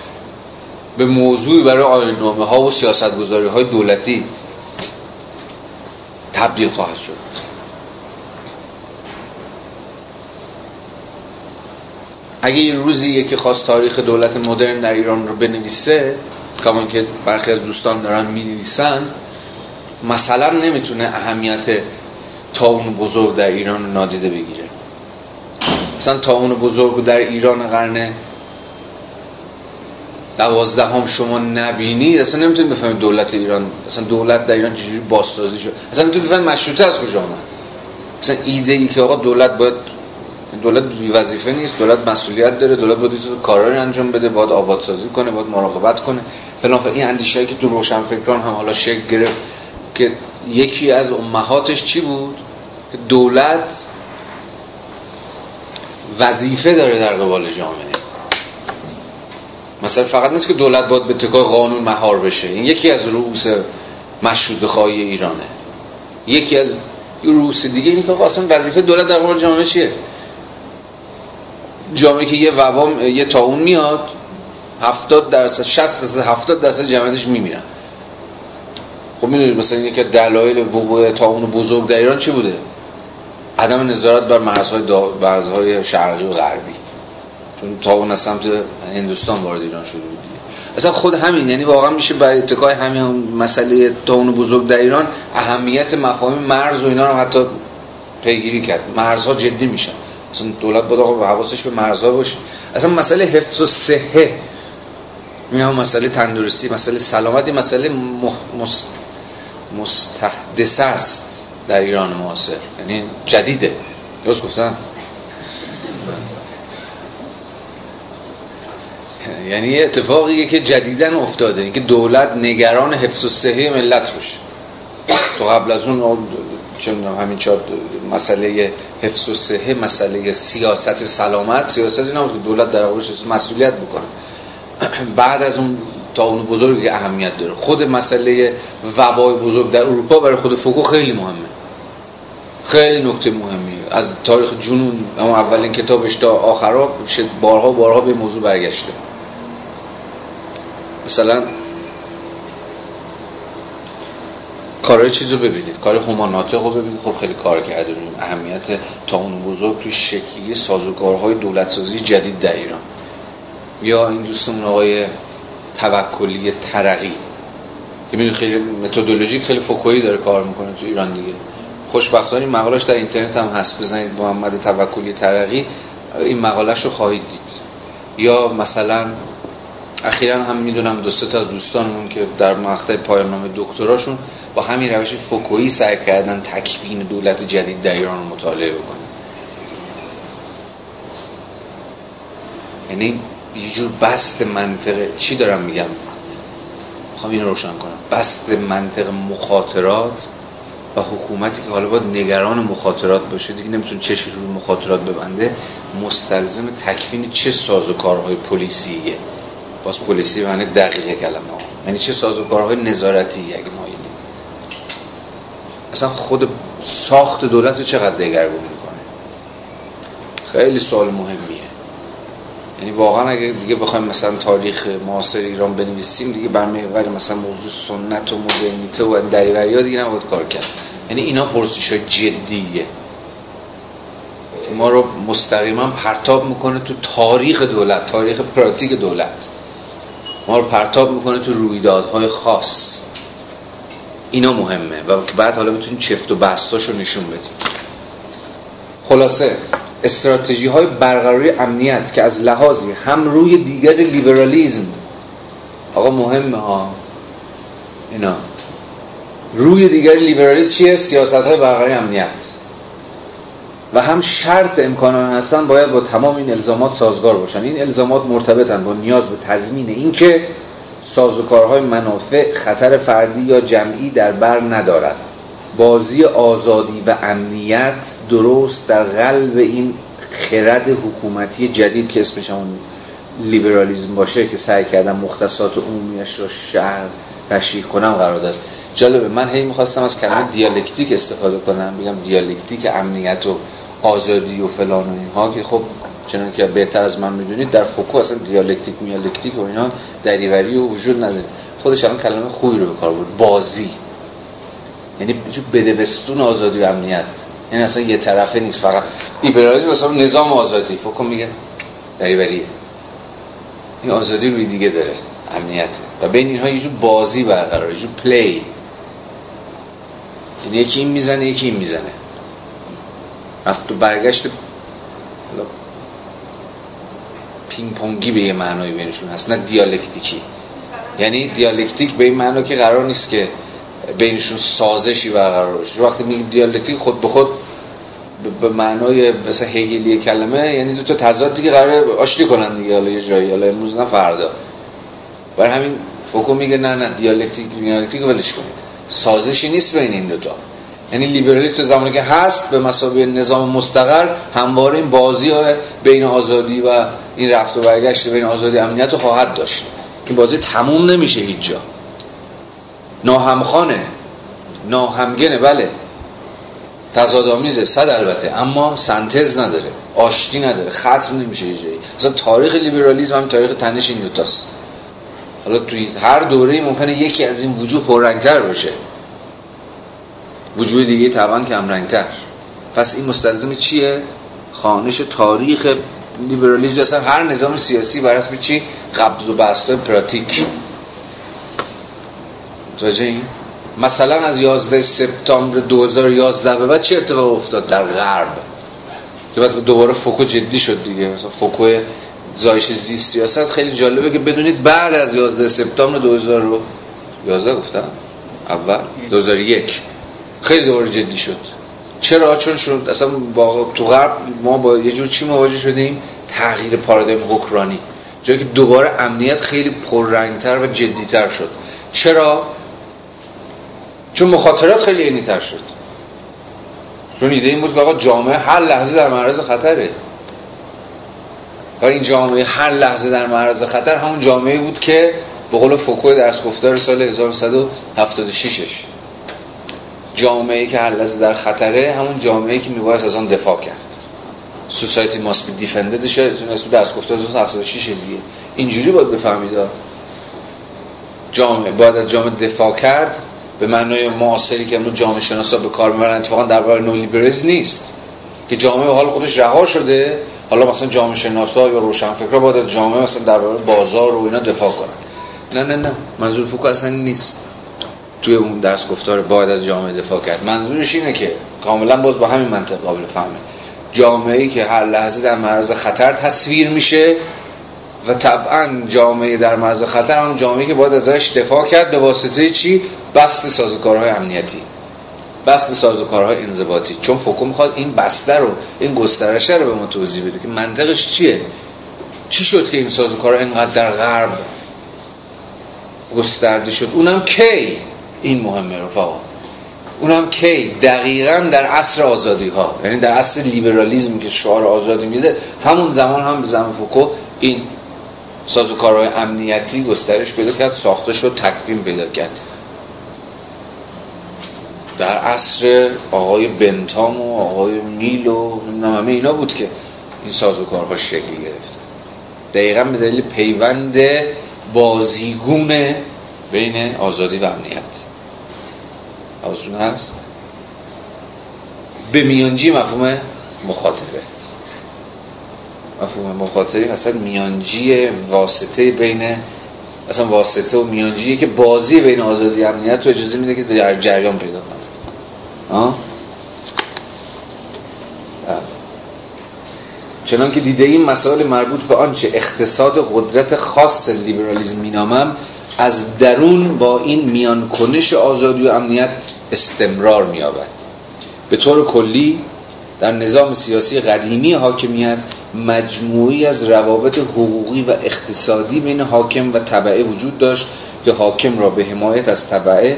به موضوعی برای آینامه ها و سیاست گذاری های دولتی تبدیل خواهد شد. اگه این روزی یکی خواست تاریخ دولت مدرن در ایران رو بنویسه کمان که برخی از دوستان دارن می نویسن مثلا نمی‌تونه اهمیت تاون بزرگ در ایران نادیده بگیره. مثلا تاون بزرگ در ایران قرن دوازده هم شما نبینید اصلا نمی‌تونید بفهمید دولت ایران اصلا دولت در ایران چجوری بازسازی شد. اصلا نمی‌تونید بفهمید مشروطه از کجا آمد اصلا ایده ای که آقا دولت باید دولت بی وظیفه نیست دولت مسئولیت داره دولت باید کارا انجام بده باید آبادسازی کنه باید مراقبت کنه. فلان این اندیشه که تو روشن فکران هم حالا شکل گرفت که یکی از امهاتش چی بود؟ که دولت وظیفه داره در قبال جامعه. مثلا فقط نیست که دولت باید به تکای قانون مهار بشه. این یکی از رؤوس مشروط خواهی ایرانه. یکی از رؤوس دیگه اینه که اصلا وظیفه دولت در قبال جامعه چیه؟ جامعه که یه وبام یه تاون میاد 70 درصد 60 درصد 70 درصد جمعیتش میمیرن. خب می‌دونید مثلا یکی دلایل وقوع تاون بزرگ در ایران چی بوده؟ عدم نظارت بر مرزهای مرزهای شرقی و غربی. چون تاون از سمت هندوستان وارد ایران شده بود اصلا خود همین یعنی واقعا میشه برای اتکای همین مسئله تاون بزرگ در ایران اهمیت مفاهیم مرز و اینا رو حتی پیگیری کرد. مرزها جدی میشن. اصلا دولت باید حواسش به مرزها باشه. اصلا مسئله حفظ و صحه. این مسئله تندرستی مسئله سلامتی مسئله مست... مستحدث است در ایران معاصر. یعنی جدیده. درست گفتم؟ یعنی اتفاقیه که جدیدن افتاده. اینکه دولت نگران حفظ و صحه ملت باشه. تو قبل از اون چون همین چهار مسئله حفظ و صحه مسئله سیاست سلامت سیاست اینا که دولت در واقع مسئولیت بکنه. بعد از اون تا اون بزرگی اهمیت داره. خود مسئله وبای بزرگ در اروپا برای خود فوکو خیلی مهمه. خیلی نکته مهمی. از تاریخ جنون اما اولین کتابش تا آخرها بارها بارها به موضوع برگشته. مثلا کارهای چیز رو ببینید. کار هماناتق رو ببینید. خب خیلی کار کرده اهمیت تا اون بزرگ تو شکلی سازوکارهای دولتسازی جدید در ایران. یا این دوستمون آقای توکلی ترقی. که می‌دونی خیلی متدولوژیک خیلی فوکویی داره کار می‌کنه تو ایران دیگه. خوشبختانه مقالش در اینترنت هم هست. بزنید محمد توکلی ترقی این مقالش رو خواهید دید. یا مثلا اخیرا هم می‌دونم دوسته تا دوستانمون که در مقطع پایان نامه دکتراشون با همین روش فوکویی سعی کردن تکوین دولت جدید در ایران رو مطالعه بکنن. یعنی یه جور بست منطقه چی دارم میگم؟ می‌خوام این روشن کنم. بست منطق مخاطرات و حکومتی که حالا باید نگران مخاطرات باشه. دیگه نمیتون چشش رو مخاطرات ببنده. مستلزم تکوین چه سازوکارهای پلیسیه؟ باز پلیسی معنی دقیقه کلمه ها. یعنی چه سازوکارهای نظارتی اگه ما اصلا خود ساخت دولت رو چقدر دگرگون می‌کنه؟ خیلی سوال مهمیه. یعنی واقعا اگه دیگه بخوایم مثلا تاریخ معاصر ایران بنویسیم دیگه برمیگردیم مثلا موضوع سنت و مدرنیته و دریوری ها دیگه نباید کار کرد. یعنی اینا پرسش جدیه. که ما رو مستقیما پرتاب می‌کنه تو تاریخ دولت تاریخ پراتیک دولت. ما رو پرتاب می‌کنه تو رویدادهای خاص. اینا مهمه و بعد حالا بتونیم چفت و بستاشو نشون بدیم. خلاصه استراتژی های برقراری امنیت که از لحاظی هم روی دیگر لیبرالیزم آقا مهمه ها اینا. روی دیگر لیبرالیزم چیه؟ سیاست های برقراری امنیت. و هم شرط امکانان هستن باید با تمام این الزامات سازگار باشن. این الزامات مرتبطن با نیاز به تضمین اینکه سازوکارهای منافع خطر فردی یا جمعی در بر ندارد. بازی آزادی و امنیت درست در قلب این خرد حکومتی جدید که اسمش همون لیبرالیزم باشه که سعی کردم مختصات عمومیش رو شهر تشریح کنم قرار داشت. جالبه من هی می‌خواستم از کلمه دیالکتیک استفاده کنم بگم دیالکتیک امنیت و آزادی و فلان و اینها که خب چنان که بهتر از من می‌دونید در فوکو اصلا دیالکتیک میالکتیک و اینا دریوری و وجود نداره. خودش الان کلمه خوبی رو به کار بود بازی. یعنی بده بستون آزادی و امنیت. یعنی اصلا یه طرفه نیست فقط لیبرالیسم مثلا نظام آزادی. فوکو میگه دریوریه این آزادی روی دیگه داره امنیت. و بین اینها یه جور بازی برقرار یه جور play ـی یعنی یکی این می‌زنه یکی این می‌زنه. رفت و برگشت پینگ پونگی به یه معنای بینشون هست نه دیالکتیکی. یعنی دیالکتیک به این معنا که قرار نیست که بینشون سازشی برقرار باشه. وقتی میگیم دیالکتیک خود به خود به معنای مثلا هگلی کلمه یعنی دو تا تضاد دیگه قرار آشتی کنن دیگه حالا یه جایی حالا امروز نه فردا. برای همین فوکو میگه نه نه دیالکتیک دیالکتیک ولش کنید. سازشی نیست بین این دو تا یعنی لیبرالیسم زمانی که هست به مسابقه نظام مستقر همواره این بازی بین آزادی و این رفت و برگشت بین آزادی امنیت رو خواهد داشت. این بازی تموم نمیشه هیچ جا. ناهمخانه. ناهمگنه بله. تضادآمیزه صد البته. اما سنتز نداره آشتی نداره ختم نمیشه یه جایی. مثلا تاریخ لیبرالیسم هم تاریخ تنش این دوتاست. حالا توی هر دوره ممکنه یکی از این وجود پررنگتر باشه. وجود دیگه طبعا رنگتر. پس این مستلزم چیه؟ خانش تاریخ لیبرالیسم اصلا هر نظام سیاسی بر چی قبض و بست پراتیک. توجه این مثلا از 11 سپتامبر 2011 به بعد چه اتفاق افتاد در غرب؟ که بس دوباره فوکو جدی شد دیگه. مثلا فوکو زایش زیست سیاست خیلی جالبه که بدونید بعد از 11 سپتامبر 2011 گفتم؟ اول. 2001 خیلی دوباره جدی شد. چرا؟ چون شد اصلا با تو غرب ما با یه جور چی مواجه شدیم؟ تغییر پارادایم حکرانی جایی که دوباره امنیت خیلی پررنگتر و جدیتر شد. چرا؟ چون مخاطرات خیلی اینیتر شد. چون ایده این بود که آقا جامعه هر لحظه در معرض خطره. و این جامعه هر لحظه در معرض خطر همون جامعه بود که به قول فوکو درس گفتار سال 1176 جامعه که هر لحظه در خطره همون جامعه که میباید از آن دفاع کرد. سوسایتی ماست بی دیفندد شد اسم دست گفته 76 دیگه. اینجوری باید بفهمید. جامعه باید از جامعه دفاع کرد. به معنای معاصری که امروز جامعه شناسا به کار می‌برن اتفاقا درباره نولیبرالیسم نیست. که جامعه حال خودش رها شده حالا مثلا جامعه شناسا یا روشنفکرا باید از جامعه مثلا درباره بازار و اینا دفاع کنن. نه نه نه. منظور فوکو اصلا نیست. توی اون درس گفتار باید از جامعه دفاع کرد. منظورش اینه که کاملا باز با همین منطق قابل فهمه. جامعه ای که هر لحظه در معرض خطر تصویر میشه و طبعا جامعه در معرض خطر هم جامعه که باید ازش دفاع کرد به واسطه چی؟ بست سازوکارهای امنیتی. بست سازوکارهای انضباطی. چون فوکو می‌خواد این بسته رو این گسترشه رو به ما توضیح بده که منطقش چیه؟ چی شد که این سازوکارها اینقدر در غرب گسترده شد؟ اونم کی؟ این مهمه رفقا. اونم کی؟ دقیقا در عصر آزادی ها یعنی در عصر لیبرالیزم که شعار آزادی میده همون زمان هم به زمان فوکو این سازوکارهای امنیتی گسترش پیدا کرد ساخته شد تکوین پیدا کرد. در عصر آقای بنتام و آقای میل و همه اینا بود که این سازوکارها شکل گرفت. دقیقا به دلیل پیوند بازیگون بین آزادی و امنیت. حواستون هست؟ به میانجی مفهوم مخاطره مفهوم مخاطری اصلا میانجی واسطه بین اصلا واسطه و میانجی که بازی بین آزادی امنیت رو اجازه میده که در جریان پیدا کنه؟ بله. چنان که دیده این مسائل مربوط به آنچه اقتصاد قدرت خاص لیبرالیزم مینامم از درون با این میان کنش آزادی و امنیت استمرار میابد به طور کلی در نظام سیاسی قدیمی حاکمیت مجموعی از روابط حقوقی و اقتصادی بین حاکم و طبعه وجود داشت که حاکم را به حمایت از طبعه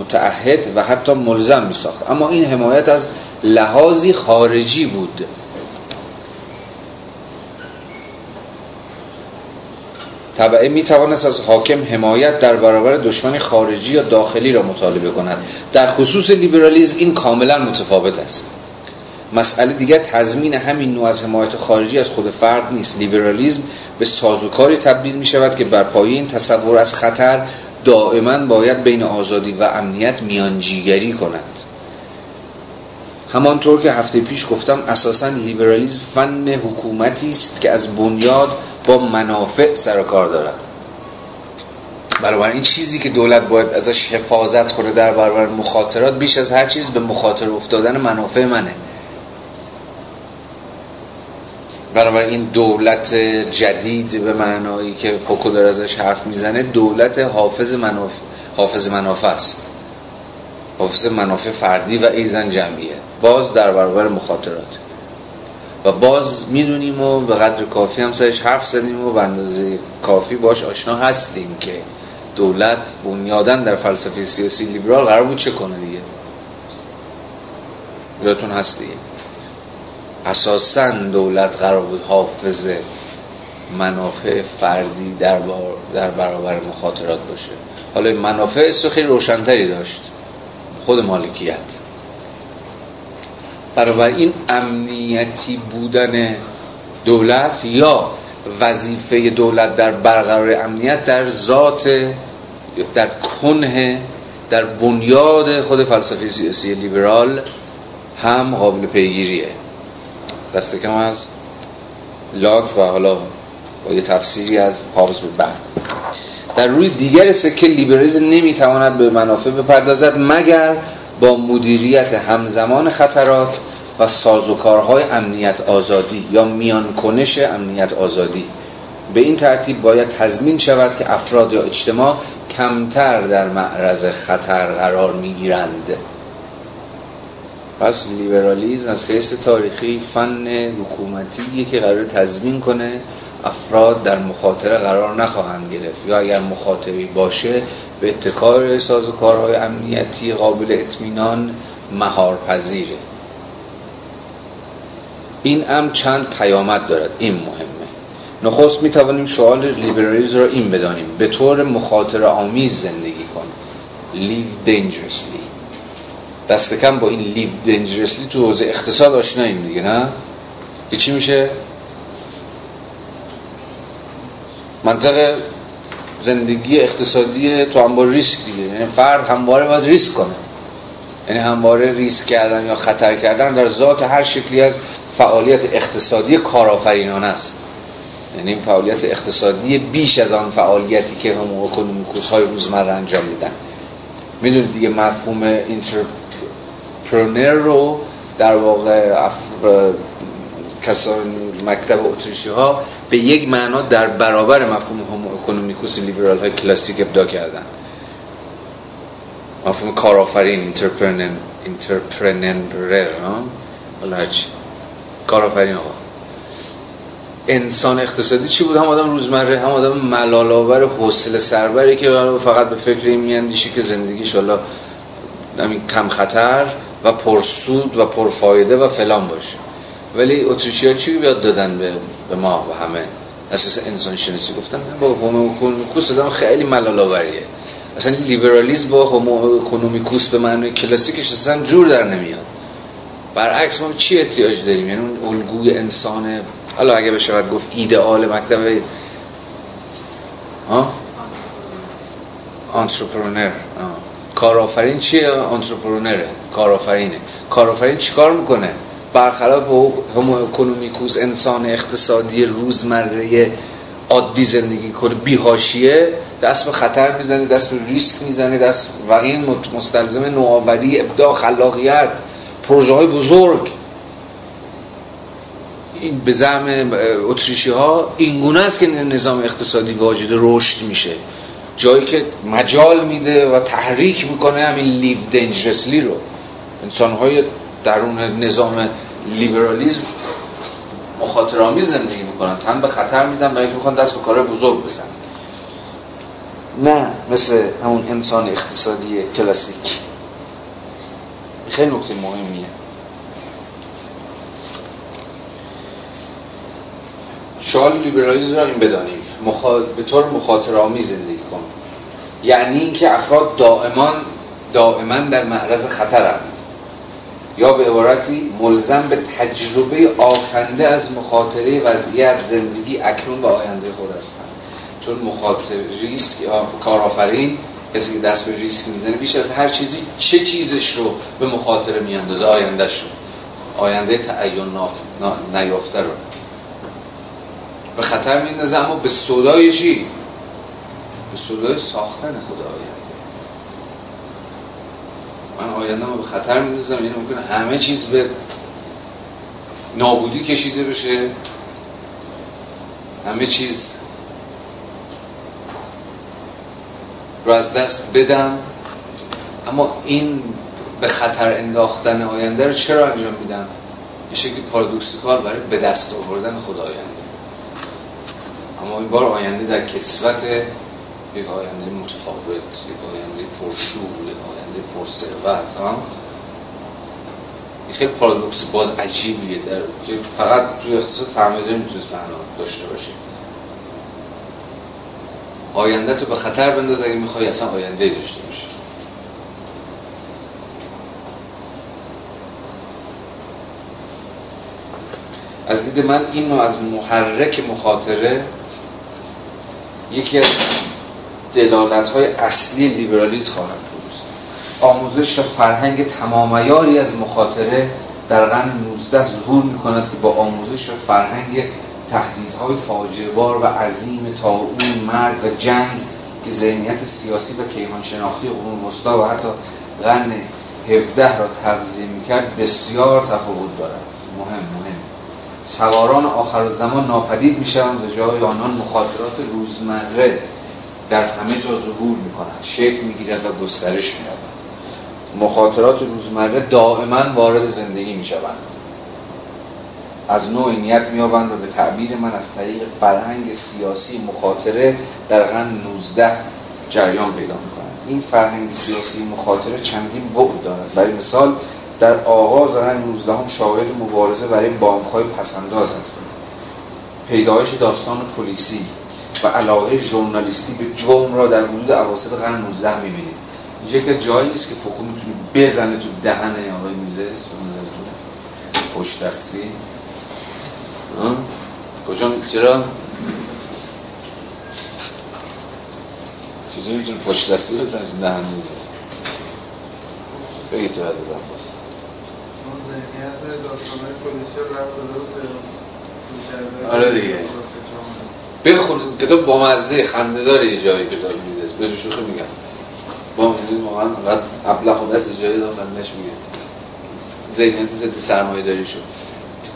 متعهد و حتی ملزم می ساخت اما این حمایت از لحاظی خارجی بود. طبعه می توانست از حاکم حمایت در برابر دشمن خارجی یا داخلی را مطالبه کند. در خصوص لیبرالیزم این کاملا متفاوت است. مسئله دیگر تضمین همین نوع از حمایت خارجی از خود فرد نیست. لیبرالیزم به سازوکاری تبدیل می شود که بر پایه این تصور از خطر دائما باید بین آزادی و امنیت میانجیگری کند. همانطور که هفته پیش گفتم اساسا لیبرالیزم فن حکومتی است که از بنیاد با منافع سر و کار دارد. این چیزی که دولت باید ازش حفاظت کنه در برابر مخاطرات بیش از هر چیز به مخاطر افتادن منافع منه. این دولت جدید به معنایی که فوکو داره ازش حرف می‌زنه دولت حافظ منافع, حافظ منافع است. حافظ منافع فردی و ایضاً جمعیه. باز در برابر مخاطرات. و باز می‌دونیم و به قدر کافی هم سرش حرف زدیم و به اندازه کافی باش آشنا هستیم که دولت بنیاداً در فلسفه سیاسی لیبرال قرار بود چه کنه دیگه. یادتون هست اساسا دولت قرار بود حافظ منافع فردی در, در برابر مخاطرات باشه. حالا منافع است خیلی روشنتری داشت. خود مالکیت. این امنیتی بودن دولت یا وظیفه دولت در برقرار امنیت در ذات در کنه در بنیاد خود فلسفه سیاسی لیبرال هم قابل پیگیریه. دست کم از لاک و حالا با یه تفسیری از حافظ بود بعد. در روی دیگر سکه لیبرالیسم نمی‌تواند به منافع بپردازد مگر با مدیریت همزمان خطرات و سازوکارهای امنیت آزادی یا میان کنش امنیت آزادی. به این ترتیب باید تضمین شود که افراد یا اجتماع کمتر در معرض خطر قرار می‌گیرند. پس لیبرالیزم از حیث تاریخی فن حکومتی که قرار تضمین کنه افراد در مخاطره قرار نخواهند گرفت. یا اگر مخاطری باشه به اتکار کارهای امنیتی قابل اطمینان مهار پذیره این هم چند پیامد دارد. این مهمه. نخست می توانیم شعال لیبرالیزم را این بدانیم. به طور مخاطره آمیز زندگی کن live dangerously. دست کم با این live dangerously تو حوزه اقتصاد آشناییم دیگه نه؟ که چی میشه؟ منطق زندگی اقتصادی تو هم ریسک دیگه. یعنی فرد همواره باید ریسک کنه. یعنی همواره ریسک کردن یا خطر کردن در ذات هر شکلی از فعالیت اقتصادی کارآفرینانه است. یعنی این فعالیت اقتصادی بیش از آن فعالیتی که homo economicus های روزمره انجام میدن. می‌دونید دیگه مفهوم entrepreneur رو در واقع کسان مکتب اتریشی ها به یک معنا در برابر مفهوم homo economicus لیبرال های کلاسیک ابداع کردن. مفهوم کارآفرین entrepreneur entrepreneur کارآفرین آقا. انسان اقتصادی چی بود؟ همین آدم روزمره همین آدم ملال‌آور حوصله سربری که فقط به فکر این میاندیشه که زندگیش حالا کم خطر و پرسود و پرفایده و فلان باشه. ولی اتریشی ها چی یاد دادن به, به ما و همه؟ اساس انسان شناسی گفتن با homo economicus آدم خیلی ملال‌آوریه اصلا لیبرالیسم با homo economicus به معنی کلاسیکش اصلا جور در نمیاد. برعکس ما چی احتیاج داریم؟ یعنی اون الگوی انسان حالا اگه بشه گفت ایدئال مکتب ها؟ آنترپرنر کارآفرین چیه؟ آنترپرنره کارآفرینه. کارآفرین چیکار می‌کنه؟ برخلاف همو اکونومیکوس انسان اقتصادی روزمره عادی زندگی کنه بیهاشیه دست به خطر می‌زنه دست به ریسک می‌زنه دست و این مستلزم نوآوری ابداع خلاقیت پروژه های بزرگ. این به زعم اتریشی ها اینگونه است که نظام اقتصادی واجد رشد میشه. جایی که مجال میده و تحریک می‌کنه همین لیو دنجرسلی رو. انسان های درون نظام لیبرالیزم مخاطرامی زندگی می‌کنن. تن به خطر میدن و می‌خوان دست به کار بزرگ بزنن. نه مثل همون انسان اقتصادی کلاسیک. خیلی نکته مهمیه. شعال لیبرالیزم را این بدانیم به طور مخاطر زندگی کن. یعنی اینکه افراد دائما دائما در معرض خطرند. یا به عبارتی ملزم به تجربه آکنده از مخاطره وضعیت زندگی اکنون و آینده خود هستند. چون مخاطر ریسک یا کارآفرین کسی که دست به ریسک می‌زنه بیش از هر چیزی چه چیزش رو به مخاطره میاندازه؟ آیندهش رو آینده تعین نیافته رو. به خطر میندازه اما به صدای چی؟ به صدای ساختن خدا آینده من آینده ما به خطر میندازم یعنی ممکنه همه چیز به نابودی کشیده بشه. همه چیز رو از دست بدم. اما این به خطر انداختن آینده رو چرا انجام میدم؟ یه شکلی پارادوکسیکال برای به دست آوردن خدا آینده. بار آینده در کسوت یک آینده متفاوت یک آینده پرشور یک آینده پرثروت ها؟ خیلی پارادوکس باز عجیبیه در که فقط توی اختصاص سرمایه‌داری می‌تونست معنا داشته باشه. آینده تو به خطر بنداز اگه می‌خوای اصلا آینده داشته باشه از دید من این از محرک مخاطره یکی از دلالت های اصلی لیبرالیسم خواهد بود. آموزش و فرهنگ تمامیاری از مخاطره در قرن 19 ظهور می کند که با آموزش و فرهنگ تهدیدهای فاجعه بار و عظیم تا اون مرگ و جنگ که ذهنیت سیاسی و کیهان شناختی قرون وسطا و حتی قرن 17 را تغذیه می‌کرد بسیار تفاوت دارد. مهم مهم. سواران آخر زمان ناپدید می‌شوند و جای آنان مخاطرات روزمره در همه جا ظهور می‌کنند شکل می‌گیرد و گسترش مییابد مخاطرات روزمره دائما وارد زندگی می‌شوند. از نوع نیت میابند و به تعبیر من از طریق فرهنگ سیاسی مخاطره در قرن 19 جریان پیدا می‌کنند این فرهنگ سیاسی مخاطره چندین بعد دارد. برای مثال در آغاز قرن 19 هم شاهد مبارزه برای بانک های پسنداز هستند پیدایش داستان پلیسی و علاقه ژورنالیستی به جرم را در حدود اواسط قرن 19 می‌بینید اینجا که جایی نیست که فوکو می‌تونی بزنه تو دهن آقای میزه پشت دستی؟ کجا؟ چرا؟ چیزی می‌تونه پشت دستی بزنه دهن میزه بگی تو اون ذهنیت داستانهای پلیسی رفت داده آره دیگه. بخون کتاب با مزه خنده داره یه جایی کتاب میزه به شوخی میگم. با می‌دونید واقعا انقدر ابله و دست جایی داخلش میگه. ذهنیت ضد سرمایه داری شد.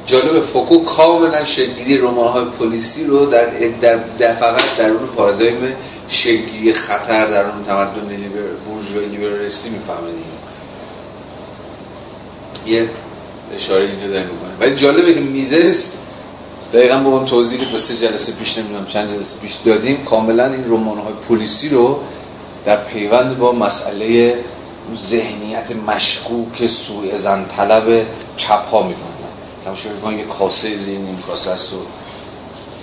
جالب فوکو کاملا شکلی رمان های پلیسی رو در, در, در فقط در اون پارادایم شکلی خطر در اون تمدن لیبر بورژوایی لیبرالیستی می‌فهمه یه اشاره اینجا داره می‌کنه ولی جالبه که میزس دقیقا با اون توضیحی که سه جلسه پیش نمی‌دونم چند جلسه پیش دادیم کاملا این رمان های پلیسی رو در پیوند با مسئله ذهنیت مشکوک سوء زن طلب چپ ها می‌فهمن همشه میگن یه کاسه زیر این کاسه است و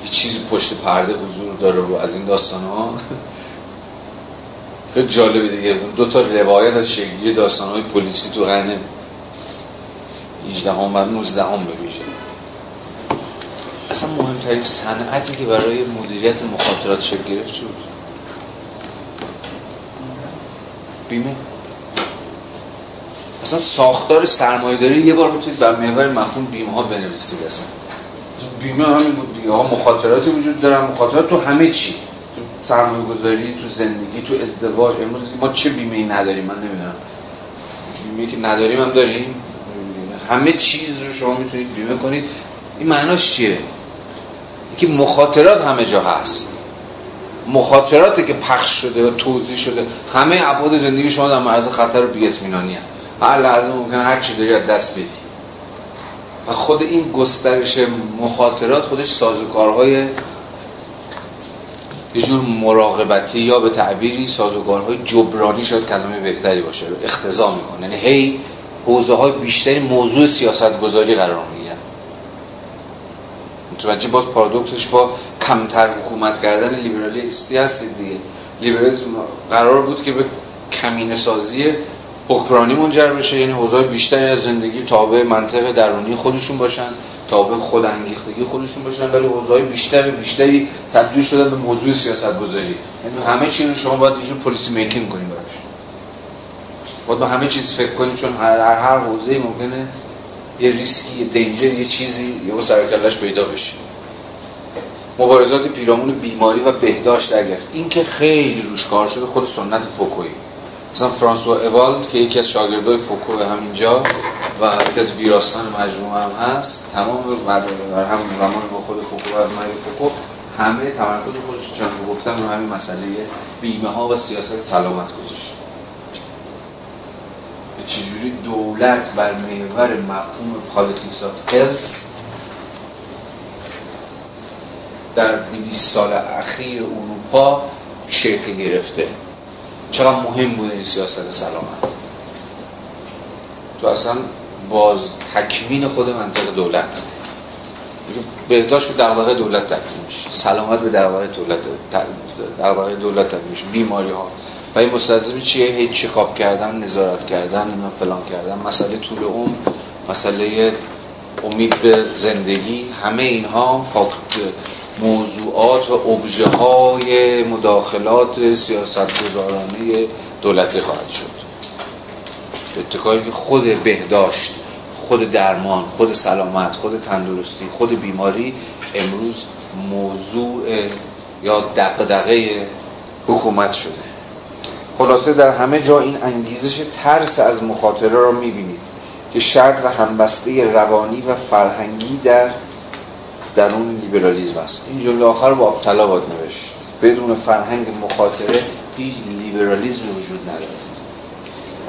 یه چیزی پشت پرده حضور داره و از این داستان ها خیلی جالبه دیگه. دو تا روایت از شکلی داستان های پلیسی تو قرن 18 هم و 19 هم ببیشه اصلا مهمترین صنعتی که برای مدیریت مخاطرات شکل گرفت شد بیمه. اصلا ساختار سرمایه‌داری یه بار می‌تونید بر محور مفهوم بیمه ها بنویسید اصلا. بیمه همین بود دیگه. ها مخاطراتی وجود دارن مخاطرات تو همه چی. تو سرمایه گذاری تو زندگی تو ازدواج. امروز ما چه بیمه ای نداریم؟ من نمی‌دونم. بیمه که نداریم هم داریم؟ همه چیز رو شما می‌تونید بیمه کنید. این معناش چیه؟ که مخاطرات همه جا هست. مخاطراتی که پخش شده و توضیح شده همه ابعاد زندگی شما در معرض خطر و بی‌اطمینانی هر لحظه ممکنه هر چی داری دست بدی. و خود این گسترش مخاطرات خودش سازوکارهای یه جور مراقبتی یا به تعبیری سازوکارهای جبرانی شاید کلمه بهتری باشه رو اختضا می‌کنه. یعنی هی حوزه های بیشتری موضوع سیاست گذاری قرار می‌گیرن. متوجه باز پارادوکسش با کمتر حکومت کردن لیبرالیستی هستید دیگه. لیبرالیسم قرار بود که به کمینه سازی حکمرانی منجر بشه یعنی حوزه بیشتری از زندگی تابع منطق درونی خودشون باشن تابع خود انگیختگی خودشون باشن ولی حوزه بیشتر بیشتری تبدیل شدن به موضوع سیاست گذاری یعنی همه چی رو شما باید یه پلیسی میکینگ کنید براش. باید با همه چیز فکر کنید چون هر هر حوزه ممکنه یه ریسکی یه danger یه چیزی یه سر و کله‌ش پیدا بشه. مبارزات پیرامون بیماری و بهداشت در این که خیلی روش کار شده خود سنت فوکویی مثلا فرانسوا اوالد که یکی از شاگردای فوکو همینجا و یکی از ویراستان مجموعه هم هست تمام بعد هم زمان با خود فوکو از مرگ فوکو همه تمرکز خودش چون گفتم رو همین مسئله بیمه ها و سیاست سلامت گذاشت. چجوری دولت بر محور مفهوم politics of health در 200 سال اخیر اروپا شکل گرفته؟ چقدر مهم بوده این سیاست سلامت؟ تو اصلا باز تکوین خود منطق دولت. بهداشت به دغدغه دولت تبدیل میشه. سلامت به دغدغه دولت دغدغه دولت تبدیل میشه. بیماری ها و این مستلزم چیه؟ هیچ چکاپ کردن نظارت کردن اینا فلان کردن. مسئله طول عمر مسئله امید به زندگی همه اینها فاکت موضوعات و ابژه های مداخلات سیاست گذارانه دولتی خواهد شد. اتکایی که خود بهداشت خود درمان خود سلامت خود تندرستی خود بیماری امروز موضوع یا دقدقه حکومت شده. خلاصه در همه جا این انگیزش ترس از مخاطره را می‌بینید که شرط و همبسته روانی و فرهنگی در درون لیبرالیزم است. این جمله آخر با ابتلا باید نوشت. بدون فرهنگ مخاطره هیچ لیبرالیزم وجود نداره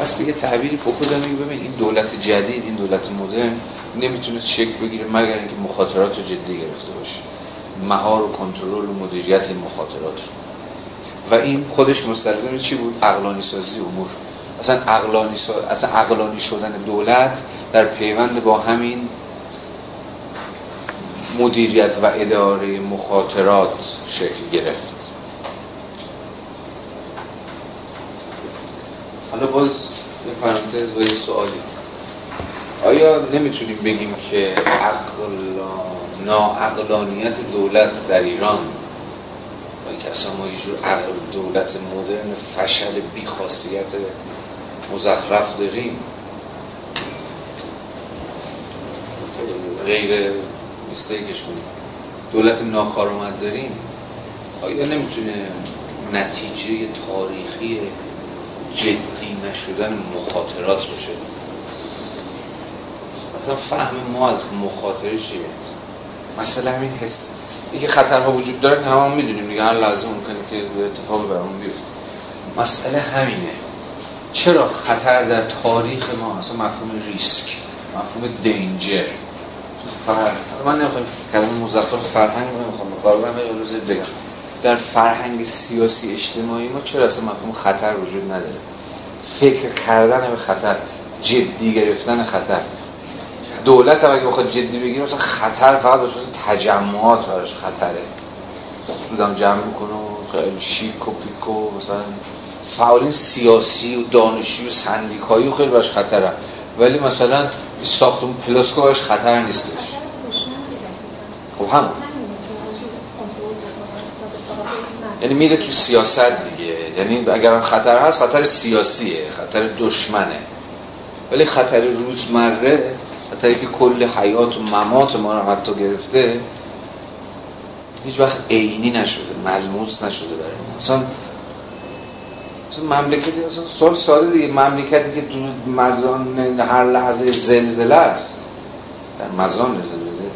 پس بگه تعبیری فوکو میگه ببین این دولت جدید این دولت مدرن نمی‌تونست شکل بگیره مگر اینکه مخاطرات رو جدی گرفته باشه. مهار و کنترل و مدیریت این مخاطرات رو. و این خودش مستلزم چی بود؟ عقلانی سازی امور. اصلا عقلانی, اصلا عقلانی شدن دولت در پیوند با همین مدیریت و اداره مخاطرات شکل گرفت. حالا باز یه پرانتز و یه سوالی. آیا نمی‌تونیم بگیم که عقل ناعقلانیت دولت در ایران که اصلا ما یه جور عقل دولت مدرن فشل بی خاصیت مزخرف داریم. غیر میستیکش کنیم. دولت ناکارآمد داریم. آیا نمی‌تونه نتیجه تاریخی جدی نشدن مخاطرات باشه؟ مثلا فهم ما از مخاطره چیه؟ مثلا همین حس اینکه خطرها وجود داره که همون می‌دونیم دیگه هر لحظه ممکنه که اتفاقی برامون بیفته. مسئله همینه. چرا خطر در تاریخ ما؟ اصلا مفهوم ریسک مفهوم دینجر فرق من نمی‌خوام کلمه مزخرف فرهنگ نمی‌خوام به کار بگم. در فرهنگ سیاسی اجتماعی ما چرا اصلا مفهوم خطر وجود نداره؟ فکر کردن به خطر جدی گرفتن خطر. دولت هم اگه بخواد جدی بگیره مثلا خطر فقط باشه تجمعات براش خطره. سودم جمع می‌کنه خیلی شیک و پیک و مثلا فعالین سیاسی و دانشی و سندیکایی و خیلی براش خطره. ولی مثلا ساختمون پلاسکو براش خطر نیستش خب همون. یعنی میره تو سیاست دیگه. یعنی اگر خطر هست خطر سیاسیه خطر دشمنه. ولی خطر روزمره خطری که کل حیات و ممات ما رو حتی گرفته هیچ وقت عینی نشده ملموس نشده برای ما. مثلا مملکتی مثلا سال ساده دیگه مملکتی که تو مزان هر لحظه زلزله است. در مزان زلزله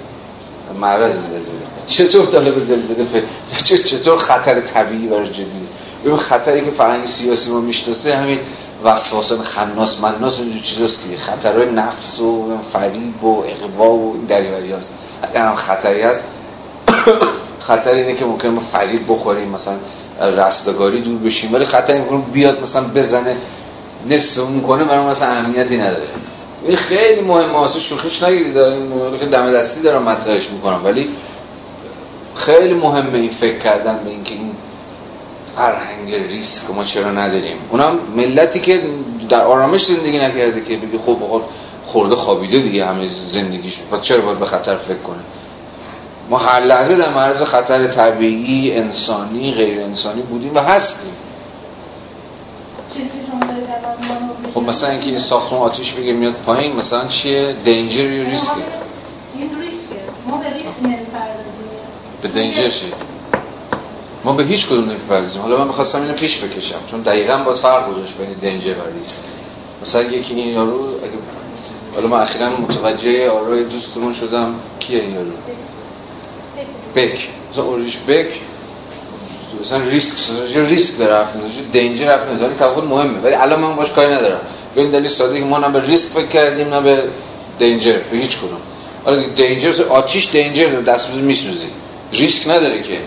معرض زلزله چطور طالب زلزله فکر چطور خطر طبیعی برای جدی؟ ببین خطری که فرهنگ سیاسی ما می‌شناسه همین وسواسان خناس مناس اینجور چیزاست دیگه. خطرهای نفس و فریب و اقوا و این دریوری هست اگر هم خطری هست خطر اینه که ممکنه ما فریب بخوریم مثلا رستگاری دور بشیم. ولی خطر اینه بیاد مثلا بزنه نصف اون کنه برای مثلا اهمیتی نداره. این خیلی مهمه واسه شوخیش نگیرید. این که دم دستی دارم مطرحش می‌کنم. ولی خیلی مهمه این فکر کردن به اینکه این فرهنگ ریسک ما چرا نداریم؟ اونم ملتی که در آرامش زندگی نکرده که بگی خب بخور خورده خوابیده دیگه همه زندگیش پس چرا باید به خطر فکر کنه؟ ما هر لحظه در معرض خطر طبیعی انسانی غیر انسانی بودیم و هستیم. خب مثلا اینکه این ساختمون آتیش بگیر میاد پایین مثلا چیه؟ دینجر یا ریسکه این ریسکه ما به ریسک نمی‌پردازیم. به دینجر چی؟ ما به هیچ کدوم نمی‌پردازیم. حالا من می‌خواستم اینو پیش بکشم چون دقیقا باید فرق گذاشت بین دینجر و ریسک مثلا یکی این یارو اگه حالا من اخیرا متوجه آرای دوستمون شدم کیه این یارو؟ بک. مثلا اوریش بک. مثلا ریسک ریسک داره حرف می‌زنه دینجر حرف می‌زنه تفاوت مهمه. ولی الان من باش کاری ندارم. به این دلیل ساده که ما نه به ریسک فکر کردیم نه به دینجر به هیچ کدوم. حالا دینجر آتیش دینجر دست میسوزی ریسک نداره که.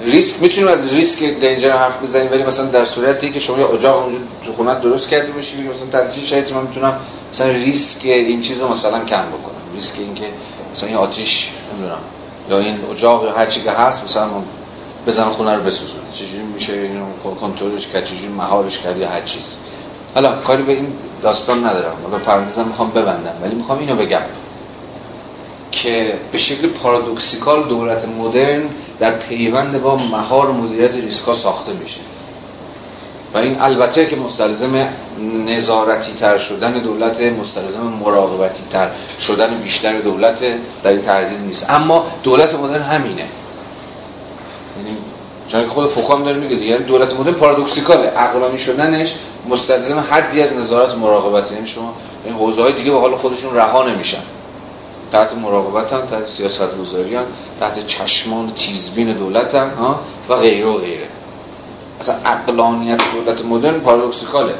ریسک می‌تونیم از ریسک دینجر حرف بزنیم ولی مثلا در صورتی که شما یه اجاق اونجا تو خونت درست کردی باشی مثلا تدریج شاید من می‌تونم مثلا ریسک این چیزو مثلا کم بکنم. ریسک اینکه مثلا این آتیش نمی‌دونم یا این اجاق یا هر چی که هست مثلا بزن خونه رو بسوزونه. چجوری میشه اینو کنترلش کرد چجوری مهارش کرد یا هر چیز. حالا کاری به این داستان ندارم. حالا پرانتزم می‌خوام ببندم ولی می‌خوام اینو بگم. که به شکل پارادوکسیکال دولت مدرن در پیوند با مهار مدیریت ریسکا ساخته میشه. و این البته که مستلزم نظارتی تر شدن دولت مستلزم مراقبتی تر شدن بیشتر دولت در این تردید نیست. اما دولت مدرن همینه. یعنی چون خود فوکام داره میگه یعنی دولت مدرن پارادوکسیکاله. عقلانی شدنش مستلزم حدی از نظارت مراقبت. یعنی شما این حوزه های دیگه به حال خودشون رها نمیشن. تحت مراقبت هم تحت سیاست گذاری هم تحت چشمان تیزبین دولت هم ها و غیره و غیره. اصلا عقلانیت دولت مدرن پارادوکسیکاله.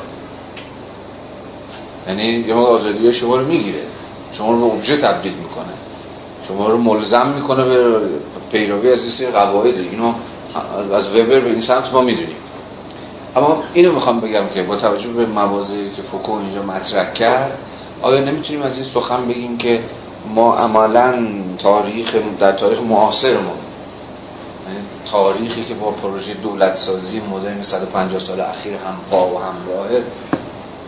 یعنی یه آزادی شما رو می‌گیره. شما رو به ابژه تبدیل می‌کنه. شما رو ملزم می‌کنه به پیروی از این قواعد. اینو از وبر به این سمت ما می‌دونیم. اما اینو می‌خوام بگم که با توجه به موازی که فوکو اینجا مطرح کرد آیا نمی‌تونیم از این سخن بگیم که ما عملا تاریخ در تاریخ معاصرمون یعنی تاریخی که با پروژه دولت سازی مدرن 150 سال اخیر هم پا و همراهه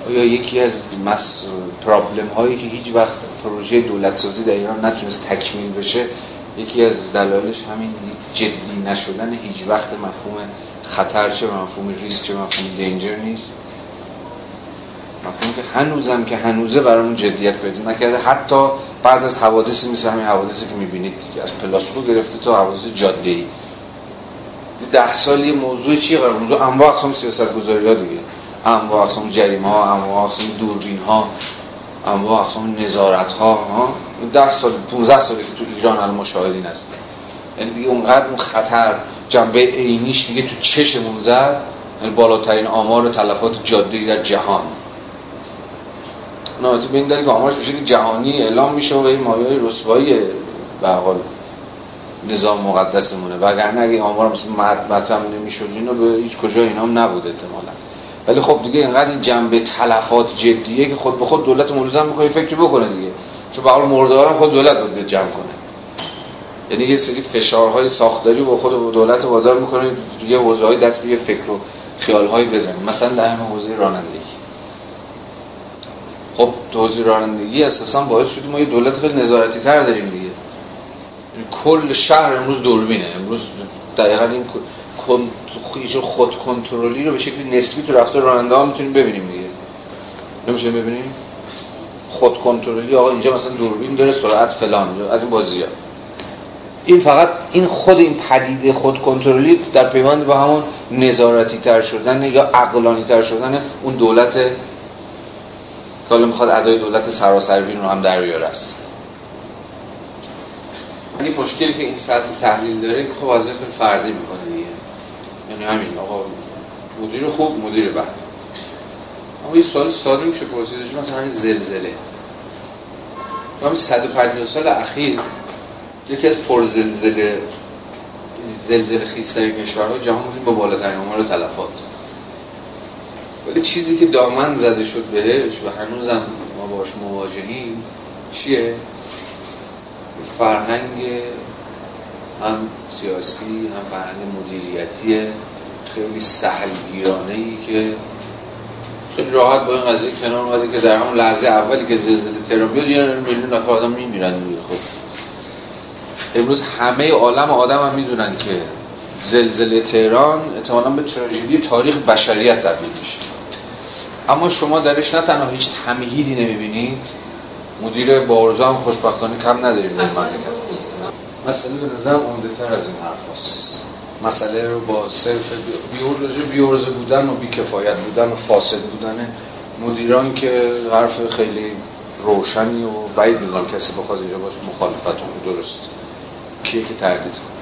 آیا یکی از مس... پرابلم هایی که هیچ وقت پروژه دولت سازی در ایران نتونست تکمیل بشه یکی از دلایلش همین جدی نشدن هیچ وقت مفهوم خطر چه مفهوم ریسک چه مفهوم دینجر نیست؟ مفهوم که هنوزم که هنوزه برامون جدیت پیدا نکرده. حتی بعد از حوادثی مثل همین حوادثی که می‌بینید دیگه از پلاسکو گرفته تا حوادث جاده ای ده سال یه موضوع چیه قرار موضوع انواع اقسام سیاست گذاری ها دیگه. انواع اقسام جریمه ها انواع اقسام دوربین ها انواع اقسام نظارت ها. ها 10 سال 15 سالی که تو ایران الان مشاهدین هست یعنی دیگه اونقدر اون خطر جنبه عینیش دیگه تو چشمون زد. یعنی بالاترین آمار تلفات جاده در جهان. نهایت به این دلیل که آمارش بشه جهانی اعلام میشه و این مایه رسوایی به حال نظام مقدسمونه. وگرنه اگه آمار مثلا مطرح نمی‌شد اینا به هیچ کجا اینا هم نبود احتمالاً. ولی خب دیگه اینقدر این جنبه تلفات جدیه که خود به خود دولت ملزم می‌خواد فکر بکنه دیگه. چون به حال مردار هم خود دولت باید جمع کنه. یعنی یه سری فشارهای ساختاری با خود دولت وادار می‌کنه یه حوزه دست به فکر و خیال بزنه. مثلا در همه حوزه رانندگی. خب حوزه رانندگی اساسا باعث شده ما یه دولت خیلی نظارتی تر داریم دیگه. کل شهر امروز دوربینه. امروز دقیقا این خود کنترلی رو به شکل نسبی تو رفتار راننده ها می‌تونیم ببینیم دیگه. نمیشه ببینیم؟ خود کنترلی آقا اینجا مثلا دوربین داره سرعت فلان. از این بازی ها. این فقط این خود این پدیده خود کنترلی در پیوند با همون نظارتی تر شدن یا عقلانی تر شدن اون دولت که حالا می‌خواد ادای دولت سراسر بین رو هم در بیاره است. این مشکلی که این سطح تحلیل داره که خب فردی می‌کنه دیگه. یعنی همین آقا مدیر خوب مدیر بد. اما یه سوال ساده میشه پرسیدش مثلا همین زلزله. تو همین 150 سال اخیر یکی از پر زلزله زلزله خیستر کشورها جهان بودیم با بالاترین آمار تلفات. ولی چیزی که دامن زده شد بهش و هنوزم ما باش مواجهیم چیه؟ فرهنگ هم سیاسی هم فرهنگ مدیریتی خیلی سهلگیرانه ای که خیلی راحت با این قضیه کنار اومده که در همون لحظه اولی که زلزله تهران بیاد یه میلیون نفر آدم میمیرن خب. امروز همه عالم آدم هم می‌دونن که زلزله تهران احتمالاً به تراژدی تاریخ بشریت تبدیل میشه. اما شما درش نه تنها هیچ تمهیدی نمی‌بینید مدیر بارزا هم خوشبختانه کم نداریم در مسئله به نظر عمده تر از این حرف هست. مسئله رو با صرف بیورزه بودن و بیکفایت بودن و فاسد بودن مدیران که حرف خیلی روشنی و بعید می‌دونم کسی بخواد اینجا باشه مخالفت درست. کیه که تردید کنه؟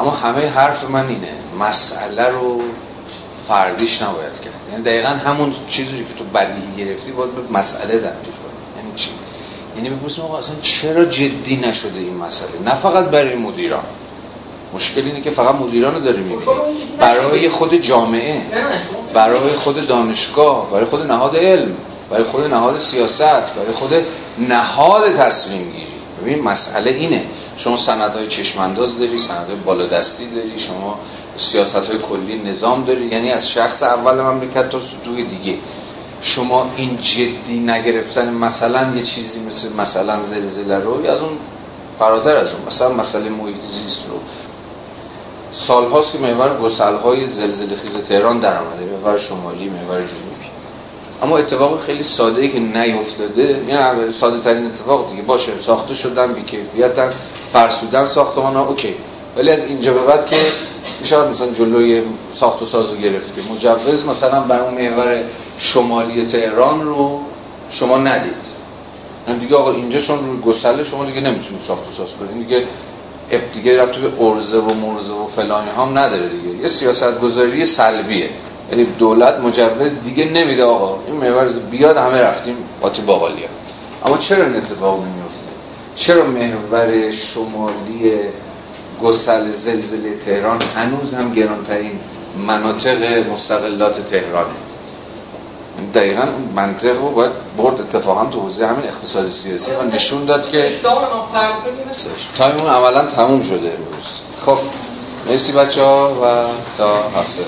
اما همه حرف من اینه مسئله رو فردیش نباید کرد. یعنی دقیقا همون چیزی که تو بدیهی گرفتی باید به مسئله تبدیل کنی. یعنی چی؟ یعنی بپرسیم آقا اصلا چرا جدی نشده این مسئله؟ نه فقط برای مدیران. مشکل اینه که فقط مدیران رو داره می‌بینیم. برای خود جامعه برای خود دانشگاه برای خود نهاد علم برای خود نهاد سیاست برای خود نهاد تصمیم گیری. ببین مسئله اینه. شما های چشمانداز داری های بالادستی داری شما سیاست های کلی نظام داری. یعنی از شخص اول مملکت تا سطوح دیگه. شما این جدی نگرفتن مثلا یه چیزی مثل مثلا زلزله رو یا از اون فراتر از اون مثلا مسئله محیط زیست رو. سال هاست که محور گسل های زلزله خیز تهران در آمده محور شمالی محور جنوبی. اما اتفاق خیلی ساده ای که نیفتاده یعنی ساده ترین اتفاق دیگه باشه ساخته شدن بی کیفیتن فرسودن ساختمان ها اوکی. ولی از اینجا به بعد که میشه مثلا جلوی ساخت و سازو گرفته مجوز مثلا بر اون محور شمالی تهران رو شما ندید. یعنی دیگه آقا اینجا چون روی گسله شما دیگه نمی‌تونید ساخت و ساز کنید. دیگه اب دیگه رفت به ارزه و مرزه و فلانی هم نداره دیگه. یه سیاست گذاری سلبیه. یعنی دولت مجوز دیگه نمیده آقا. این محور بیاد همه رفتیم باتی باقالیا اما چرا این اتفاق نمیفته چرا محور شمالی گسل زلزله تهران هنوز هم گرانترین مناطق مستقلات تهرانه. دقیقا منطق رو باید برد اتفاقا تو حوزه همین اقتصاد سیاسی و نشون داد که تایمون عملا تموم شده امروز. خب مرسی بچه ها و تا هفته.